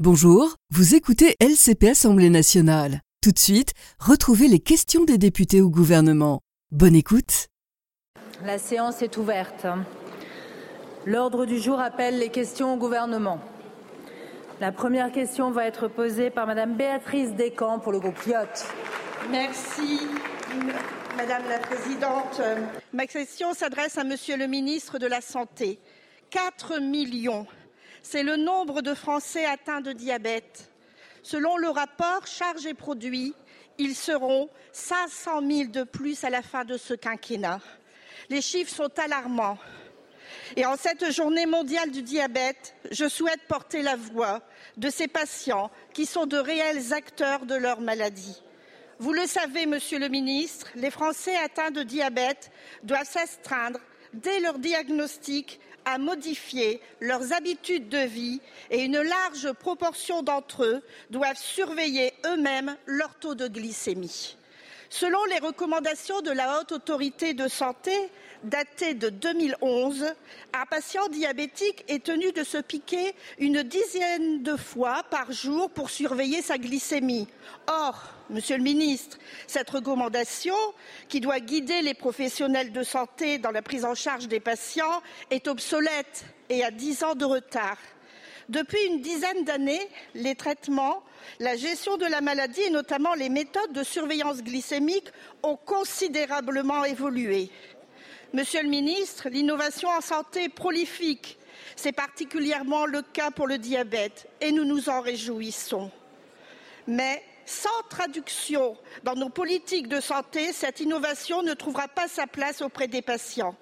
Bonjour, vous écoutez LCP Assemblée nationale. Tout de suite, retrouvez les questions des députés au gouvernement. Bonne écoute. La séance est ouverte. L'ordre du jour appelle les questions au gouvernement. La première question va être posée par Madame Béatrice Descamps pour le groupe Lyotte. Merci, Madame la Présidente. Ma question s'adresse à Monsieur le ministre de la Santé. 4 millions, c'est le nombre de Français atteints de diabète. Selon le rapport Charges et produits, ils seront 500 000 de plus à la fin de ce quinquennat. Les chiffres sont alarmants. Et en cette journée mondiale du diabète, je souhaite porter la voix de ces patients qui sont de réels acteurs de leur maladie. Vous le savez, Monsieur le Ministre, les Français atteints de diabète doivent s'astreindre dès leur diagnostic à modifier leurs habitudes de vie et une large proportion d'entre eux doivent surveiller eux-mêmes leur taux de glycémie. Selon les recommandations de la Haute Autorité de Santé, datées de 2011, un patient diabétique est tenu de se piquer une dizaine de fois par jour pour surveiller sa glycémie. Or, Monsieur le ministre, cette recommandation, qui doit guider les professionnels de santé dans la prise en charge des patients, est obsolète et a dix ans de retard. Depuis une dizaine d'années, les traitements, la gestion de la maladie et notamment les méthodes de surveillance glycémique ont considérablement évolué. Monsieur le ministre, l'innovation en santé prolifique. C'est particulièrement le cas pour le diabète et nous nous en réjouissons. Mais sans traduction dans nos politiques de santé, cette innovation ne trouvera pas sa place auprès des patients.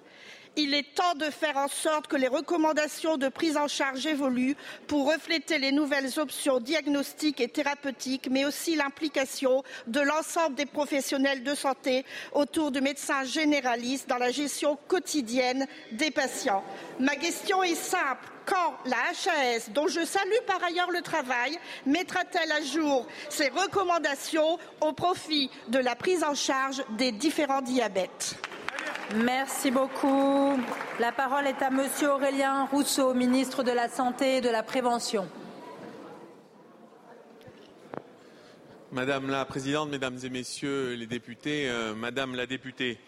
Il est temps de faire en sorte que les recommandations de prise en charge évoluent pour refléter les nouvelles options diagnostiques et thérapeutiques, mais aussi l'implication de l'ensemble des professionnels de santé autour du médecin généraliste dans la gestion quotidienne des patients. Ma question est simple quand la HAS, dont je salue par ailleurs le travail, mettra-t-elle à jour ses recommandations au profit de la prise en charge des différents diabètes? Merci beaucoup. La parole est à Monsieur Aurélien Rousseau, ministre de la Santé et de la Prévention. Madame la Présidente, Mesdames et Messieurs les députés, euh, Madame la députée,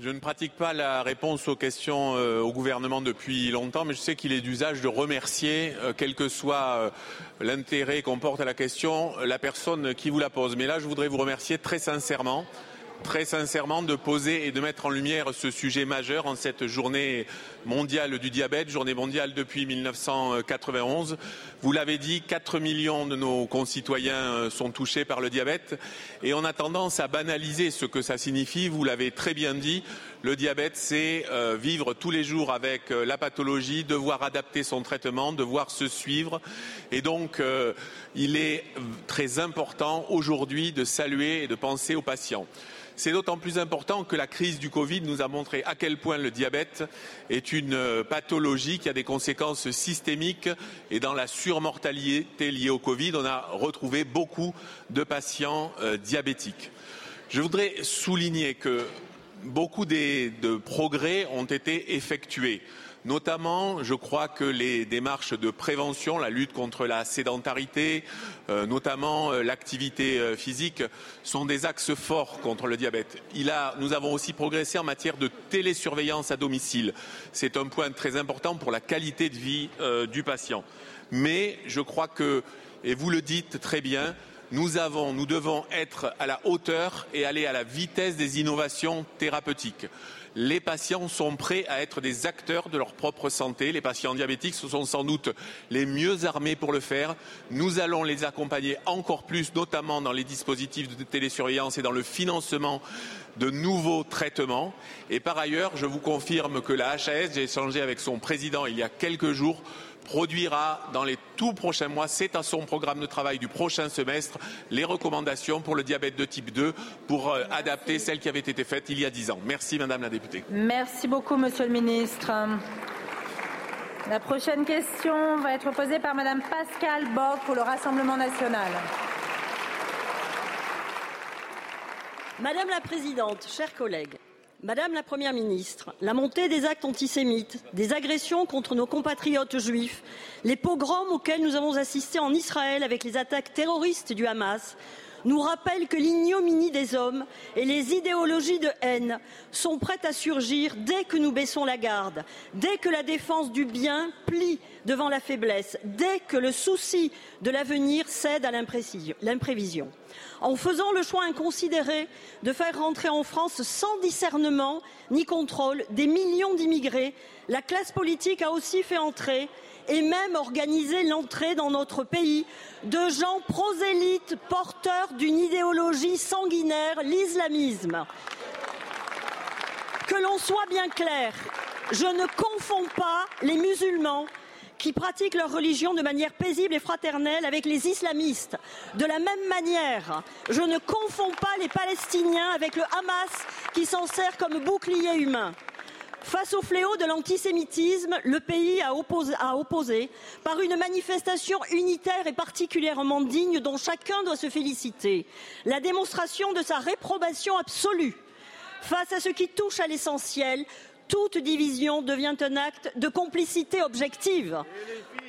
je ne pratique pas la réponse aux questions euh, au gouvernement depuis longtemps, mais je sais qu'il est d'usage de remercier, euh, quel que soit l'intérêt qu'on porte à la question, la personne qui vous la pose. Mais là, je voudrais vous remercier très sincèrement très sincèrement de poser et de mettre en lumière ce sujet majeur en cette journée mondiale du diabète, journée mondiale depuis 1991. Vous l'avez dit, 4 millions de nos concitoyens euh, sont touchés par le diabète et on a tendance à banaliser ce que ça signifie. Vous l'avez très bien dit, le diabète, c'est euh, vivre tous les jours avec euh, la pathologie, devoir adapter son traitement, devoir se suivre. Et donc, il est très important aujourd'hui de saluer et de penser aux patients. C'est d'autant plus important que la crise du Covid nous a montré à quel point le diabète est une euh, pathologie qui a des conséquences systémiques et dans la surmortalité liée au Covid, on a retrouvé beaucoup de patients euh, diabétiques. Je voudrais souligner que beaucoup de progrès ont été effectués. Notamment, je crois que les démarches de prévention, la lutte contre la sédentarité, euh, notamment euh, l'activité euh, physique, sont des axes forts contre le diabète. Il nous avons aussi progressé en matière de télésurveillance à domicile. C'est un point très important pour la qualité de vie du patient. Mais je crois que, et vous le dites très bien, nous, avons, nous devons être à la hauteur et aller à la vitesse des innovations thérapeutiques les patients sont prêts à être des acteurs de leur propre santé. Les patients diabétiques sont sans doute les mieux armés pour le faire. Nous allons les accompagner encore plus, notamment dans les dispositifs de télésurveillance et dans le financement de nouveaux traitements. Et par ailleurs, je vous confirme que la HAS, j'ai échangé avec son président il y a quelques jours, produira dans les tout prochains mois, c'est à son programme de travail du prochain semestre, les recommandations pour le diabète de type 2 pour euh, adapter celles qui avaient été faites il y a dix ans. Merci Madame la députée. Merci beaucoup Monsieur le ministre. La prochaine question va être posée par Madame Pascal Bock pour le Rassemblement national. Madame la Présidente, chers collègues, Madame la Première ministre, la montée des actes antisémites, des agressions contre nos compatriotes juifs, les pogroms auxquels nous avons assisté en Israël avec les attaques terroristes du Hamas nous rappellent que l'ignominie des hommes et les idéologies de haine sont prêtes à surgir dès que nous baissons la garde, dès que la défense du bien plie devant la faiblesse, dès que le souci de l'avenir cède à l'imprévision en faisant le choix inconsidéré de faire rentrer en France sans discernement ni contrôle des millions d'immigrés, la classe politique a aussi fait entrer et même organisé l'entrée dans notre pays de gens prosélytes porteurs d'une idéologie sanguinaire, l'islamisme. Que l'on soit bien clair, je ne confonds pas les musulmans qui pratiquent leur religion de manière paisible et fraternelle avec les islamistes. De la même manière, je ne confonds pas les Palestiniens avec le Hamas qui s'en sert comme bouclier humain. Face au fléau de l'antisémitisme, le pays a opposé, par une manifestation unitaire et particulièrement digne dont chacun doit se féliciter, la démonstration de sa réprobation absolue face à ce qui touche à l'essentiel, toute division devient un acte de complicité objective.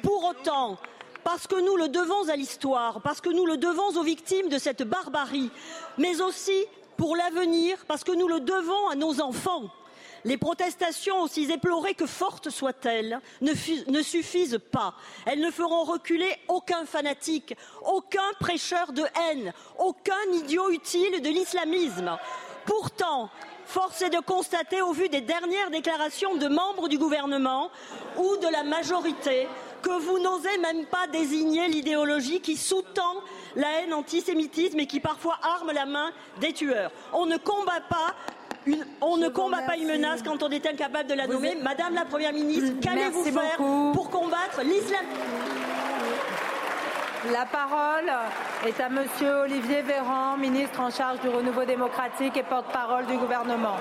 Pour autant, parce que nous le devons à l'histoire, parce que nous le devons aux victimes de cette barbarie, mais aussi pour l'avenir, parce que nous le devons à nos enfants. Les protestations, aussi éplorées que fortes soient-elles, ne, suffisent pas. Elles ne feront reculer aucun fanatique, aucun prêcheur de haine, aucun idiot utile de l'islamisme. Pourtant, Force est de constater, au vu des dernières déclarations de membres du gouvernement ou de la majorité, que vous n'osez même pas désigner l'idéologie qui sous-tend la haine antisémitisme et qui parfois arme la main des tueurs. On ne combat pas une, on ne combat pas une menace quand on est incapable de la nommer. Madame la Première ministre, qu'allez-vous faire pour combattre l'islam? La parole est à Monsieur Olivier Véran, ministre en charge du renouveau démocratique et porte-parole du gouvernement.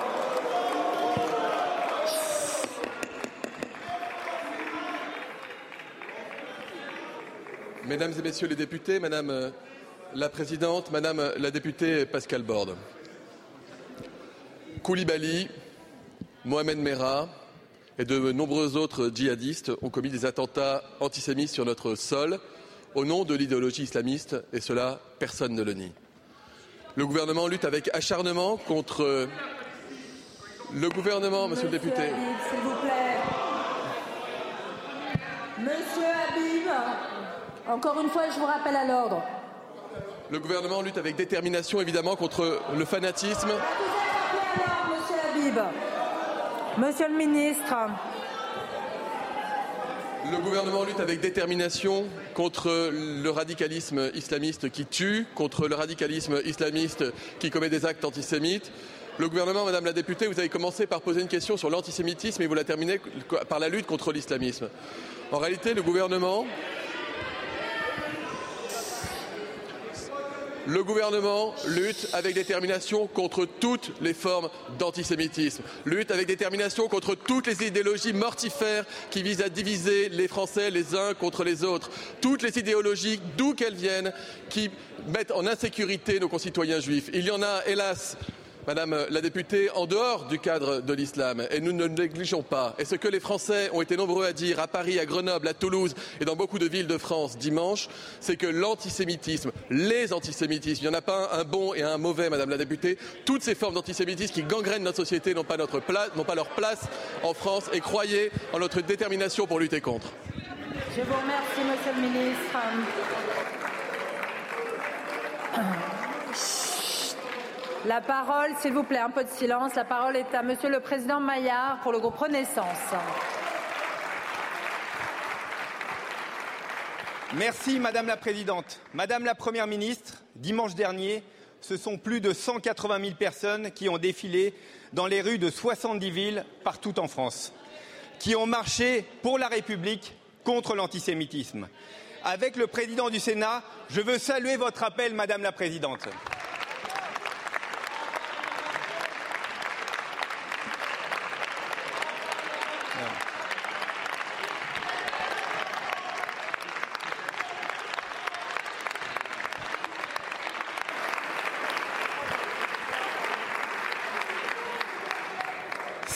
Mesdames et Messieurs les députés, Madame la Présidente, Madame la députée Pascal Borde, Koulibaly, Mohamed Merah et de nombreux autres djihadistes ont commis des attentats antisémites sur notre sol au nom de l'idéologie islamiste, et cela, personne ne le nie. Le gouvernement lutte avec acharnement contre le gouvernement, monsieur, le député. S'il vous plaît. Monsieur Habib, encore une fois, je vous rappelle à l'ordre. Le gouvernement lutte avec détermination, évidemment, contre le fanatisme. Monsieur Habib. Monsieur le ministre. Le gouvernement lutte avec détermination contre le radicalisme islamiste qui tue, contre le radicalisme islamiste qui commet des actes antisémites. Le gouvernement, Madame la députée, vous avez commencé par poser une question sur l'antisémitisme et vous la terminez par la lutte contre l'islamisme. En réalité, le gouvernement Le gouvernement lutte avec détermination contre toutes les formes d'antisémitisme, lutte avec détermination contre toutes les idéologies mortifères qui visent à diviser les Français les uns contre les autres, toutes les idéologies, d'où qu'elles viennent, qui mettent en insécurité nos concitoyens juifs. Il y en a, hélas, Madame la députée, en dehors du cadre de l'islam, et nous ne le négligeons pas, et ce que les Français ont été nombreux à dire à Paris, à Grenoble, à Toulouse et dans beaucoup de villes de France dimanche, c'est que l'antisémitisme, les antisémitismes, il n'y en a pas un, bon et un mauvais, Madame la députée, toutes ces formes d'antisémitisme qui gangrènent notre société n'ont pas, n'ont pas leur place en France, et croyez en notre détermination pour lutter contre. Je vous remercie, Monsieur le ministre. La parole, s'il vous plaît, un peu de silence. La parole est à Monsieur le Président Maillard pour le groupe Renaissance. Merci Madame la Présidente. Madame la Première ministre, dimanche dernier, ce sont plus de 180 000 personnes qui ont défilé dans les rues de 70 villes partout en France, qui ont marché pour la République contre l'antisémitisme. Avec le président du Sénat, je veux saluer votre appel, Madame la Présidente.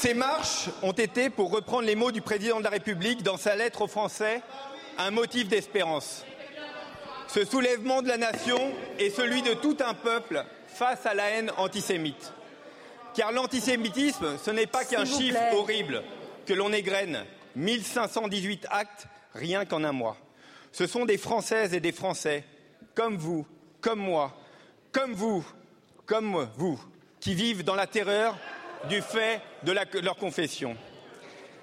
Ces marches ont été, pour reprendre les mots du président de la République dans sa lettre aux Français, un motif d'espérance. Ce soulèvement de la nation est celui de tout un peuple face à la haine antisémite. Car l'antisémitisme, ce n'est pas qu'un chiffre horrible que l'on égrène. 1518 actes rien qu'en un mois. Ce sont des Françaises et des Français, comme vous, comme moi, comme vous, comme vous, qui vivent dans la terreur du fait de, leur confession.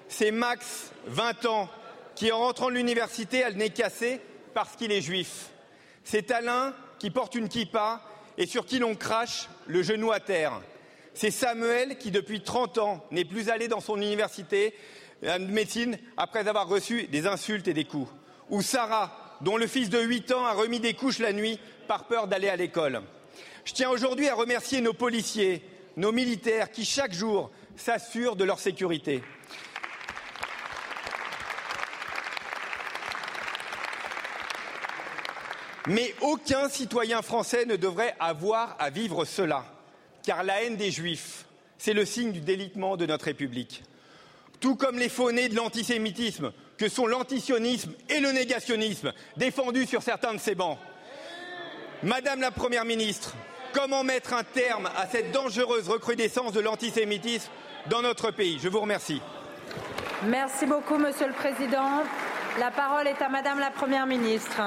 C'est Max, 20 ans, qui en rentrant de l'université a le nez cassé parce qu'il est juif. C'est Alain qui porte une kippa et sur qui l'on crache le genou à terre. C'est Samuel qui, depuis 30 ans, n'est plus allé dans son université de médecine après avoir reçu des insultes et des coups. Ou Sarah, dont le fils de 8 ans a remis des couches la nuit par peur d'aller à l'école. Je tiens aujourd'hui à remercier nos policiers, nos militaires qui, chaque jour, s'assurent de leur sécurité. Mais aucun citoyen français ne devrait avoir à vivre cela, car la haine des juifs, c'est le signe du délitement de notre République. Tout comme les faux de l'antisémitisme, que sont l'antisionisme et le négationnisme, défendus sur certains de ces bancs. Madame la Première ministre, comment mettre un terme à cette dangereuse recrudescence de l'antisémitisme dans notre pays? Je vous remercie. Merci beaucoup, Monsieur le Président. La parole est à Madame la Première ministre.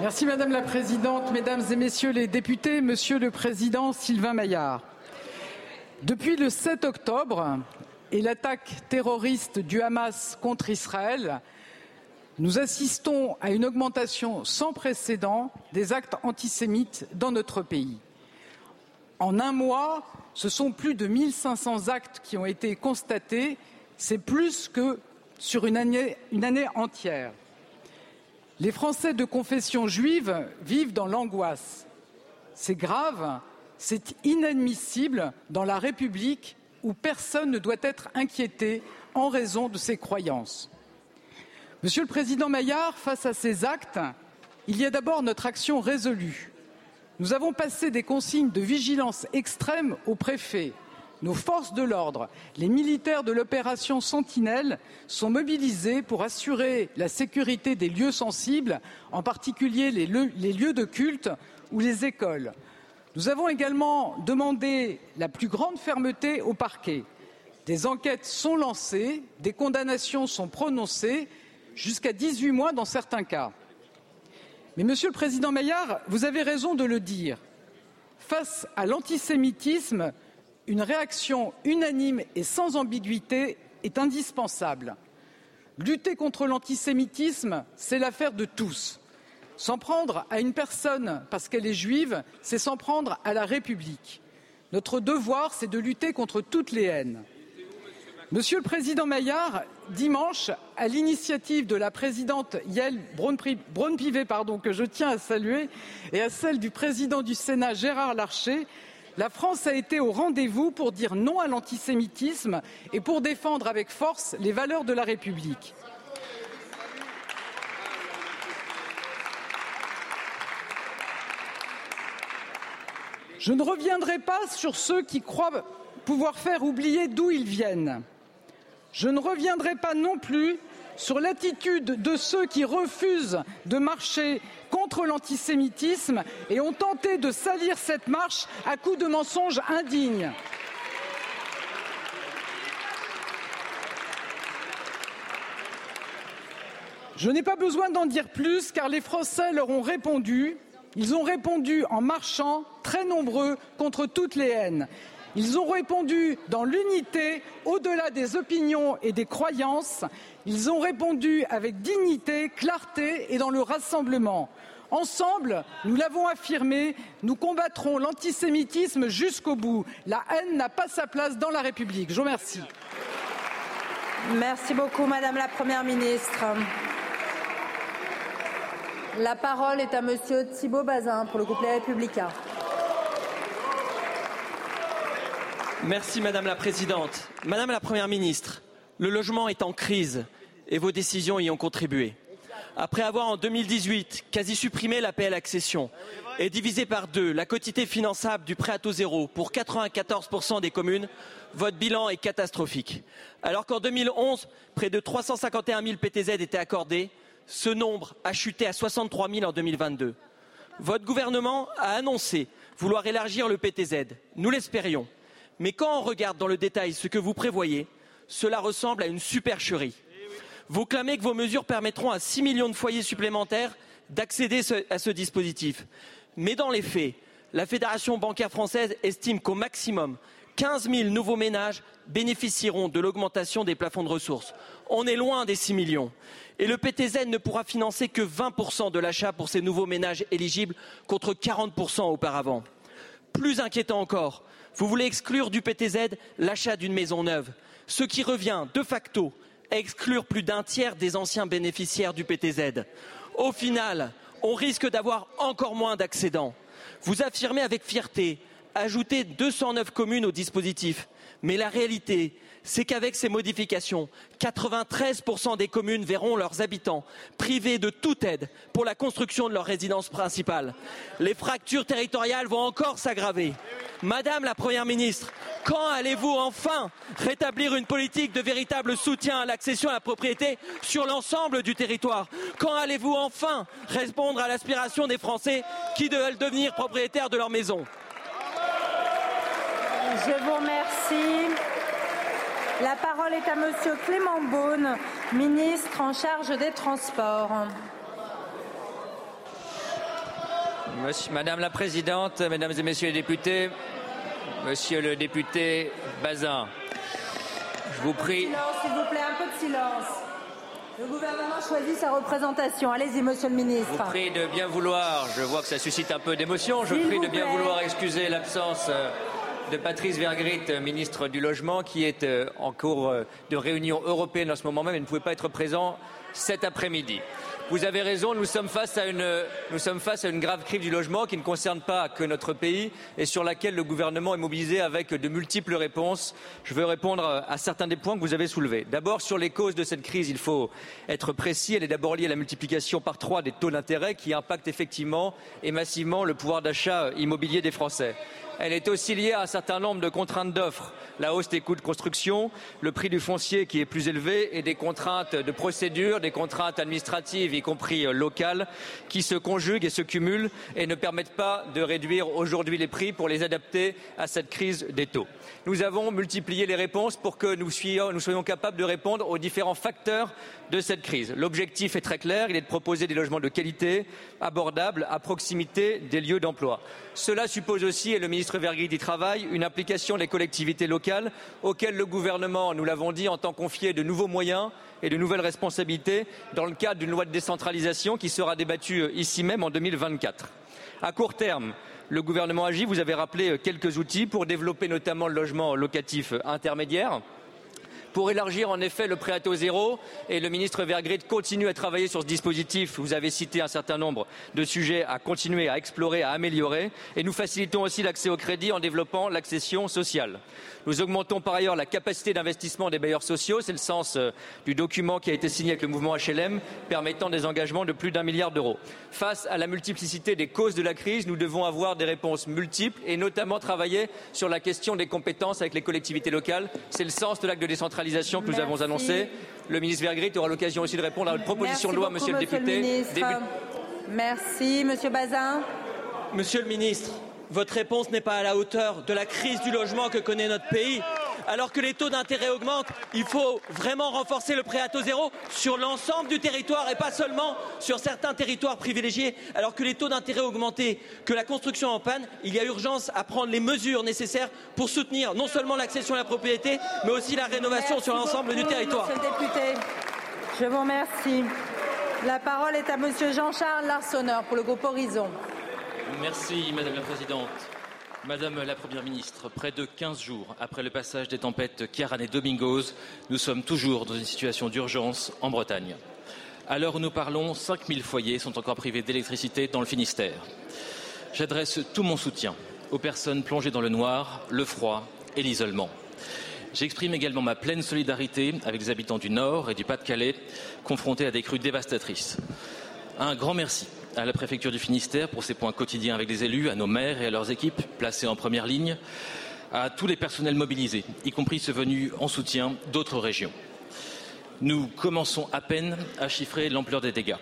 Merci Madame la Présidente, Mesdames et Messieurs les députés, Monsieur le Président Sylvain Maillard. Depuis le 7 octobre et l'attaque terroriste du Hamas contre Israël, nous assistons à une augmentation sans précédent des actes antisémites dans notre pays. En un mois, ce sont plus de 1500 actes qui ont été constatés. C'est plus que sur une année, une année entière. Les Français de confession juive vivent dans l'angoisse. C'est grave, c'est inadmissible dans la République où personne ne doit être inquiété en raison de ses croyances. Monsieur le Président Maillard, face à ces actes, il y a d'abord notre action résolue. Nous avons passé des consignes de vigilance extrême au préfet, nos forces de l'ordre, les militaires de l'opération Sentinelle sont mobilisés pour assurer la sécurité des lieux sensibles, en particulier les lieux de culte ou les écoles. Nous avons également demandé la plus grande fermeté au parquet. Des enquêtes sont lancées, des condamnations sont prononcées, jusqu'à 18 mois dans certains cas. Mais, Monsieur le Président Maillard, vous avez raison de le dire. Face à l'antisémitisme, une réaction unanime et sans ambiguïté est indispensable. Lutter contre l'antisémitisme, c'est l'affaire de tous. S'en prendre à une personne parce qu'elle est juive, c'est s'en prendre à la République. Notre devoir, c'est de lutter contre toutes les haines. Monsieur le Président Maillard, dimanche, à l'initiative de la présidente Yael Braun-Pivet, que je tiens à saluer, et à celle du président du Sénat Gérard Larcher, la France a été au rendez-vous pour dire non à l'antisémitisme et pour défendre avec force les valeurs de la République. Je ne reviendrai pas sur ceux qui croient pouvoir faire oublier d'où ils viennent. Je ne reviendrai pas non plus sur l'attitude de ceux qui refusent de marcher contre l'antisémitisme et ont tenté de salir cette marche à coups de mensonges indignes. Je n'ai pas besoin d'en dire plus car les Français leur ont répondu. Ils ont répondu en marchant, très nombreux, contre toutes les haines. Ils ont répondu dans l'unité, au-delà des opinions et des croyances. Ils ont répondu avec dignité, clarté et dans le rassemblement. Ensemble, nous l'avons affirmé, nous combattrons l'antisémitisme jusqu'au bout. La haine n'a pas sa place dans la République. Je vous remercie. Merci beaucoup, Madame la Première ministre. La parole est à Monsieur Thibault Bazin pour le groupe Les Républicains. Merci Madame la Présidente. Madame la Première ministre, le logement est en crise et vos décisions y ont contribué. Après avoir en 2018 quasi supprimé l'APL accession et divisé par deux la quotité finançable du prêt à taux zéro pour 94% des communes, votre bilan est catastrophique. Alors qu'en 2011, près de 351 000 PTZ étaient accordés, ce nombre a chuté à 63 000 en 2022. Votre gouvernement a annoncé vouloir élargir le PTZ. Nous l'espérions. Mais quand on regarde dans le détail ce que vous prévoyez, cela ressemble à une supercherie. Vous clamez que vos mesures permettront à 6 millions de foyers supplémentaires d'accéder à ce dispositif. Mais dans les faits, la Fédération bancaire française estime qu'au maximum, 15 000 nouveaux ménages bénéficieront de l'augmentation des plafonds de ressources. On est loin des 6 millions. Et le PTZ ne pourra financer que 20% de l'achat pour ces nouveaux ménages éligibles contre 40% auparavant. Plus inquiétant encore, vous voulez exclure du PTZ l'achat d'une maison neuve, ce qui revient de facto à exclure plus d'un tiers des anciens bénéficiaires du PTZ. Au final, on risque d'avoir encore moins d'accédants. Vous affirmez avec fierté ajouter 209 communes au dispositif. Mais la réalité, c'est qu'avec ces modifications, 93% des communes verront leurs habitants privés de toute aide pour la construction de leur résidence principale. Les fractures territoriales vont encore s'aggraver. Madame la Première ministre, quand allez-vous enfin rétablir une politique de véritable soutien à l'accession à la propriété sur l'ensemble du territoire? Quand allez-vous enfin répondre à l'aspiration des Français qui veulent devenir propriétaires de leur maison? Je vous remercie. La parole est à Monsieur Clément Beaune, ministre en charge des Transports. Madame la Présidente, Mesdames et Messieurs les députés, Monsieur le député Bazin, je vous prie. S'il vous plaît, un peu de silence. Le gouvernement choisit sa représentation. Allez-y, monsieur le ministre. Je vous prie de bien vouloir, je vois que ça suscite un peu d'émotion, je vous prie de bien vouloir excuser l'absence euh, de Patrice Vergrit, ministre du Logement, qui est euh, en cours euh, de réunion européenne en ce moment même et ne pouvait pas être présent cet après-midi. Vous avez raison, nous sommes, face à une, nous sommes face à une grave crise du logement qui ne concerne pas que notre pays et sur laquelle le gouvernement est mobilisé avec de multiples réponses. Je veux répondre à certains des points que vous avez soulevés. D'abord, sur les causes de cette crise, il faut être précis. Elle est d'abord liée à la multiplication par trois des taux d'intérêt qui impactent effectivement et massivement le pouvoir d'achat immobilier des Français. Elle est aussi liée à un certain nombre de contraintes d'offres, la hausse des coûts de construction, le prix du foncier qui est plus élevé et des contraintes de procédure, des contraintes administratives, y compris euh, locales, qui se conjuguent et se cumulent et ne permettent pas de réduire aujourd'hui les prix pour les adapter à cette crise des taux. Nous avons multiplié les réponses pour que nous soyons, nous soyons capables de répondre aux différents facteurs de cette crise. L'objectif est très clair, il est de proposer des logements de qualité, abordables, à proximité des lieux d'emploi. Cela suppose aussi, et le ministre Vergrit y travaille, une application des collectivités locales auxquelles le gouvernement, nous l'avons dit, entend confier de nouveaux moyens et de nouvelles responsabilités dans le cadre d'une loi de décentralisation qui sera débattue euh, ici même en 2024. À court terme, le gouvernement agit, vous avez rappelé euh, quelques outils pour développer notamment le logement locatif euh, intermédiaire pour élargir en effet le prêt à taux zéro. Et le ministre Vergrit continue à travailler sur ce dispositif. Vous avez cité un certain nombre de sujets à continuer à explorer, à améliorer. Et nous facilitons aussi l'accès au crédit en développant l'accession sociale. Nous augmentons par ailleurs la capacité d'investissement des bailleurs sociaux. C'est le sens euh, du document qui a été signé avec le mouvement HLM, permettant des engagements de plus d'un milliard d'euros. Face à la multiplicité des causes de la crise, nous devons avoir des réponses multiples et notamment travailler sur la question des compétences avec les collectivités locales. C'est le sens de l'acte de décentralisation que nous avons annoncé. Le ministre Vergrit aura l'occasion aussi de répondre à une proposition de loi, monsieur le député. Merci, monsieur Bazin. Monsieur le ministre, votre réponse n'est pas à la hauteur de la crise du logement que connaît notre pays alors que les taux d'intérêt augmentent, il faut vraiment renforcer le prêt à taux zéro sur l'ensemble du territoire et pas seulement sur certains territoires privilégiés. Alors que les taux d'intérêt augmenté, que la construction en panne, il y a urgence à prendre les mesures nécessaires pour soutenir non seulement l'accession à la propriété, mais aussi la rénovation sur l'ensemble du territoire. Monsieur le député, je vous remercie. La parole est à Monsieur Jean-Charles Larsonneur pour le groupe Horizon. Merci Madame la Présidente. Madame la Première ministre, près de 15 jours après le passage des tempêtes Kiaran et Domingos, nous sommes toujours dans une situation d'urgence en Bretagne. À l'heure où nous parlons, 5000 foyers sont encore privés d'électricité dans le Finistère. J'adresse tout mon soutien aux personnes plongées dans le noir, le froid et l'isolement. J'exprime également ma pleine solidarité avec les habitants du Nord et du Pas-de-Calais, confrontés à des crues dévastatrices. Un grand merci à la préfecture du Finistère pour ses points quotidiens avec les élus, à nos maires et à leurs équipes placées en première ligne, à tous les personnels mobilisés, y compris ceux venus en soutien d'autres régions. Nous commençons à peine à chiffrer l'ampleur des dégâts.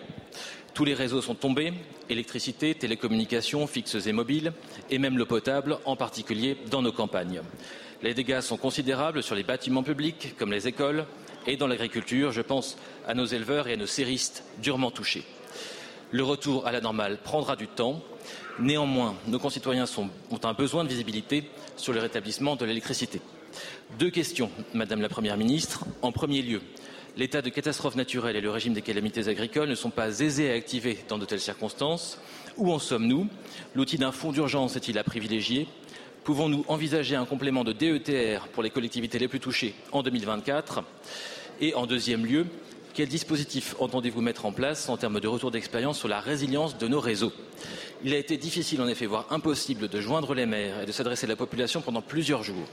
Tous les réseaux sont tombés, électricité, télécommunications fixes et mobiles, et même l'eau potable, en particulier dans nos campagnes. Les dégâts sont considérables sur les bâtiments publics, comme les écoles, et dans l'agriculture, je pense à nos éleveurs et à nos séristes durement touchés. Le retour à la normale prendra du temps. Néanmoins, nos concitoyens ont un besoin de visibilité sur le rétablissement de l'électricité. Deux questions, Madame la Première ministre. En premier lieu, l'état de catastrophe naturelle et le régime des calamités agricoles ne sont pas aisés à activer dans de telles circonstances. Où en sommes-nous? L'outil d'un fonds d'urgence est-il à privilégier? Pouvons-nous envisager un complément de DETR pour les collectivités les plus touchées en 2024 Et en deuxième lieu, quel dispositif entendez-vous mettre en place en termes de retour d'expérience sur la résilience de nos réseaux? Il a été difficile, en effet, voire impossible, de joindre les maires et de s'adresser à la population pendant plusieurs jours.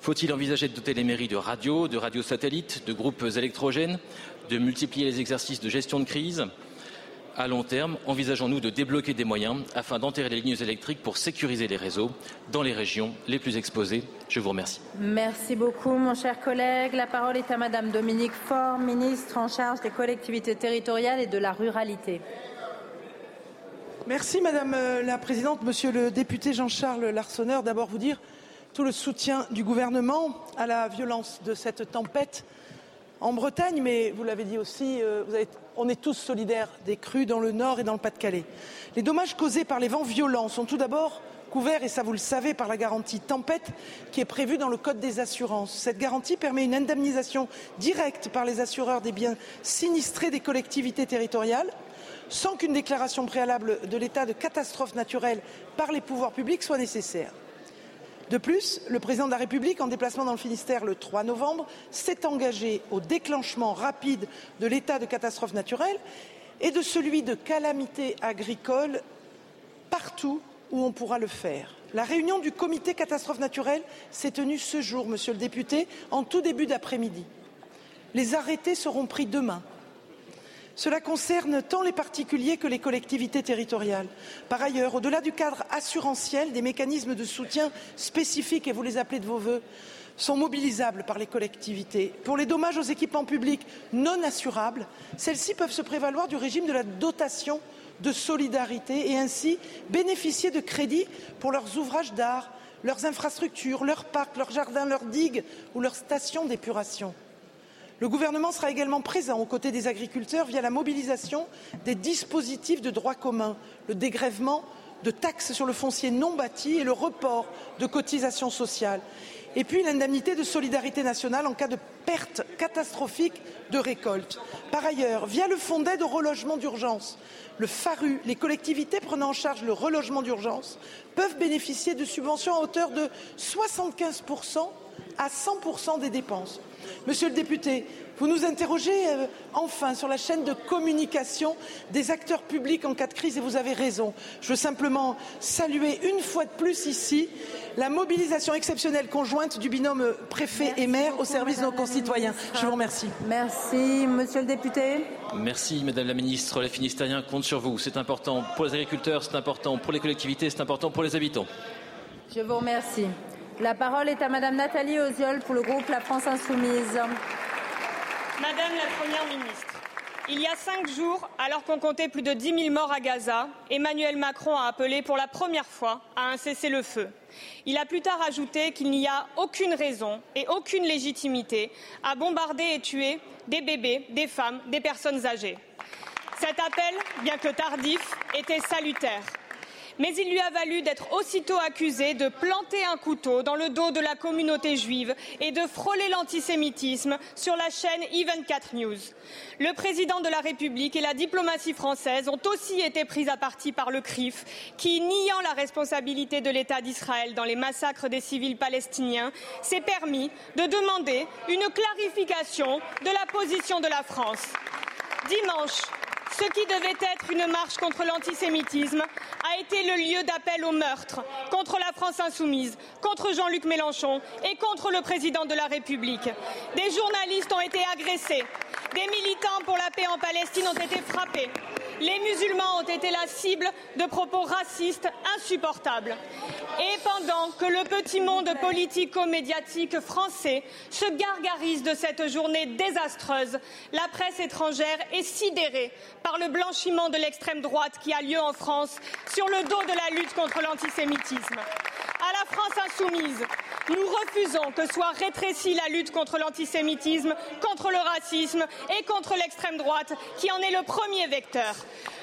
Faut-il envisager de doter les mairies de radios, de radios satellites, de groupes électrogènes, de multiplier les exercices de gestion de crise? À long terme, envisageons-nous de débloquer des moyens afin d'enterrer les lignes électriques pour sécuriser les réseaux dans les régions les plus exposées Je vous remercie. Merci beaucoup, mon cher collègue. La parole est à Madame Dominique Faure, ministre en charge des collectivités territoriales et de la ruralité. Merci Madame la Présidente. Monsieur le député Jean-Charles Larsonneur, d'abord vous dire tout le soutien du gouvernement à la violence de cette tempête en Bretagne, mais vous l'avez dit aussi, vous avez, on est tous solidaires des crues dans le Nord et dans le Pas-de-Calais. Les dommages causés par les vents violents sont tout d'abord couverts, et ça vous le savez, par la garantie tempête qui est prévue dans le Code des assurances. Cette garantie permet une indemnisation directe par les assureurs des biens sinistrés des collectivités territoriales sans qu'une déclaration préalable de l'état de catastrophe naturelle par les pouvoirs publics soit nécessaire. De plus, le président de la République, en déplacement dans le Finistère le 3 novembre, s'est engagé au déclenchement rapide de l'état de catastrophe naturelle et de celui de calamité agricole partout où on pourra le faire. La réunion du comité catastrophe naturelle s'est tenue ce jour, monsieur le député, en tout début d'après-midi. Les arrêtés seront pris demain. Cela concerne tant les particuliers que les collectivités territoriales. Par ailleurs, au-delà du cadre assurantiel, des mécanismes de soutien spécifiques, et vous les appelez de vos voeux, sont mobilisables par les collectivités. Pour les dommages aux équipements publics non assurables, celles-ci peuvent se prévaloir du régime de la dotation de solidarité et ainsi bénéficier de crédits pour leurs ouvrages d'art, leurs infrastructures, leurs parcs, leurs jardins, leurs digues ou leurs stations d'épuration. Le gouvernement sera également présent aux côtés des agriculteurs via la mobilisation des dispositifs de droit commun, le dégrèvement de taxes sur le foncier non bâti et le report de cotisations sociales. Et puis l'indemnité de solidarité nationale en cas de perte catastrophique de récolte. Par ailleurs, via le fonds d'aide au relogement d'urgence, le FARU, les collectivités prenant en charge le relogement d'urgence peuvent bénéficier de subventions à hauteur de 75% à 100% des dépenses. Monsieur le député, vous nous interrogez euh, enfin sur la chaîne de communication des acteurs publics en cas de crise et vous avez raison. Je veux simplement saluer une fois de plus ici la mobilisation exceptionnelle conjointe du binôme préfet et maire au service de nos concitoyens. Je vous remercie. Merci, monsieur le député. Merci, Madame la Ministre. Les Finistériens comptent sur vous. C'est important pour les agriculteurs, c'est important pour les collectivités, c'est important pour les habitants. Je vous remercie. La parole est à Madame Nathalie Oziol pour le groupe La France Insoumise. Madame la Première ministre, il y a cinq jours, alors qu'on comptait plus de 10 000 morts à Gaza, Emmanuel Macron a appelé pour la première fois à un cessez-le-feu. Il a plus tard ajouté qu'il n'y a aucune raison et aucune légitimité à bombarder et tuer des bébés, des femmes, des personnes âgées. Cet appel, bien que tardif, était salutaire mais il lui a valu d'être aussitôt accusé de planter un couteau dans le dos de la communauté juive et de frôler l'antisémitisme sur la chaîne E24 News. Le président de la République et la diplomatie française ont aussi été pris à partie par le CRIF, qui, niant la responsabilité de l'État d'Israël dans les massacres des civils palestiniens, s'est permis de demander une clarification de la position de la France. Dimanche, ce qui devait être une marche contre l'antisémitisme a été le lieu d'appel au meurtre contre la France insoumise, contre Jean-Luc Mélenchon et contre le président de la République. Des journalistes ont été agressés, des militants pour la paix en Palestine ont été frappés. Les musulmans ont été la cible de propos racistes insupportables. Et pendant que le petit monde politico-médiatique français se gargarise de cette journée désastreuse, la presse étrangère est sidérée par le blanchiment de l'extrême droite qui a lieu en France sur le dos de la lutte contre l'antisémitisme. À la France insoumise, nous refusons que soit rétrécie la lutte contre l'antisémitisme, contre le racisme et contre l'extrême droite, qui en est le premier vecteur.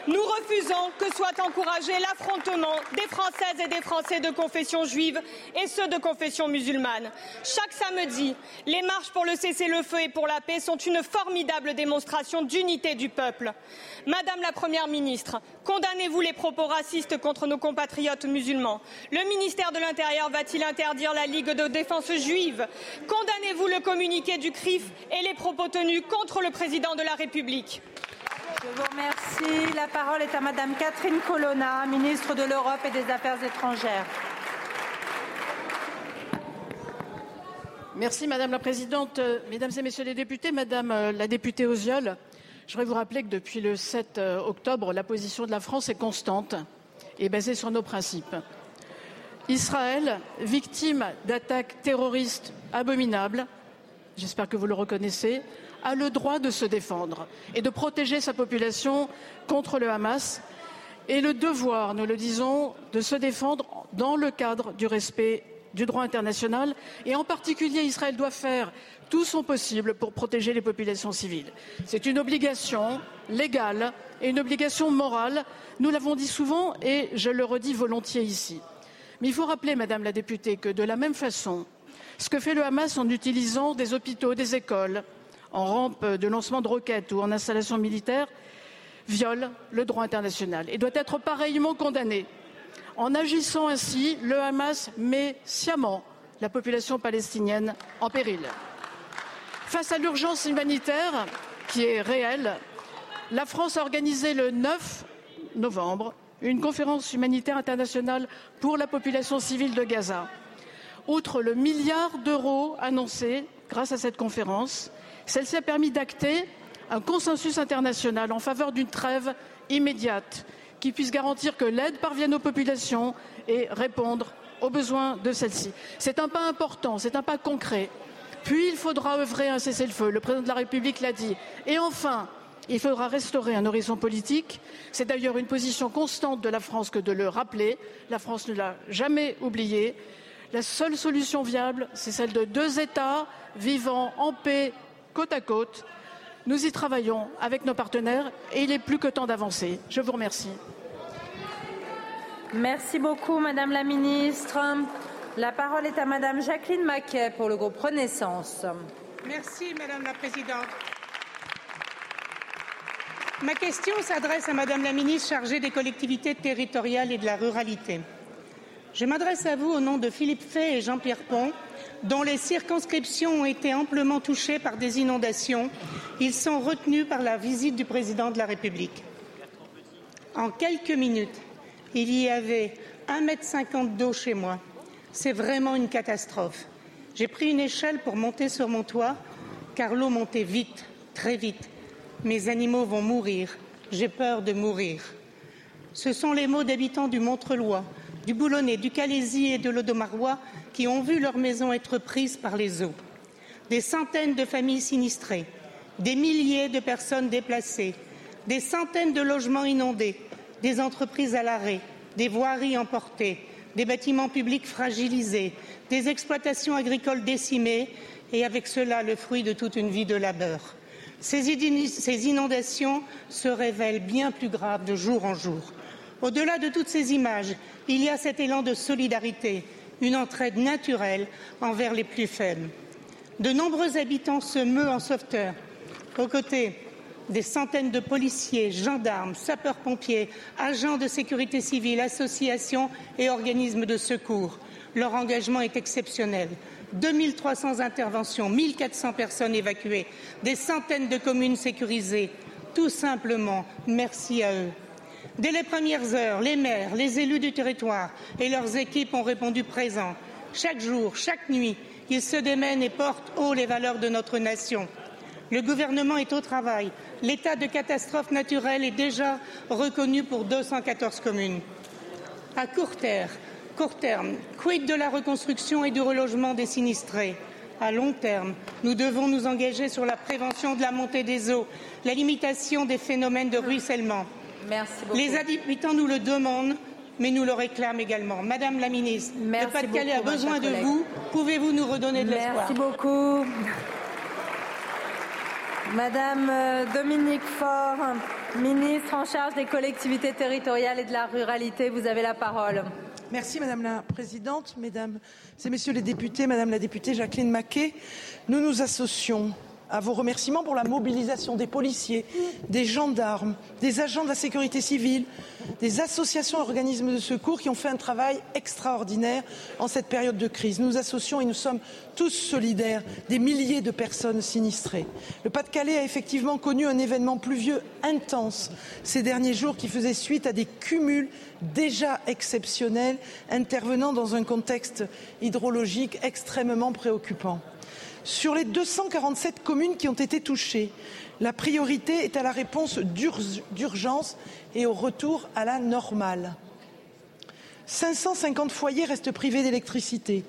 Nous refusons que soit encouragé l'affrontement des Françaises et des Français de confession juive et ceux de confession musulmane. Chaque samedi, les marches pour le cessez-le-feu et pour la paix sont une formidable démonstration d'unité du peuple. Madame la Première ministre, condamnez-vous les propos racistes contre nos compatriotes musulmans Le ministère de l'Intérieur va-t-il interdire la Ligue de défense juive? Condamnez-vous le communiqué du CRIF et les propos tenus contre le président de la République? Je vous remercie. La parole est à Madame Catherine Colonna, ministre de l'Europe et des Affaires étrangères. Merci Madame la Présidente. Mesdames et Messieurs les députés, Madame euh, la députée Oziol, je voudrais vous rappeler que depuis le 7 euh, octobre, la position de la France est constante et basée sur nos principes. Israël, victime d'attaques terroristes abominables, j'espère que vous le reconnaissez, a le droit de se défendre et de protéger sa population contre le Hamas et le devoir, nous le disons, de se défendre dans le cadre du respect du droit international et en particulier Israël doit faire tout son possible pour protéger les populations civiles. C'est une obligation légale et une obligation morale. Nous l'avons dit souvent et je le redis volontiers ici. Mais il faut rappeler, Madame la députée, que de la même façon, ce que fait le Hamas en utilisant des hôpitaux, des écoles, en rampe de lancement de roquettes ou en installation militaire viole le droit international et doit être pareillement condamné. En agissant ainsi, le Hamas met sciemment la population palestinienne en péril. Face à l'urgence humanitaire qui est réelle, la France a organisé le 9 novembre une conférence humanitaire internationale pour la population civile de Gaza. Outre le milliard d'euros annoncé grâce à cette conférence, celle-ci a permis d'acter un consensus international en faveur d'une trêve immédiate qui puisse garantir que l'aide parvienne aux populations et répondre aux besoins de celles-ci. C'est un pas important, c'est un pas concret. Puis il faudra œuvrer un cessez-le-feu, le président de la République l'a dit. Et enfin, il faudra restaurer un horizon politique. C'est d'ailleurs une position constante de la France que de le rappeler. La France ne l'a jamais oublié. La seule solution viable, c'est celle de deux États vivant en paix côte à côte. Nous y travaillons avec nos partenaires et il est plus que temps d'avancer. Je vous remercie. Merci beaucoup, Madame la Ministre. La parole est à Madame Jacqueline Maquet pour le groupe Renaissance. Merci, Madame la Présidente. Ma question s'adresse à Madame la Ministre chargée des collectivités territoriales et de la ruralité. Je m'adresse à vous au nom de Philippe Fay et Jean-Pierre Pont, dont les circonscriptions ont été amplement touchées par des inondations. Ils sont retenus par la visite du président de la République. En quelques minutes, il y avait 1,50 m d'eau chez moi. C'est vraiment une catastrophe. J'ai pris une échelle pour monter sur mon toit, car l'eau montait vite, très vite. Mes animaux vont mourir. J'ai peur de mourir. Ce sont les mots d'habitants du Montrelois, du Boulonnais, du Calaisie et de l'Odomarois qui ont vu leur maison être prise par les eaux. Des centaines de familles sinistrées, des milliers de personnes déplacées, des centaines de logements inondés, des entreprises à l'arrêt, des voiries emportées, des bâtiments publics fragilisés, des exploitations agricoles décimées et avec cela le fruit de toute une vie de labeur. Ces inondations se révèlent bien plus graves de jour en jour. Au-delà de toutes ces images, il y a cet élan de solidarité, une entraide naturelle envers les plus faibles. De nombreux habitants se meuent en sauveteurs, aux côtés des centaines de policiers, gendarmes, sapeurs-pompiers, agents de sécurité civile, associations et organismes de secours. Leur engagement est exceptionnel. 2300 interventions, 1400 personnes évacuées, des centaines de communes sécurisées, Tout simplement, merci à eux. Dès les premières heures, les maires, les élus du territoire et leurs équipes ont répondu présent. Chaque jour, chaque nuit, ils se démènent et portent haut les valeurs de notre nation. Le gouvernement est au travail. L'état de catastrophe naturelle est déjà reconnu pour 214 communes. À court terme, court terme, quid de la reconstruction et du relogement des sinistrés? À long terme, nous devons nous engager sur la prévention de la montée des eaux, la limitation des phénomènes de ruissellement. Merci beaucoup. Les habitants nous le demandent, mais nous le réclament également. Madame la ministre, Merci le Pas-de-Calais a besoin de vous. Pouvez-vous nous redonner de l'espoir? Merci beaucoup. Madame euh, Dominique Faure, ministre en charge des collectivités territoriales et de la ruralité, vous avez la parole. Merci Madame la Présidente, Mesdames et Messieurs les députés, Madame la députée Jacqueline Maquet, nous nous associons à vos remerciements pour la mobilisation des policiers, des gendarmes, des agents de la sécurité civile, des associations et organismes de secours qui ont fait un travail extraordinaire en cette période de crise. Nous associons et nous sommes tous solidaires des milliers de personnes sinistrées. Le Pas-de-Calais a effectivement connu un événement pluvieux intense ces derniers jours qui faisait suite à des cumuls déjà exceptionnels intervenant dans un contexte hydrologique extrêmement préoccupant. Sur les 247 communes qui ont été touchées, la priorité est à la réponse d'urgence et au retour à la normale. 550 foyers restent privés d'électricité.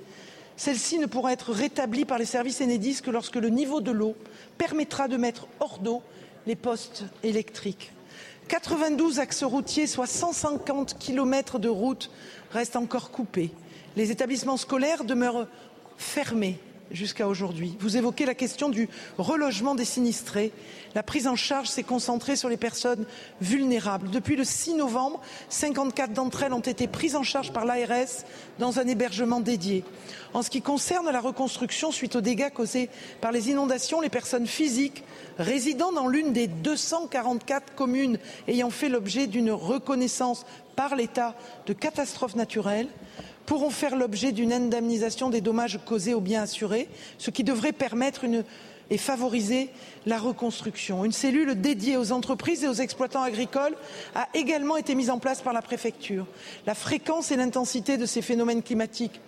Celle-ci ne pourra être rétablie par les services Enedis que lorsque le niveau de l'eau permettra de mettre hors d'eau les postes électriques. 92 axes routiers, soit 150 kilomètres de route, restent encore coupés. Les établissements scolaires demeurent fermés jusqu'à aujourd'hui. Vous évoquez la question du relogement des sinistrés. La prise en charge s'est concentrée sur les personnes vulnérables. Depuis le 6 novembre, 54 d'entre elles ont été prises en charge par l'ARS dans un hébergement dédié. En ce qui concerne la reconstruction suite aux dégâts causés par les inondations, les personnes physiques résidant dans l'une des 244 communes ayant fait l'objet d'une reconnaissance par l'État de catastrophe naturelle pourront faire l'objet d'une indemnisation des dommages causés aux biens assurés, ce qui devrait permettre et favoriser la reconstruction. Une cellule dédiée aux entreprises et aux exploitants agricoles a également été mise en place par la préfecture. La fréquence et l'intensité de ces phénomènes climatiques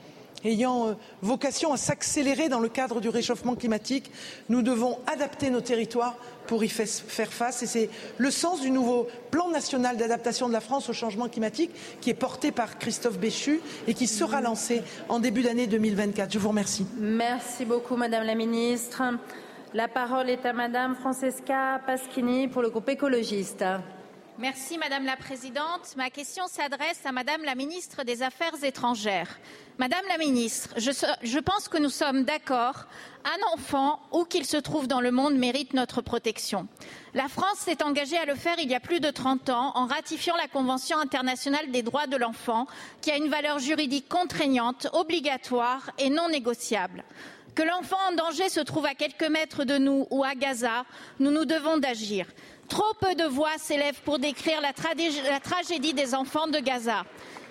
ayant euh, vocation à s'accélérer dans le cadre du réchauffement climatique, nous devons adapter nos territoires pour y faire face. Et c'est le sens du nouveau plan national d'adaptation de la France au changement climatique qui est porté par Christophe Béchu et qui sera lancé en début d'année 2024. Je vous remercie. Merci beaucoup, Madame la Ministre. La parole est à Madame Francesca Paschini pour le groupe écologiste. Merci Madame la Présidente. Ma question s'adresse à Madame la Ministre des Affaires étrangères. Madame la Ministre, je, je pense que nous sommes d'accord. Un enfant, où qu'il se trouve dans le monde, mérite notre protection. La France s'est engagée à le faire il y a plus de 30 ans en ratifiant la Convention internationale des droits de l'enfant, qui a une valeur juridique contraignante, obligatoire et non négociable. Que l'enfant en danger se trouve à quelques mètres de nous ou à Gaza, nous nous devons d'agir. Trop peu de voix s'élèvent pour décrire la, tragédie des enfants de Gaza.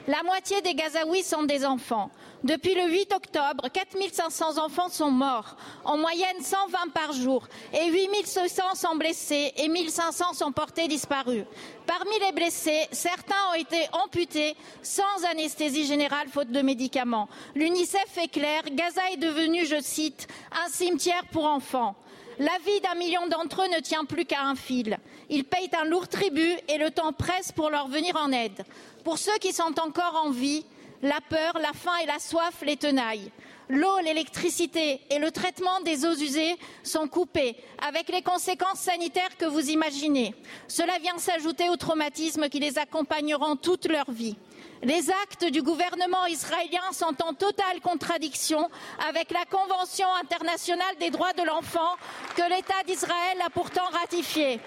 La moitié des Gazaouis sont des enfants. Depuis le 8 octobre, 4500 enfants sont morts, en moyenne 120 par jour, et 8600 sont blessés et 1500 sont portés disparus. Parmi les blessés, certains ont été amputés sans anesthésie générale faute de médicaments. L'UNICEF est clair, Gaza est devenu, je cite, un cimetière pour enfants. La vie d'un million d'entre eux ne tient plus qu'à un fil. Ils payent un lourd tribut et le temps presse pour leur venir en aide. Pour ceux qui sont encore en vie, la peur, la faim et la soif les tenaillent. L'eau, l'électricité et le traitement des eaux usées sont coupés, avec les conséquences sanitaires que vous imaginez. Cela vient s'ajouter aux traumatismes qui les accompagneront toute leur vie. Les actes du gouvernement israélien sont en totale contradiction avec la Convention internationale des droits de l'enfant que l'État d'Israël a pourtant ratifiée.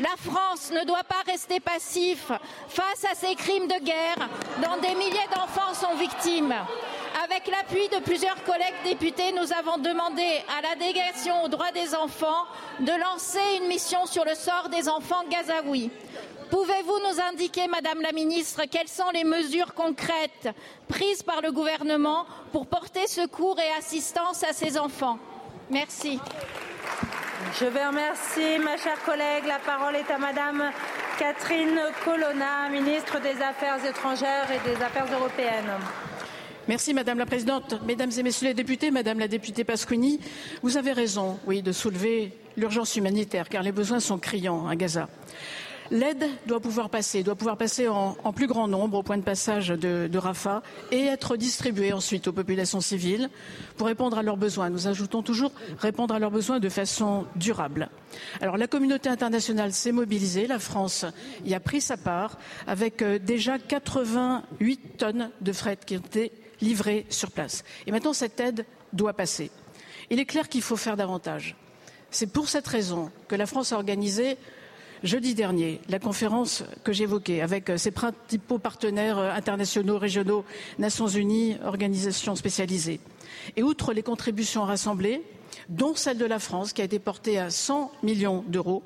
La France ne doit pas rester passif face à ces crimes de guerre dont des milliers d'enfants sont victimes. Avec l'appui de plusieurs collègues députés, nous avons demandé à la délégation aux droits des enfants de lancer une mission sur le sort des enfants gazaouis. Pouvez-vous nous indiquer, Madame la Ministre, quelles sont les mesures concrètes prises par le gouvernement pour porter secours et assistance à ces enfants? Merci. Je vous remercie, ma chère collègue. La parole est à Madame Catherine Colonna, ministre des Affaires étrangères et des Affaires européennes. Merci Madame la Présidente. Mesdames et Messieurs les députés, Madame la députée Pasquini, vous avez raison, oui, de soulever l'urgence humanitaire, car les besoins sont criants à Gaza. L'aide doit pouvoir passer, doit pouvoir passer en, plus grand nombre au point de passage de, de, Rafah et être distribuée ensuite aux populations civiles pour répondre à leurs besoins. Nous ajoutons toujours répondre à leurs besoins de façon durable. Alors la communauté internationale s'est mobilisée, la France y a pris sa part avec euh, déjà 88 tonnes de fret qui ont été livrées sur place. Et maintenant cette aide doit passer. Il est clair qu'il faut faire davantage. C'est pour cette raison que la France a organisé jeudi dernier la conférence que j'évoquais avec ses principaux partenaires internationaux, régionaux, Nations Unies, organisations spécialisées. Et outre les contributions rassemblées, dont celle de la France, qui a été portée à 100 millions d'euros,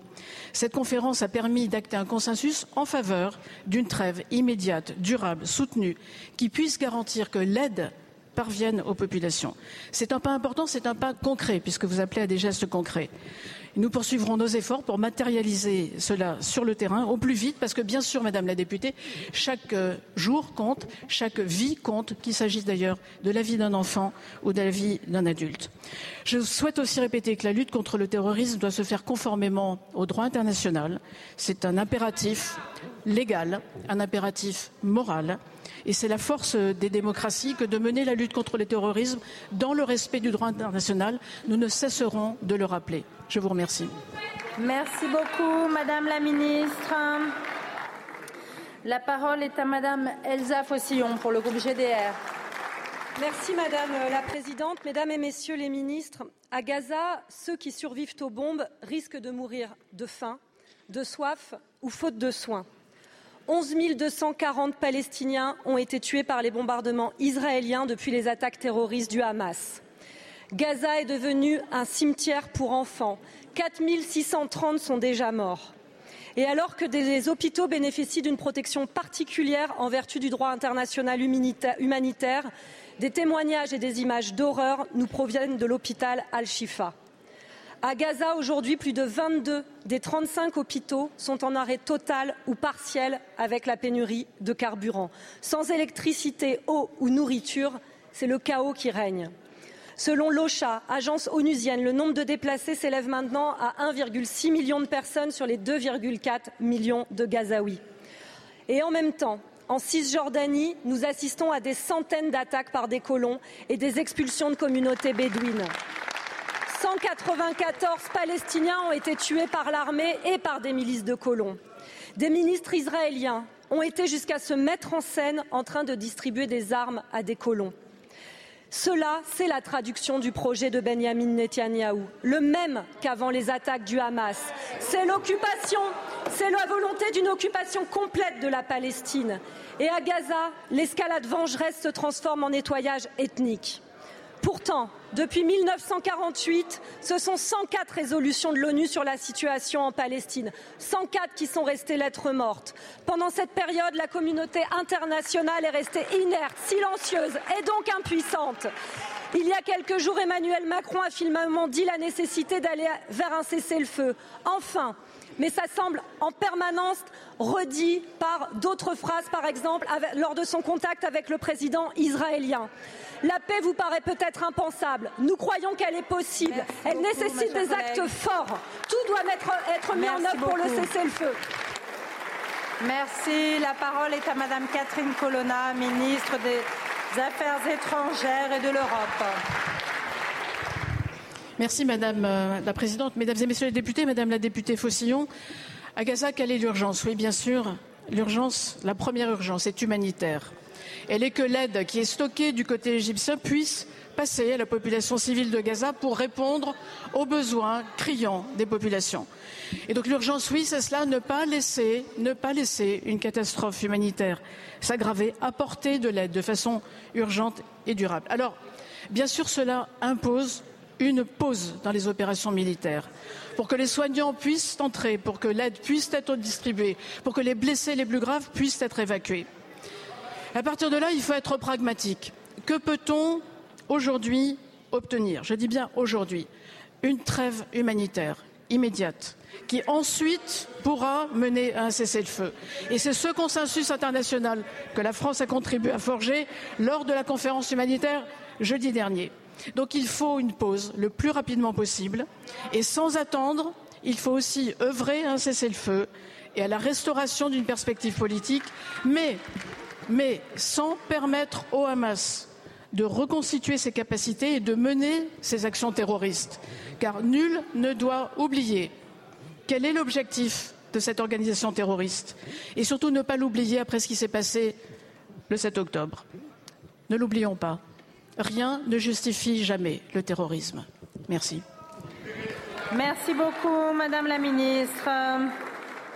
cette conférence a permis d'acter un consensus en faveur d'une trêve immédiate, durable, soutenue, qui puisse garantir que l'aide parvienne aux populations. C'est un pas important, c'est un pas concret, puisque vous appelez à des gestes concrets. Nous poursuivrons nos efforts pour matérialiser cela sur le terrain au plus vite, parce que bien sûr, Madame la députée, chaque jour compte, chaque vie compte, qu'il s'agisse d'ailleurs de la vie d'un enfant ou de la vie d'un adulte. Je souhaite aussi répéter que la lutte contre le terrorisme doit se faire conformément au droit international. C'est un impératif légal, un impératif moral. Et c'est la force des démocraties que de mener la lutte contre le terrorisme dans le respect du droit international. Nous ne cesserons de le rappeler. Je vous remercie. Merci beaucoup, Madame la Ministre. La parole est à Madame Elsa Fossillon pour le groupe GDR. Merci Madame la Présidente, Mesdames et Messieurs les ministres. À Gaza, ceux qui survivent aux bombes risquent de mourir de faim, de soif ou faute de soins. 11 240 Palestiniens ont été tués par les bombardements israéliens depuis les attaques terroristes du Hamas. Gaza est devenu un cimetière pour enfants. 4 630 sont déjà morts. Et alors que des hôpitaux bénéficient d'une protection particulière en vertu du droit international humanitaire, des témoignages et des images d'horreur nous proviennent de l'hôpital Al-Shifa. À Gaza, aujourd'hui, plus de 22 des 35 hôpitaux sont en arrêt total ou partiel avec la pénurie de carburant. Sans électricité, eau ou nourriture, c'est le chaos qui règne. Selon l'OCHA, agence onusienne, le nombre de déplacés s'élève maintenant à 1,6 million de personnes sur les 2,4 millions de Gazaouis. Et en même temps, en Cisjordanie, nous assistons à des centaines d'attaques par des colons et des expulsions de communautés bédouines. 194 Palestiniens ont été tués par l'armée et par des milices de colons. Des ministres israéliens ont été jusqu'à se mettre en scène en train de distribuer des armes à des colons. Cela, c'est la traduction du projet de Benjamin Netanyahou, le même qu'avant les attaques du Hamas. C'est l'occupation, c'est la volonté d'une occupation complète de la Palestine. Et à Gaza, l'escalade vengeresse se transforme en nettoyage ethnique. Pourtant, depuis 1948, ce sont 104 résolutions de l'ONU sur la situation en Palestine, 104 qui sont restées lettres mortes. Pendant cette période, la communauté internationale est restée inerte, silencieuse et donc impuissante. Il y a quelques jours, Emmanuel Macron a finalement dit la nécessité d'aller vers un cessez-le-feu. Enfin, mais ça semble en permanence redit par d'autres phrases, par exemple avec, lors de son contact avec le président israélien. La paix vous paraît peut-être impensable. Nous croyons qu'elle est possible. Merci elle beaucoup, nécessite des actes forts. Tout doit être mis en œuvre pour le cessez-le-feu. Merci. La parole est à Madame Catherine Colonna, ministre des Affaires étrangères et de l'Europe. Merci Madame euh, la Présidente, Mesdames et Messieurs les députés, Madame la députée Faucillon. À Gaza, quelle est l'urgence? Oui, bien sûr, l'urgence, la première urgence est humanitaire. Elle est que l'aide qui est stockée du côté égyptien puisse passer à la population civile de Gaza pour répondre aux besoins criants des populations. Et donc l'urgence, oui, c'est cela, ne pas laisser, ne pas laisser une catastrophe humanitaire s'aggraver, apporter de l'aide de façon urgente et durable. Alors, bien sûr, cela impose une pause dans les opérations militaires pour que les soignants puissent entrer, pour que l'aide puisse être distribuée, pour que les blessés les plus graves puissent être évacués. À partir de là, il faut être pragmatique. Que peut-on aujourd'hui obtenir? Je dis bien aujourd'hui une trêve humanitaire, immédiate qui ensuite pourra mener à un cessez-le-feu. Et c'est ce consensus international que la France a contribué à forger lors de la conférence humanitaire jeudi dernier. Donc il faut une pause le plus rapidement possible et sans attendre, il faut aussi œuvrer à un cessez-le-feu et à la restauration d'une perspective politique, mais, sans permettre au Hamas de reconstituer ses capacités et de mener ses actions terroristes. Car nul ne doit oublier quel est l'objectif de cette organisation terroriste et surtout ne pas l'oublier après ce qui s'est passé le 7 octobre. Ne l'oublions pas. Rien ne justifie jamais le terrorisme. Merci. Merci beaucoup, Madame la Ministre.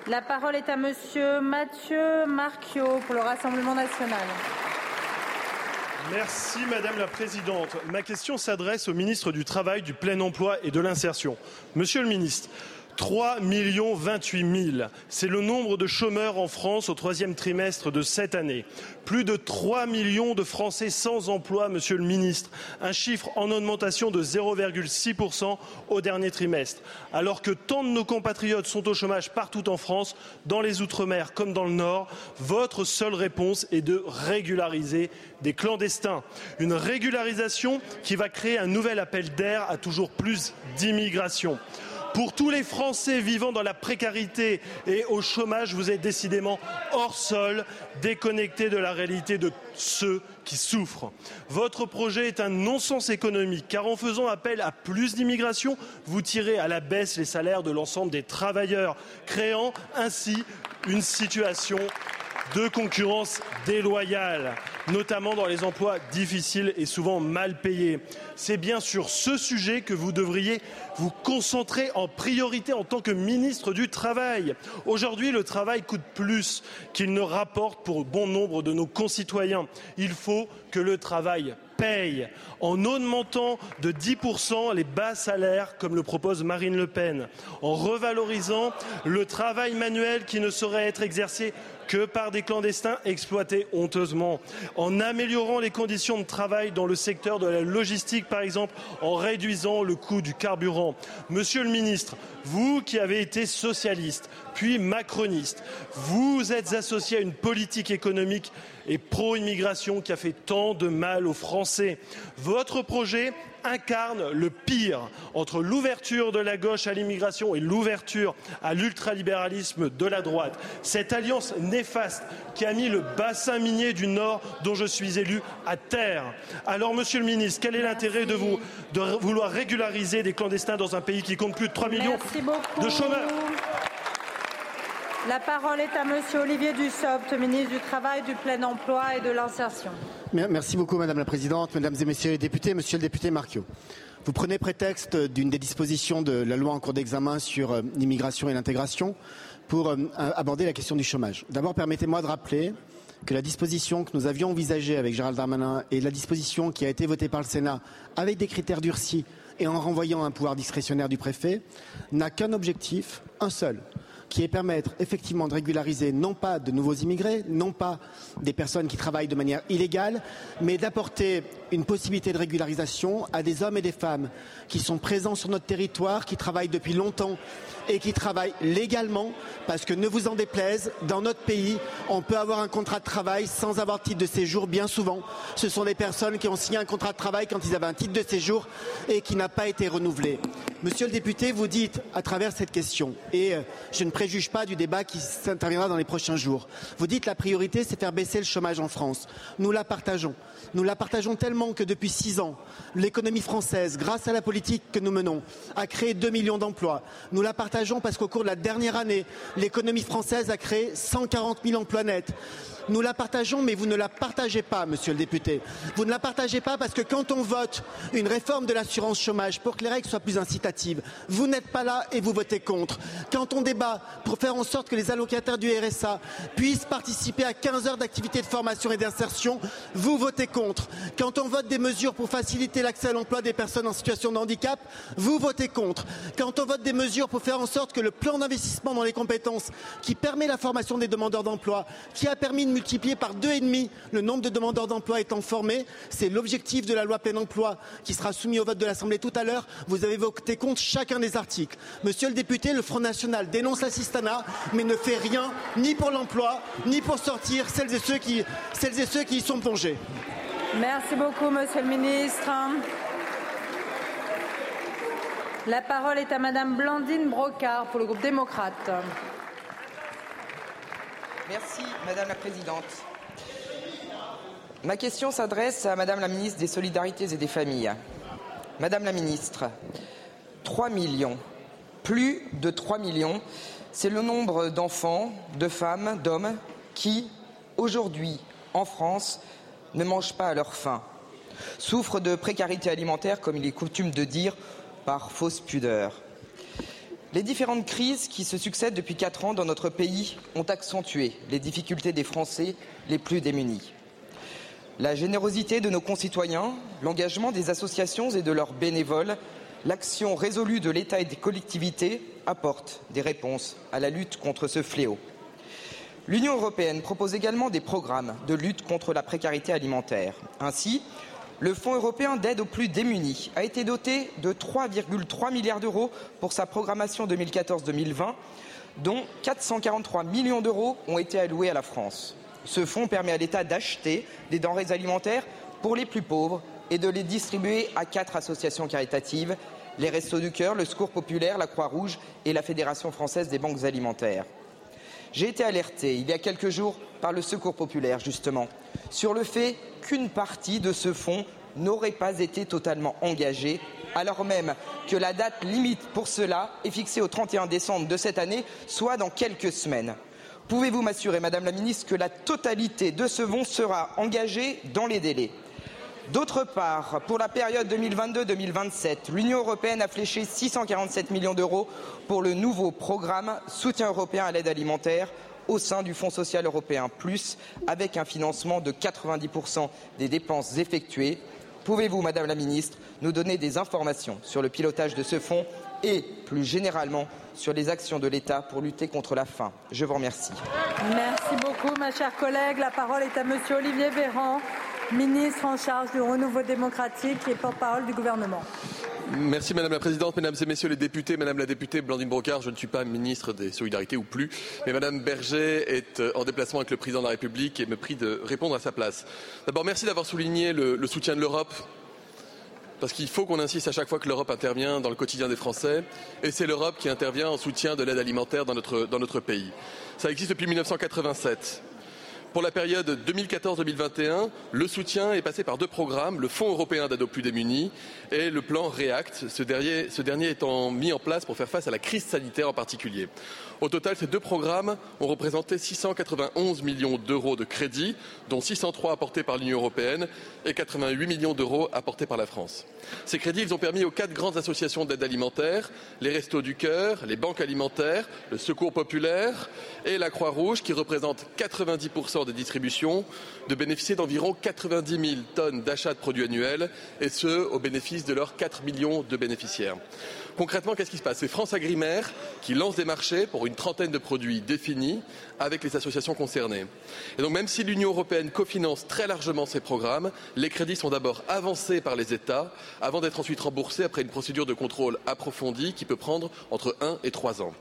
La parole est à Monsieur Mathieu Marchiot pour le Rassemblement national. Merci Madame la Présidente. Ma question s'adresse au ministre du Travail, du Plein Emploi et de l'Insertion. Monsieur le ministre, 3 millions 28 000. C'est le nombre de chômeurs en France au troisième trimestre de cette année. Plus de 3 millions de Français sans emploi, monsieur le ministre. Un chiffre en augmentation de 0,6% au dernier trimestre. Alors que tant de nos compatriotes sont au chômage partout en France, dans les Outre-mer comme dans le Nord, votre seule réponse est de régulariser des clandestins. Une régularisation qui va créer un nouvel appel d'air à toujours plus d'immigration. Pour tous les Français vivant dans la précarité et au chômage, vous êtes décidément hors sol, déconnecté de la réalité de ceux qui souffrent. Votre projet est un non-sens économique, car en faisant appel à plus d'immigration, vous tirez à la baisse les salaires de l'ensemble des travailleurs, créant ainsi une situation de concurrence déloyale, notamment dans les emplois difficiles et souvent mal payés. C'est bien sur ce sujet que vous devriez vous concentrer en priorité en tant que ministre du Travail. Aujourd'hui, le travail coûte plus qu'il ne rapporte pour bon nombre de nos concitoyens. Il faut que le travail paye en augmentant de 10% les bas salaires comme le propose Marine Le Pen, en revalorisant le travail manuel qui ne saurait être exercé que par des clandestins exploités honteusement, en améliorant les conditions de travail dans le secteur de la logistique, par exemple, en réduisant le coût du carburant. Monsieur le ministre, vous qui avez été socialiste, puis macroniste, vous êtes associé à une politique économique et pro-immigration qui a fait tant de mal aux Français. Votre projet incarne le pire entre l'ouverture de la gauche à l'immigration et l'ouverture à l'ultralibéralisme de la droite. Cette alliance néfaste qui a mis le bassin minier du Nord, dont je suis élu, à terre. Alors, Monsieur le Ministre, quel est l'intérêt de, vous, de vouloir régulariser des clandestins dans un pays qui compte plus de 3 millions de chômeurs? La parole est à Monsieur Olivier Dussopt, ministre du Travail, du Plein Emploi et de l'Insertion. Merci beaucoup, Madame la Présidente, Mesdames et Messieurs les députés, Monsieur le député Marchiot. Vous prenez prétexte d'une des dispositions de la loi en cours d'examen sur euh, l'immigration et l'intégration pour euh, aborder la question du chômage. D'abord, permettez-moi de rappeler que la disposition que nous avions envisagée avec Gérald Darmanin et la disposition qui a été votée par le Sénat avec des critères durcis et en renvoyant un pouvoir discrétionnaire du préfet n'a qu'un objectif, un seul, qui est permettre effectivement de régulariser non pas de nouveaux immigrés, non pas des personnes qui travaillent de manière illégale, mais d'apporter une possibilité de régularisation à des hommes et des femmes qui sont présents sur notre territoire, qui travaillent depuis longtemps et qui travaillent légalement, parce que ne vous en déplaise, dans notre pays, on peut avoir un contrat de travail sans avoir titre de séjour bien souvent. Ce sont des personnes qui ont signé un contrat de travail quand ils avaient un titre de séjour et qui n'a pas été renouvelé. Monsieur le député, vous dites à travers cette question, et euh, je ne préjuge pas du débat qui s'interviendra dans les prochains jours, vous dites la priorité c'est faire baisser le chômage en France. Nous la partageons. Nous la partageons tellement que depuis six ans, l'économie française, grâce à la politique que nous menons, a créé 2 millions d'emplois. Nous la partageons parce qu'au cours de la dernière année, l'économie française a créé 140 000 emplois nets. Nous la partageons, mais vous ne la partagez pas, monsieur le député. Vous ne la partagez pas parce que quand on vote une réforme de l'assurance chômage pour que les règles soient plus incitatives, vous n'êtes pas là et vous votez contre. Quand on débat pour faire en sorte que les allocataires du RSA puissent participer à 15 heures d'activité de formation et d'insertion, vous votez contre. Quand on vote des mesures pour faciliter l'accès à l'emploi des personnes en situation de handicap, vous votez contre. Quand on vote des mesures pour faire en sorte que le plan d'investissement dans les compétences qui permet la formation des demandeurs d'emploi, qui a permis une multiplié par deux et demi le nombre de demandeurs d'emploi étant formés. C'est l'objectif de la loi plein emploi qui sera soumis au vote de l'Assemblée tout à l'heure. Vous avez voté contre chacun des articles. Monsieur le député, le Front National dénonce l'assistanat, mais ne fait rien ni pour l'emploi, ni pour sortir celles et ceux qui, celles et, ceux qui y sont plongés. Merci beaucoup, Monsieur le Ministre. La parole est à Madame Blandine Brocard pour le groupe démocrate. Merci, Madame la Présidente. Ma question s'adresse à Madame la Ministre des Solidarités et des Familles. Madame la Ministre, 3 millions, plus de 3 millions, c'est le nombre d'enfants, de femmes, d'hommes qui, aujourd'hui, en France, ne mangent pas à leur faim, souffrent de précarité alimentaire, comme il est coutume de dire, par fausse pudeur. Les différentes crises qui se succèdent depuis quatre ans dans notre pays ont accentué les difficultés des Français les plus démunis. La générosité de nos concitoyens, l'engagement des associations et de leurs bénévoles, l'action résolue de l'État et des collectivités apportent des réponses à la lutte contre ce fléau. L'Union européenne propose également des programmes de lutte contre la précarité alimentaire. Ainsi, le Fonds européen d'aide aux plus démunis a été doté de 3,3 milliards d'euros pour sa programmation 2014-2020, dont 443 millions d'euros ont été alloués à la France. Ce fonds permet à l'État d'acheter des denrées alimentaires pour les plus pauvres et de les distribuer à quatre associations caritatives les Restos du Cœur, le Secours populaire, la Croix-Rouge et la Fédération française des banques alimentaires. J'ai été alerté il y a quelques jours par le Secours populaire, justement, sur le fait qu'une partie de ce fonds n'aurait pas été totalement engagée, alors même que la date limite pour cela est fixée au 31 décembre de cette année, soit dans quelques semaines. Pouvez-vous m'assurer, Madame la Ministre, que la totalité de ce fonds sera engagée dans les délais? D'autre part, pour la période 2022-2027, l'Union européenne a fléché 647 millions d'euros pour le nouveau programme Soutien européen à l'aide alimentaire au sein du Fonds social européen Plus, avec un financement de 90% des dépenses effectuées. Pouvez-vous, Madame la Ministre, nous donner des informations sur le pilotage de ce fonds et, plus généralement, sur les actions de l'État pour lutter contre la faim? Je vous remercie. Merci beaucoup, ma chère collègue. La parole est à Monsieur Olivier Véran, ministre en charge du renouveau démocratique et porte-parole du gouvernement. Merci Madame la Présidente, Mesdames et Messieurs les députés, Madame la députée Blandine Brocard, je ne suis pas ministre des Solidarités ou plus, mais Madame Berger est euh, en déplacement avec le Président de la République et me prie de répondre à sa place. D'abord, merci d'avoir souligné le, soutien de l'Europe parce qu'il faut qu'on insiste à chaque fois que l'Europe intervient dans le quotidien des Français, et c'est l'Europe qui intervient en soutien de l'aide alimentaire dans notre, dans notre pays. Ça existe depuis 1987. Pour la période 2014-2021, le soutien est passé par deux programmes, le Fonds européen d'aide aux plus démunis et le plan REACT, ce dernier, ce dernier étant mis en place pour faire face à la crise sanitaire en particulier. Au total, ces deux programmes ont représenté 691 millions d'euros de crédits, dont 603 apportés par l'Union européenne et 88 millions d'euros apportés par la France. Ces crédits ils ont permis aux quatre grandes associations d'aide alimentaire, les Restos du Cœur, les banques alimentaires, le Secours populaire et la Croix-Rouge, qui représentent 90% des distributions, de bénéficier d'environ 90 000 tonnes d'achats de produits annuels, et ce, au bénéfice de leurs 4 millions de bénéficiaires. Concrètement, qu'est-ce qui se passe? C'est France Agrimaire qui lance des marchés pour une trentaine de produits définis avec les associations concernées. Et donc même si l'Union européenne cofinance très largement ces programmes, les crédits sont d'abord avancés par les États avant d'être ensuite remboursés après une procédure de contrôle approfondie qui peut prendre entre 1 et 3 ans.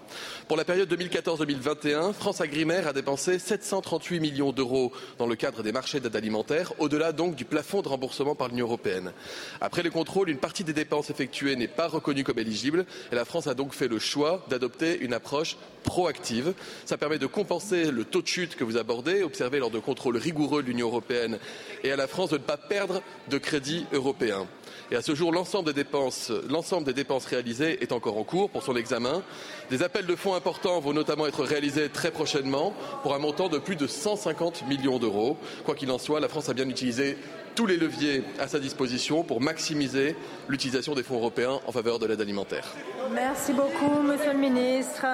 Pour la période 2014-2021, France Agrimaire a dépensé 738 millions d'euros dans le cadre des marchés d'aide alimentaire, au-delà donc du plafond de remboursement par l'Union européenne. Après les contrôles, une partie des dépenses effectuées n'est pas reconnue comme éligible et la France a donc fait le choix d'adopter une approche proactive. Ça permet de compenser le taux de chute que vous abordez, observé lors de contrôles rigoureux de l'Union européenne, et à la France de ne pas perdre de crédit européen. Et à ce jour, l'ensemble des dépenses, l'ensemble des dépenses réalisées est encore en cours pour son examen. Des appels de fonds importants vont notamment être réalisés très prochainement pour un montant de plus de 150 millions d'euros. Quoi qu'il en soit, la France a bien utilisé tous les leviers à sa disposition pour maximiser l'utilisation des fonds européens en faveur de l'aide alimentaire. Merci beaucoup, Monsieur le Ministre.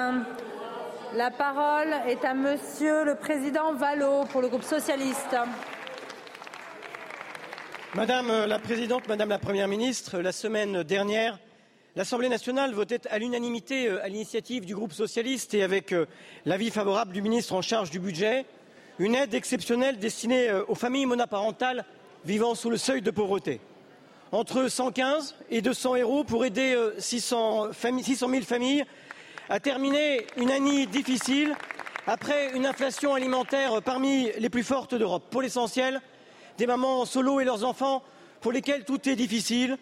La parole est à Monsieur le Président Vallot pour le groupe socialiste. Madame la Présidente, Madame la Première ministre, la semaine dernière, l'Assemblée nationale votait à l'unanimité à l'initiative du groupe socialiste et avec l'avis favorable du ministre en charge du budget une aide exceptionnelle destinée euh, aux familles monoparentales vivant sous le seuil de pauvreté. Entre 115 et 200 euros pour aider 600, 600 000 familles à terminer une année difficile après une inflation alimentaire parmi les plus fortes d'Europe. Pour l'essentiel, des mamans solo et leurs enfants pour lesquels tout est difficile,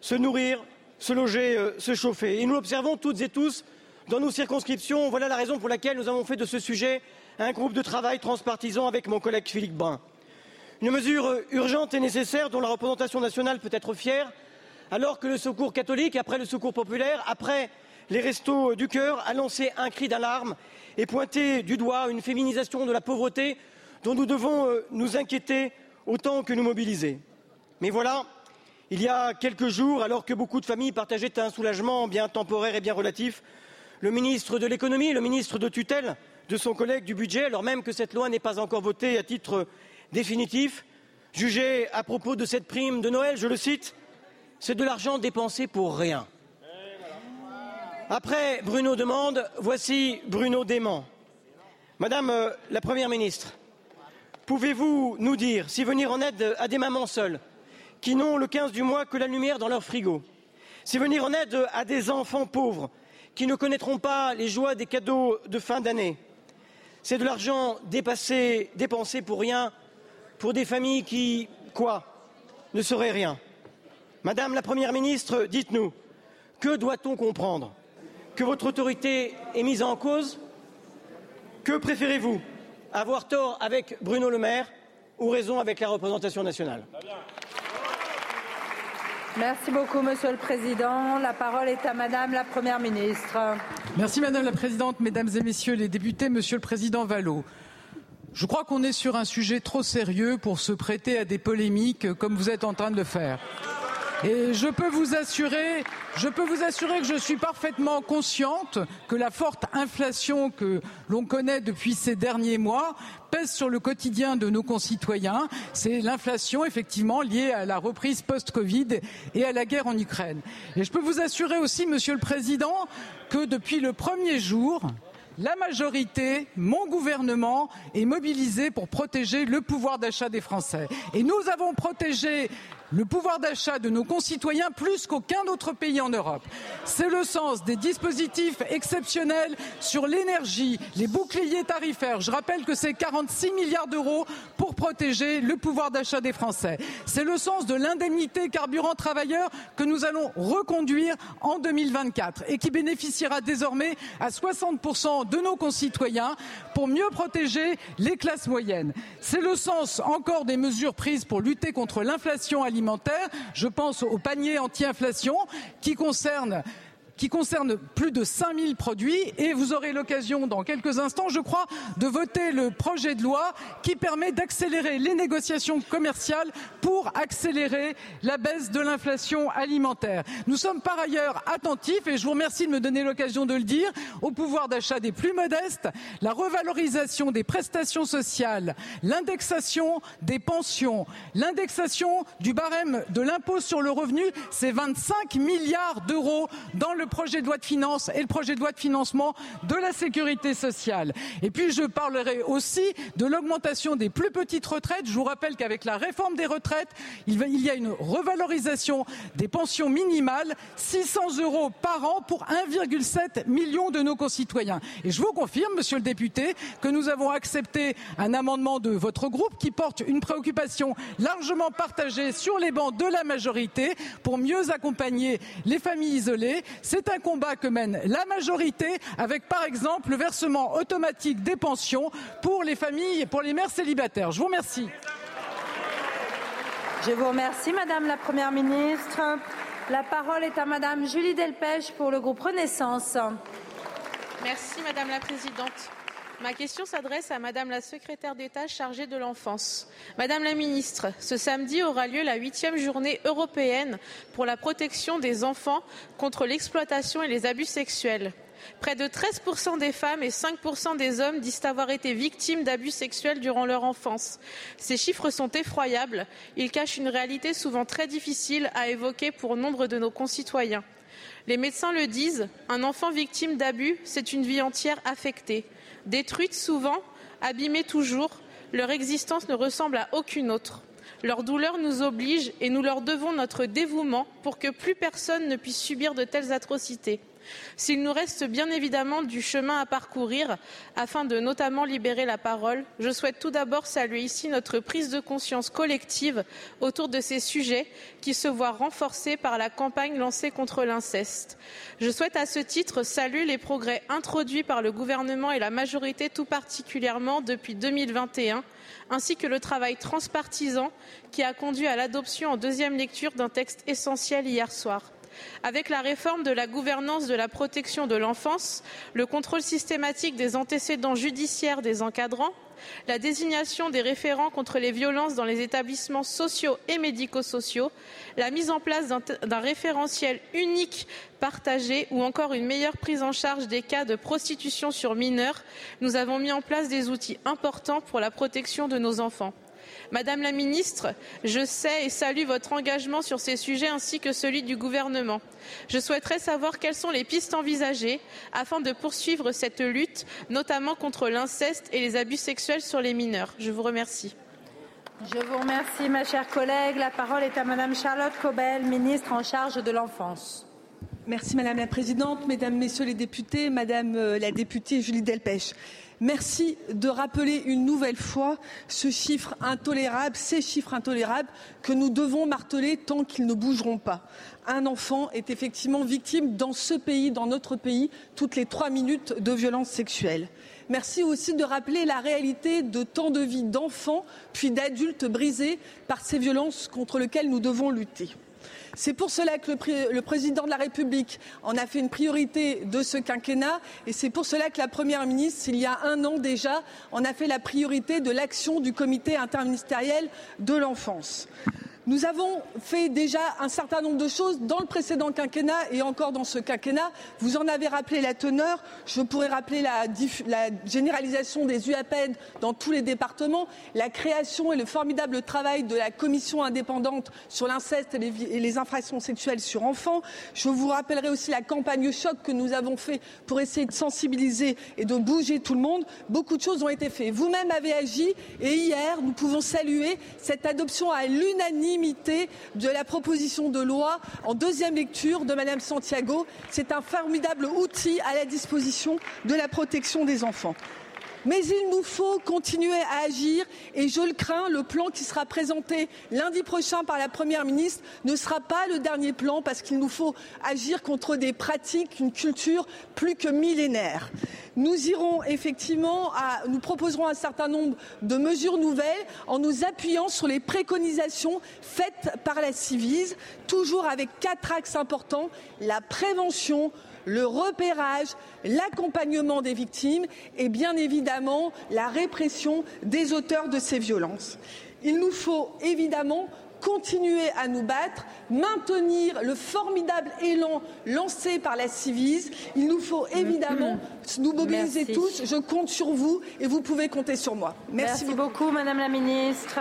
se nourrir, se loger, euh, se chauffer. Et nous l'observons toutes et tous dans nos circonscriptions. Voilà la raison pour laquelle nous avons fait de ce sujet un groupe de travail transpartisan avec mon collègue Philippe Brun. Une mesure urgente et nécessaire dont la représentation nationale peut être fière, alors que le secours catholique, après le secours populaire, après les restos du cœur, a lancé un cri d'alarme et pointé du doigt une féminisation de la pauvreté dont nous devons euh, nous inquiéter autant que nous mobiliser. Mais voilà, il y a quelques jours, alors que beaucoup de familles partageaient un soulagement bien temporaire et bien relatif, le ministre de l'économie, le ministre de tutelle de son collègue du budget, alors même que cette loi n'est pas encore votée à titre définitif, jugeait à propos de cette prime de Noël, je le cite, c'est de l'argent dépensé pour rien. Après Bruno demande, voici Bruno dément. Madame euh, la Première ministre, pouvez-vous nous dire si venir en aide à des mamans seules qui n'ont le 15 du mois que la lumière dans leur frigo. C'est venir en aide à des enfants pauvres qui ne connaîtront pas les joies des cadeaux de fin d'année. C'est de l'argent dépensé pour rien, pour des familles qui, quoi, ne seraient rien. Madame la Première ministre, dites-nous, que doit-on comprendre? Que votre autorité est mise en cause Que préférez-vous Avoir tort avec Bruno Le Maire ou raison avec la représentation nationale? Merci beaucoup, Monsieur le Président. La parole est à Madame la Première ministre. Merci, Madame la Présidente, Mesdames et Messieurs les députés, Monsieur le Président Vallot. Je crois qu'on est sur un sujet trop sérieux pour se prêter à des polémiques comme vous êtes en train de le faire. Et je peux vous assurer, je peux vous assurer que je suis parfaitement consciente que la forte inflation que l'on connaît depuis ces derniers mois pèse sur le quotidien de nos concitoyens. C'est l'inflation, effectivement, liée à la reprise post-Covid et à la guerre en Ukraine. Et je peux vous assurer aussi, Monsieur le Président, que depuis le premier jour, la majorité, mon gouvernement, est mobilisé pour protéger le pouvoir d'achat des Français. Et nous avons protégé le pouvoir d'achat de nos concitoyens plus qu'aucun autre pays en Europe. C'est le sens des dispositifs exceptionnels sur l'énergie, les boucliers tarifaires. Je rappelle que c'est 46 milliards d'euros pour protéger le pouvoir d'achat des Français. C'est le sens de l'indemnité carburant travailleur que nous allons reconduire en 2024 et qui bénéficiera désormais à 60% de nos concitoyens pour mieux protéger les classes moyennes. C'est le sens encore des mesures prises pour lutter contre l'inflation alimentaire Je pense au panier anti-inflation qui concerne qui concerne plus de 5000 produits et vous aurez l'occasion dans quelques instants, je crois, de voter le projet de loi qui permet d'accélérer les négociations commerciales pour accélérer la baisse de l'inflation alimentaire. Nous sommes par ailleurs attentifs et je vous remercie de me donner l'occasion de le dire au pouvoir d'achat des plus modestes, la revalorisation des prestations sociales, l'indexation des pensions, l'indexation du barème de l'impôt sur le revenu, c'est 25 milliards d'euros dans le projet de loi de finances et le projet de loi de financement de la sécurité sociale. Et puis je parlerai aussi de l'augmentation des plus petites retraites. Je vous rappelle qu'avec la réforme des retraites, il y a une revalorisation des pensions minimales, 600 euros par an pour 1,7 million de nos concitoyens. Et je vous confirme, monsieur le député, que nous avons accepté un amendement de votre groupe qui porte une préoccupation largement partagée sur les bancs de la majorité pour mieux accompagner les familles isolées. C'est un combat que mène la majorité avec, par exemple, le versement automatique des pensions pour les familles et pour les mères célibataires. Je vous remercie. Je vous remercie, Madame la Première ministre. La parole est à Madame Julie Delpech pour le groupe Renaissance. Merci, Madame la Présidente. Ma question s'adresse à Madame la secrétaire d'État chargée de l'enfance. Madame la ministre, ce samedi aura lieu la huitième journée européenne pour la protection des enfants contre l'exploitation et les abus sexuels. Près de 13% des femmes et 5% des hommes disent avoir été victimes d'abus sexuels durant leur enfance. Ces chiffres sont effroyables. Ils cachent une réalité souvent très difficile à évoquer pour nombre de nos concitoyens. Les médecins le disent, un enfant victime d'abus, c'est une vie entière affectée détruite souvent, abîmée toujours. Leur existence ne ressemble à aucune autre. Leur douleur nous oblige et nous leur devons notre dévouement pour que plus personne ne puisse subir de telles atrocités. S'il nous reste bien évidemment du chemin à parcourir afin de notamment libérer la parole, je souhaite tout d'abord saluer ici notre prise de conscience collective autour de ces sujets qui se voient renforcés par la campagne lancée contre l'inceste. Je souhaite à ce titre saluer les progrès introduits par le gouvernement et la majorité tout particulièrement depuis 2021 ainsi que le travail transpartisan qui a conduit à l'adoption en deuxième lecture d'un texte essentiel hier soir. Avec la réforme de la gouvernance de la protection de l'enfance, le contrôle systématique des antécédents judiciaires des encadrants, la désignation des référents contre les violences dans les établissements sociaux et médico-sociaux, la mise en place d'un référentiel unique partagé ou encore une meilleure prise en charge des cas de prostitution sur mineurs, nous avons mis en place des outils importants pour la protection de nos enfants. Madame la ministre, je sais et salue votre engagement sur ces sujets ainsi que celui du gouvernement. Je souhaiterais savoir quelles sont les pistes envisagées afin de poursuivre cette lutte, notamment contre l'inceste et les abus sexuels sur les mineurs. Je vous remercie. Je vous remercie, ma chère collègue. La parole est à Madame Charlotte Cobel, ministre en charge de l'enfance. Merci Madame la Présidente, Mesdames, Messieurs les députés, Madame euh, la députée Julie Delpech. Merci de rappeler une nouvelle fois ce chiffre intolérable, ces chiffres intolérables que nous devons marteler tant qu'ils ne bougeront pas. Un enfant est effectivement victime dans ce pays, dans notre pays, toutes les trois minutes de violences sexuelles. Merci aussi de rappeler la réalité de tant de vies d'enfants puis d'adultes brisés par ces violences contre lesquelles nous devons lutter. C'est pour cela que le, président de la République en a fait une priorité de ce quinquennat et c'est pour cela que la première ministre, il y a un an déjà, en a fait la priorité de l'action du comité interministériel de l'enfance. Nous avons fait déjà un certain nombre de choses dans le précédent quinquennat et encore dans ce quinquennat. Vous en avez rappelé la teneur. Je pourrais rappeler la, généralisation des UAPED dans tous les départements, la création et le formidable travail de la commission indépendante sur l'inceste et, et les, infractions sexuelles sur enfants. Je vous rappellerai aussi la campagne choc que nous avons fait pour essayer de sensibiliser et de bouger tout le monde. Beaucoup de choses ont été faites. Vous-même avez agi et hier, nous pouvons saluer cette adoption à l'unanimité de la proposition de loi en deuxième lecture de Madame Santiago. C'est un formidable outil à la disposition de la protection des enfants. Mais il nous faut continuer à agir et je le crains, le plan qui sera présenté lundi prochain par la Première ministre ne sera pas le dernier plan parce qu'il nous faut agir contre des pratiques, une culture plus que millénaire. Nous irons effectivement nous proposerons un certain nombre de mesures nouvelles en nous appuyant sur les préconisations faites par la Civise, toujours avec quatre axes importants, la prévention, le repérage, l'accompagnement des victimes et bien évidemment la répression des auteurs de ces violences. Il nous faut évidemment continuer à nous battre, maintenir le formidable élan lancé par la Civise. Il nous faut évidemment nous mobiliser tous. Je compte sur vous et vous pouvez compter sur moi. Merci, beaucoup, Madame la Ministre.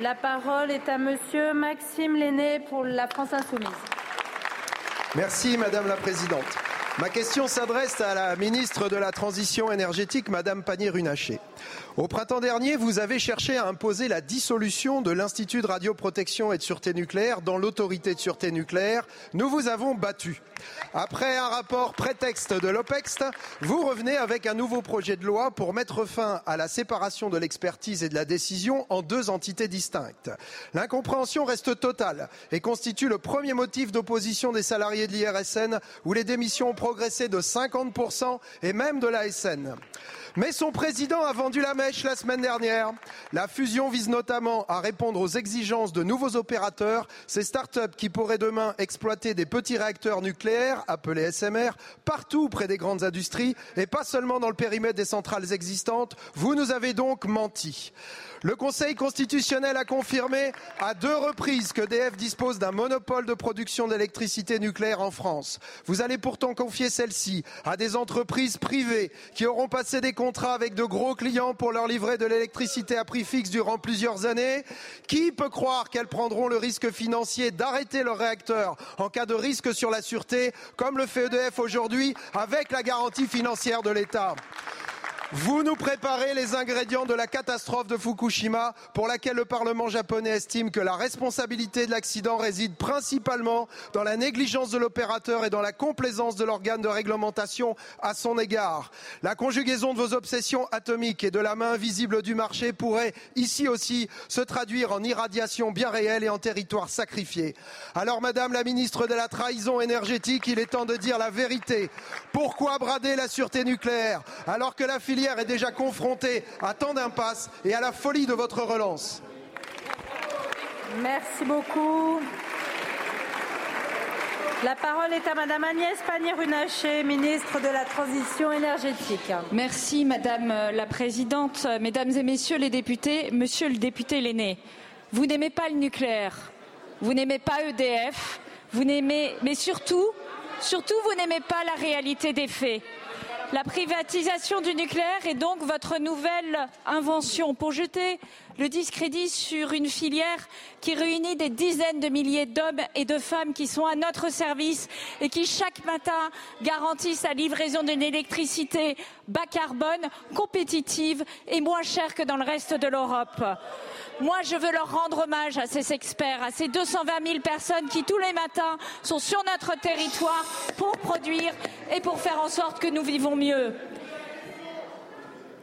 La parole est à Monsieur Maxime Lenné pour la France Insoumise. Merci Madame la Présidente. Ma question s'adresse à la ministre de la Transition énergétique, Madame Pannier-Runacher. Au printemps dernier, vous avez cherché à imposer la dissolution de l'Institut de radioprotection et de sûreté nucléaire dans l'autorité de sûreté nucléaire. Nous vous avons battu. Après un rapport prétexte de l'OPEX, vous revenez avec un nouveau projet de loi pour mettre fin à la séparation de l'expertise et de la décision en deux entités distinctes. L'incompréhension reste totale et constitue le premier motif d'opposition des salariés de l'IRSN où les démissions ont progressé de 50% et même de l'ASN. Mais son président a vendu la mèche la semaine dernière. La fusion vise notamment à répondre aux exigences de nouveaux opérateurs, ces start-up qui pourraient demain exploiter des petits réacteurs nucléaires, appelés SMR, partout près des grandes industries et pas seulement dans le périmètre des centrales existantes. Vous nous avez donc menti. Le Conseil constitutionnel a confirmé à deux reprises que DF dispose d'un monopole de production d'électricité nucléaire en France. Vous allez pourtant confier celle-ci à des entreprises privées qui auront passé des contrats avec de gros clients pour leur livrer de l'électricité à prix fixe durant plusieurs années. Qui peut croire qu'elles prendront le risque financier d'arrêter leur réacteur en cas de risque sur la sûreté, comme le fait EDF aujourd'hui, avec la garantie financière de l'État? Vous nous préparez les ingrédients de la catastrophe de Fukushima pour laquelle le Parlement japonais estime que la responsabilité de l'accident réside principalement dans la négligence de l'opérateur et dans la complaisance de l'organe de réglementation à son égard. La conjugaison de vos obsessions atomiques et de la main invisible du marché pourrait ici aussi se traduire en irradiation bien réelle et en territoire sacrifié. Alors Madame la ministre de la trahison énergétique, il est temps de dire la vérité. Pourquoi brader la sûreté nucléaire alors que la filière est déjà confrontée à tant d'impasses et à la folie de votre relance Merci beaucoup. La parole est à Madame Agnès Pannier-Runacher, ministre de la Transition énergétique. Merci Madame la Présidente, Mesdames et Messieurs les députés, Monsieur le député Lenné, vous n'aimez pas le nucléaire, vous n'aimez pas EDF, vous n'aimez, mais surtout, surtout, vous n'aimez pas la réalité des faits. La privatisation du nucléaire est donc votre nouvelle invention pour jeter le discrédit sur une filière qui réunit des dizaines de milliers d'hommes et de femmes qui sont à notre service et qui chaque matin garantissent la livraison d'une électricité bas carbone, compétitive et moins chère que dans le reste de l'Europe. Moi, je veux leur rendre hommage à ces experts, à ces 220 000 personnes qui, tous les matins, sont sur notre territoire pour produire et pour faire en sorte que nous vivons mieux.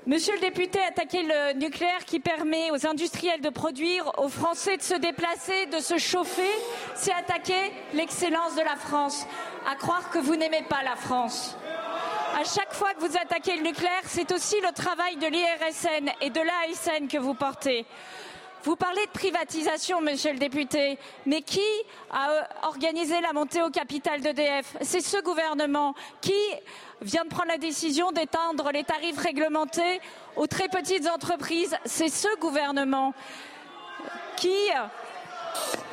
Monsieur le député, attaquer le nucléaire qui permet aux industriels de produire, aux Français de se déplacer, de se chauffer, c'est attaquer l'excellence de la France. À croire que vous n'aimez pas la France. À chaque fois que vous attaquez le nucléaire, c'est aussi le travail de l'IRSN et de l'ASN que vous portez. Vous parlez de privatisation, monsieur le député, mais qui a euh, organisé la montée au capital d'EDF C'est ce gouvernement qui vient de prendre la décision d'étendre les tarifs réglementés aux très petites entreprises. C'est ce gouvernement qui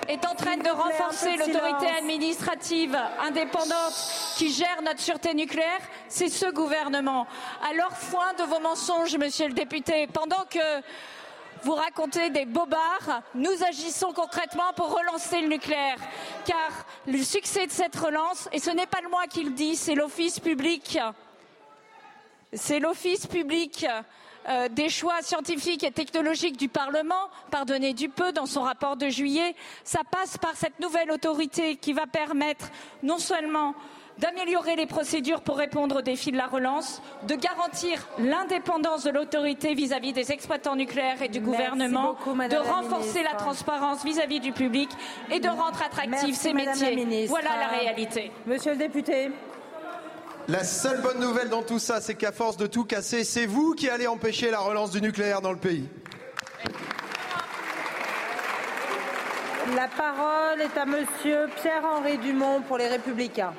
est en train de renforcer l'autorité administrative indépendante qui gère notre sûreté nucléaire, c'est ce gouvernement. Alors, foin de vos mensonges, monsieur le député, pendant que vous racontez des bobards. Nous agissons concrètement pour relancer le nucléaire. Car le succès de cette relance, et ce n'est pas moi qui le dit, c'est l'Office public, c'est l'Office public euh, des choix scientifiques et technologiques du Parlement, pardonnez du peu dans son rapport de juillet, ça passe par cette nouvelle autorité qui va permettre non seulement d'améliorer les procédures pour répondre aux défis de la relance, de garantir l'indépendance de l'autorité vis-à-vis des exploitants nucléaires et du gouvernement, de renforcer la transparence vis-à-vis du public et de rendre attractifs ces métiers. Voilà la réalité. Monsieur le député. La seule bonne nouvelle dans tout ça, c'est qu'à force de tout casser, c'est vous qui allez empêcher la relance du nucléaire dans le pays. La parole est à monsieur Pierre-Henri Dumont pour les Républicains.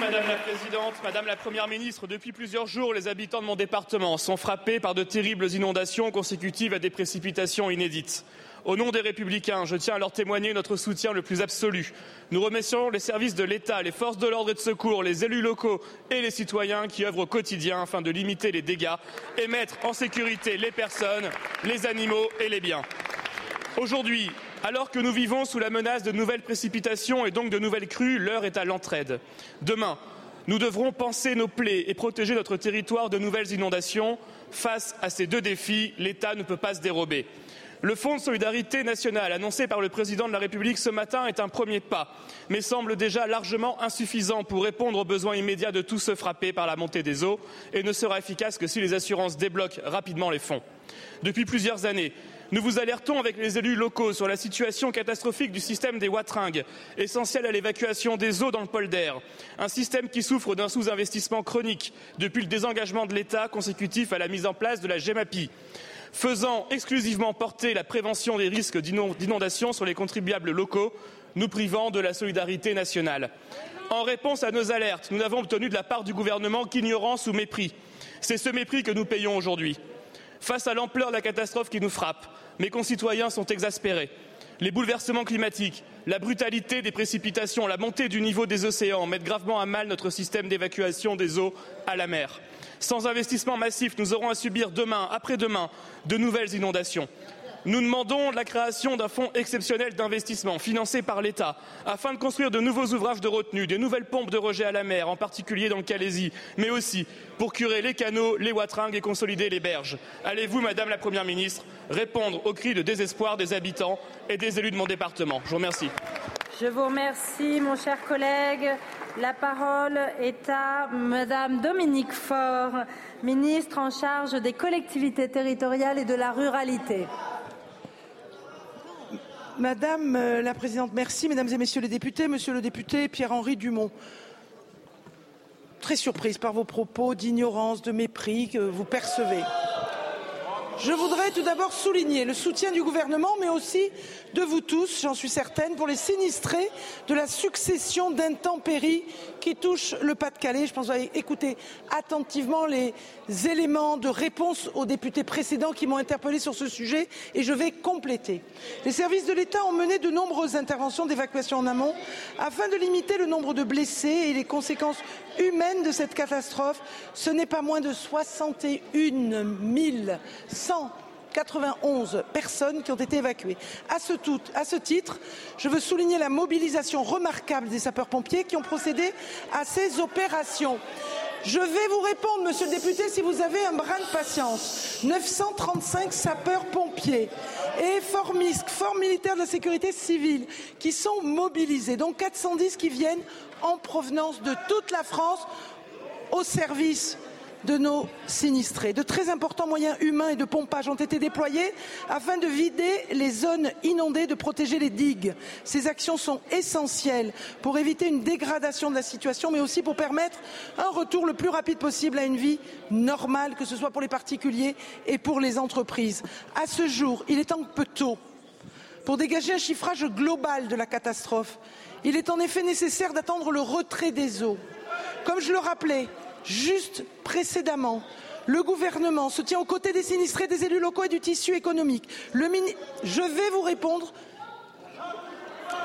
Madame la Présidente. Madame la Première ministre, depuis plusieurs jours, les habitants de mon département sont frappés par de terribles inondations consécutives à des précipitations inédites. Au nom des Républicains, je tiens à leur témoigner notre soutien le plus absolu. Nous remercions les services de l'État, les forces de l'ordre et de secours, les élus locaux et les citoyens qui œuvrent au quotidien afin de limiter les dégâts et mettre en sécurité les personnes, les animaux et les biens. Aujourd'hui, alors que nous vivons sous la menace de nouvelles précipitations et donc de nouvelles crues, l'heure est à l'entraide. Demain, nous devrons penser nos plaies et protéger notre territoire de nouvelles inondations. Face à ces deux défis, l'État ne peut pas se dérober. Le Fonds de solidarité nationale annoncé par le président de la République ce matin est un premier pas, mais semble déjà largement insuffisant pour répondre aux besoins immédiats de tous ceux frappés par la montée des eaux et ne sera efficace que si les assurances débloquent rapidement les fonds. Depuis plusieurs années, nous vous alertons avec les élus locaux sur la situation catastrophique du système des Watringues, essentiel à l'évacuation des eaux dans le polder. Un système qui souffre d'un sous-investissement chronique depuis le désengagement de l'État consécutif à la mise en place de la GEMAPI faisant exclusivement porter la prévention des risques d'inondation sur les contribuables locaux, nous privant de la solidarité nationale. En réponse à nos alertes, nous n'avons obtenu de la part du gouvernement qu'ignorance ou mépris. C'est ce mépris que nous payons aujourd'hui. Face à l'ampleur de la catastrophe qui nous frappe, mes concitoyens sont exaspérés. Les bouleversements climatiques, la brutalité des précipitations, la montée du niveau des océans mettent gravement à mal notre système d'évacuation des eaux à la mer. Sans investissement massif, nous aurons à subir demain, après-demain, de nouvelles inondations. Nous demandons la création d'un fonds exceptionnel d'investissement financé par l'État afin de construire de nouveaux ouvrages de retenue, des nouvelles pompes de rejet à la mer, en particulier dans le Calaisie, mais aussi pour curer les canaux, les watringues et consolider les berges. Allez-vous, Madame la Première ministre, répondre aux cris de désespoir des habitants et des élus de mon département? Je vous remercie. Je vous remercie, mon cher collègue. La parole est à Madame Dominique Faure, ministre en charge des collectivités territoriales et de la ruralité. Madame euh, la Présidente, merci. Mesdames et Messieurs les députés, Monsieur le député Pierre-Henri Dumont, très surprise par vos propos d'ignorance, de mépris que vous percevez. Je voudrais tout d'abord souligner le soutien du gouvernement, mais aussi de vous tous, j'en suis certaine, pour les sinistrés de la succession d'intempéries qui touchent le Pas-de-Calais. Je pense que vous écouté attentivement les éléments de réponse aux députés précédents qui m'ont interpellé sur ce sujet et je vais compléter. Les services de l'État ont mené de nombreuses interventions d'évacuation en amont afin de limiter le nombre de blessés et les conséquences humaines de cette catastrophe. Ce n'est pas moins de 61 100 91 personnes qui ont été évacuées. À ce, titre, je veux souligner la mobilisation remarquable des sapeurs-pompiers qui ont procédé à ces opérations. Je vais vous répondre, monsieur le député, si vous avez un brin de patience. 935 sapeurs-pompiers et FORMISC, Force militaire de la sécurité civile, qui sont mobilisés, dont 410 qui viennent en provenance de toute la France au service de nos sinistrés. De très importants moyens humains et de pompage ont été déployés afin de vider les zones inondées, de protéger les digues. Ces actions sont essentielles pour éviter une dégradation de la situation, mais aussi pour permettre un retour le plus rapide possible à une vie normale, que ce soit pour les particuliers et pour les entreprises. À ce jour, il est un peu tôt pour dégager un chiffrage global de la catastrophe. Il est en effet nécessaire d'attendre le retrait des eaux. Comme je le rappelais, juste précédemment, le gouvernement se tient aux côtés des sinistrés, des élus locaux et du tissu économique. Je vais vous répondre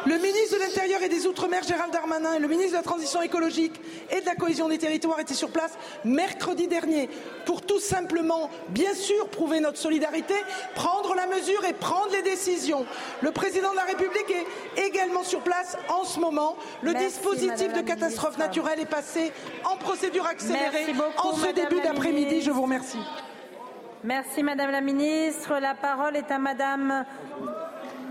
le ministre de l'Intérieur et des Outre-mer, Gérald Darmanin, et le ministre de la Transition écologique et de la cohésion des territoires étaient sur place mercredi dernier pour tout simplement, bien sûr, prouver notre solidarité, prendre la mesure et prendre les décisions. Le président de la République est également sur place en ce moment. Le Merci, dispositif de catastrophe naturelle est passé en procédure accélérée beaucoup, en ce début d'après-midi. Je vous remercie. Merci Madame la Ministre. La parole est à Madame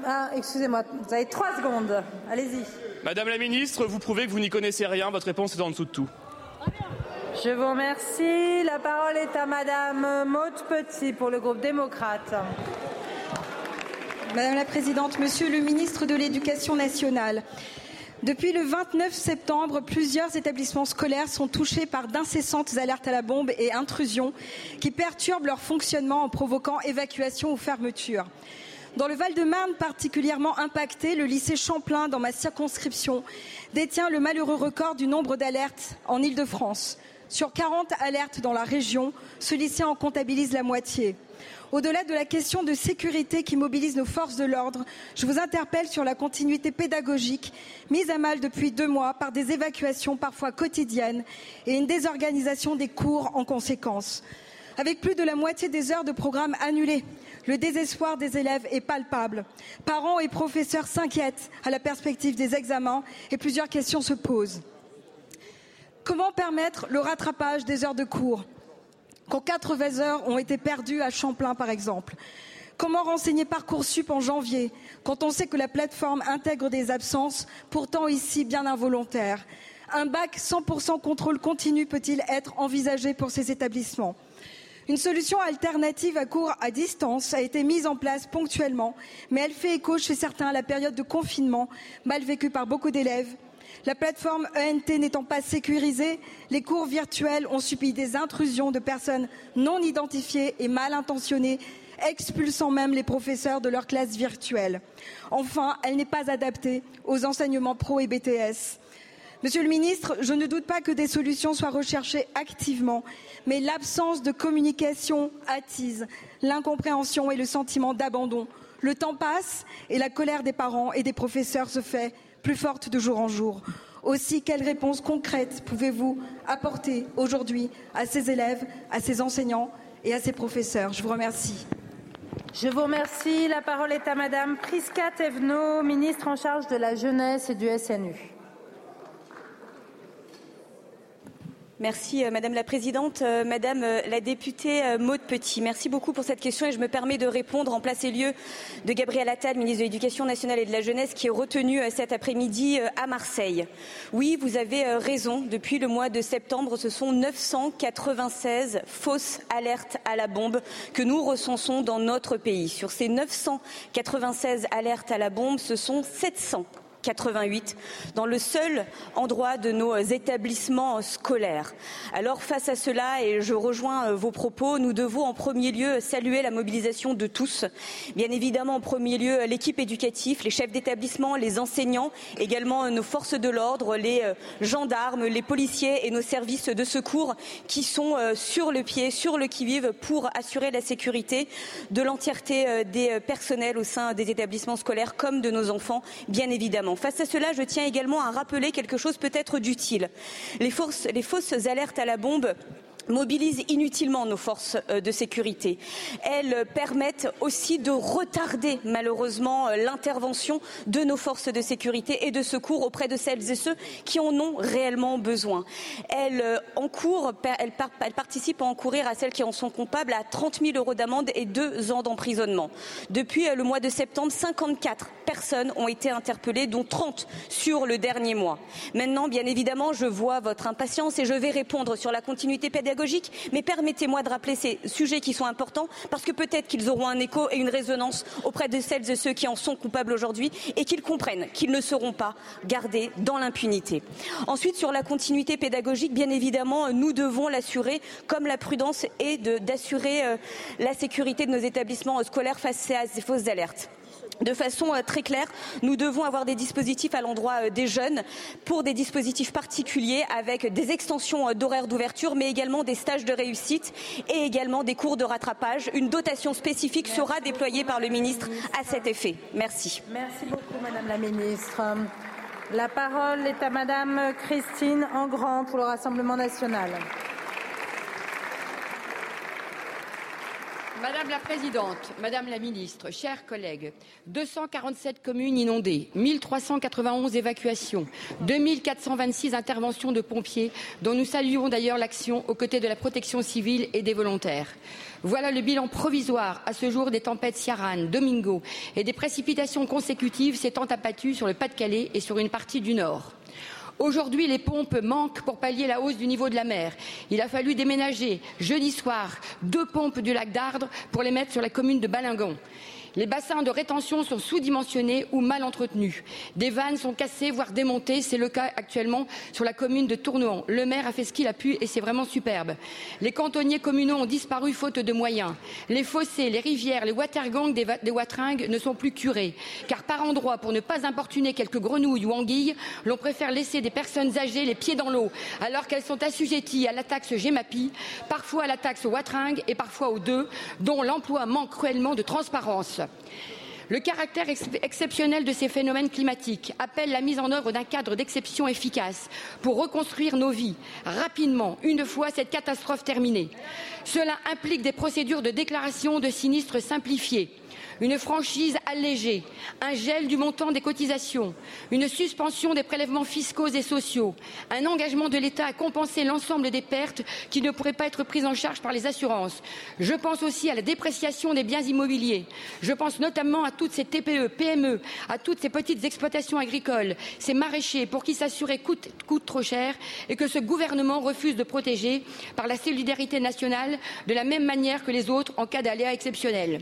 ah, excusez-moi, vous avez trois secondes. Allez-y. Madame la ministre, vous prouvez que vous n'y connaissez rien. Votre réponse est en dessous de tout. Je vous remercie. La parole est à Madame Maud Petit pour le groupe démocrate. Madame la Présidente, Monsieur le ministre de l'Éducation nationale, depuis le 29 septembre, plusieurs établissements scolaires sont touchés par d'incessantes alertes à la bombe et intrusions qui perturbent leur fonctionnement en provoquant évacuation ou fermeture. Dans le Val-de-Marne particulièrement impacté, le lycée Champlain, dans ma circonscription, détient le malheureux record du nombre d'alertes en Ile-de-France. Sur 40 alertes dans la région, ce lycée en comptabilise la moitié. Au-delà de la question de sécurité qui mobilise nos forces de l'ordre, je vous interpelle sur la continuité pédagogique mise à mal depuis deux mois par des évacuations parfois quotidiennes et une désorganisation des cours en conséquence. Avec plus de la moitié des heures de programme annulées, le désespoir des élèves est palpable. Parents et professeurs s'inquiètent à la perspective des examens et plusieurs questions se posent. Comment permettre le rattrapage des heures de cours quand 80 heures ont été perdues à Champlain, par exemple? Comment renseigner Parcoursup en janvier quand on sait que la plateforme intègre des absences, pourtant ici bien involontaires? Un bac 100% contrôle continu peut-il être envisagé pour ces établissements? Une solution alternative à cours à distance a été mise en place ponctuellement, mais elle fait écho chez certains à la période de confinement, mal vécue par beaucoup d'élèves. La plateforme ENT n'étant pas sécurisée, les cours virtuels ont subi des intrusions de personnes non identifiées et mal intentionnées, expulsant même les professeurs de leurs classes virtuelles. Enfin, elle n'est pas adaptée aux enseignements pro et BTS. Monsieur le ministre, je ne doute pas que des solutions soient recherchées activement, mais l'absence de communication attise l'incompréhension et le sentiment d'abandon. Le temps passe et la colère des parents et des professeurs se fait plus forte de jour en jour. Aussi, quelles réponses concrètes pouvez-vous apporter aujourd'hui à ces élèves, à ces enseignants et à ces professeurs? Je vous remercie. Je vous remercie. La parole est à Madame Priska Thévenot, ministre en charge de la jeunesse et du SNU. Merci Madame la Présidente. Madame la députée Maude Petit, merci beaucoup pour cette question et je me permets de répondre en place et lieu de Gabriel Attal, ministre de l'Éducation nationale et de la Jeunesse, qui est retenu cet après-midi à Marseille. Oui, vous avez raison. Depuis le mois de septembre, ce sont 996 fausses alertes à la bombe que nous recensons dans notre pays. Sur ces 996 alertes à la bombe, ce sont 700 88 dans le seul endroit de nos établissements scolaires. Alors face à cela, et je rejoins vos propos, nous devons en premier lieu saluer la mobilisation de tous. Bien évidemment, en premier lieu, l'équipe éducative, les chefs d'établissement, les enseignants, également nos forces de l'ordre, les gendarmes, les policiers et nos services de secours qui sont sur le pied, sur le qui-vive pour assurer la sécurité de l'entièreté des personnels au sein des établissements scolaires comme de nos enfants, bien évidemment. Face à cela, je tiens également à rappeler quelque chose peut-être d'utile. Les, les fausses alertes à la bombe mobilisent inutilement nos forces de sécurité. Elles permettent aussi de retarder malheureusement l'intervention de nos forces de sécurité et de secours auprès de celles et ceux qui en ont réellement besoin. Elles, encourent, elles, elles participent à encourir à celles qui en sont coupables à 30 000 euros d'amende et deux ans d'emprisonnement. Depuis le mois de septembre, 54 personnes ont été interpellées, dont 30 sur le dernier mois. Maintenant, bien évidemment, je vois votre impatience et je vais répondre sur la continuité pédagogique, mais permettez-moi de rappeler ces sujets qui sont importants parce que peut-être qu'ils auront un écho et une résonance auprès de celles et ceux qui en sont coupables aujourd'hui et qu'ils comprennent qu'ils ne seront pas gardés dans l'impunité. Ensuite, sur la continuité pédagogique, bien évidemment, nous devons l'assurer comme la prudence est d'assurer la sécurité de nos établissements scolaires face à ces fausses alertes de façon très claire, nous devons avoir des dispositifs à l'endroit des jeunes pour des dispositifs particuliers avec des extensions d'horaires d'ouverture, mais également des stages de réussite et également des cours de rattrapage. Une dotation spécifique Merci sera déployée par le ministre à cet effet. Merci. Merci beaucoup, Madame la Ministre. La parole est à Madame Christine Engrand pour le Rassemblement national. Madame la Présidente, Madame la Ministre, chers collègues, 247 communes inondées, 1391 évacuations, 2426 interventions de pompiers, dont nous saluons d'ailleurs l'action aux côtés de la protection civile et des volontaires. Voilà le bilan provisoire à ce jour des tempêtes Ciaran, Domingo et des précipitations consécutives s'étant abattues sur le Pas-de-Calais et sur une partie du Nord. Aujourd'hui, les pompes manquent pour pallier la hausse du niveau de la mer. Il a fallu déménager jeudi soir deux pompes du lac d'Ardre pour les mettre sur la commune de Balingon. Les bassins de rétention sont sous-dimensionnés ou mal entretenus. Des vannes sont cassées, voire démontées. C'est le cas actuellement sur la commune de Tournoan. Le maire a fait ce qu'il a pu et c'est vraiment superbe. Les cantonniers communaux ont disparu faute de moyens. Les fossés, les rivières, les watergangs des, ne sont plus curés. Car par endroits, pour ne pas importuner quelques grenouilles ou anguilles, l'on préfère laisser des personnes âgées les pieds dans l'eau, alors qu'elles sont assujetties à la taxe Gemapi, parfois à la taxe watringue et parfois aux deux, dont l'emploi manque cruellement de transparence. Le caractère ex exceptionnel de ces phénomènes climatiques appelle la mise en œuvre d'un cadre d'exception efficace pour reconstruire nos vies rapidement, une fois cette catastrophe terminée. Cela implique des procédures de déclaration de sinistres simplifiées une franchise allégée, un gel du montant des cotisations, une suspension des prélèvements fiscaux et sociaux, un engagement de l'État à compenser l'ensemble des pertes qui ne pourraient pas être prises en charge par les assurances. Je pense aussi à la dépréciation des biens immobiliers. Je pense notamment à toutes ces TPE, PME, à toutes ces petites exploitations agricoles, ces maraîchers pour qui s'assurer coûte, trop cher et que ce gouvernement refuse de protéger par la solidarité nationale de la même manière que les autres en cas d'aléa exceptionnel.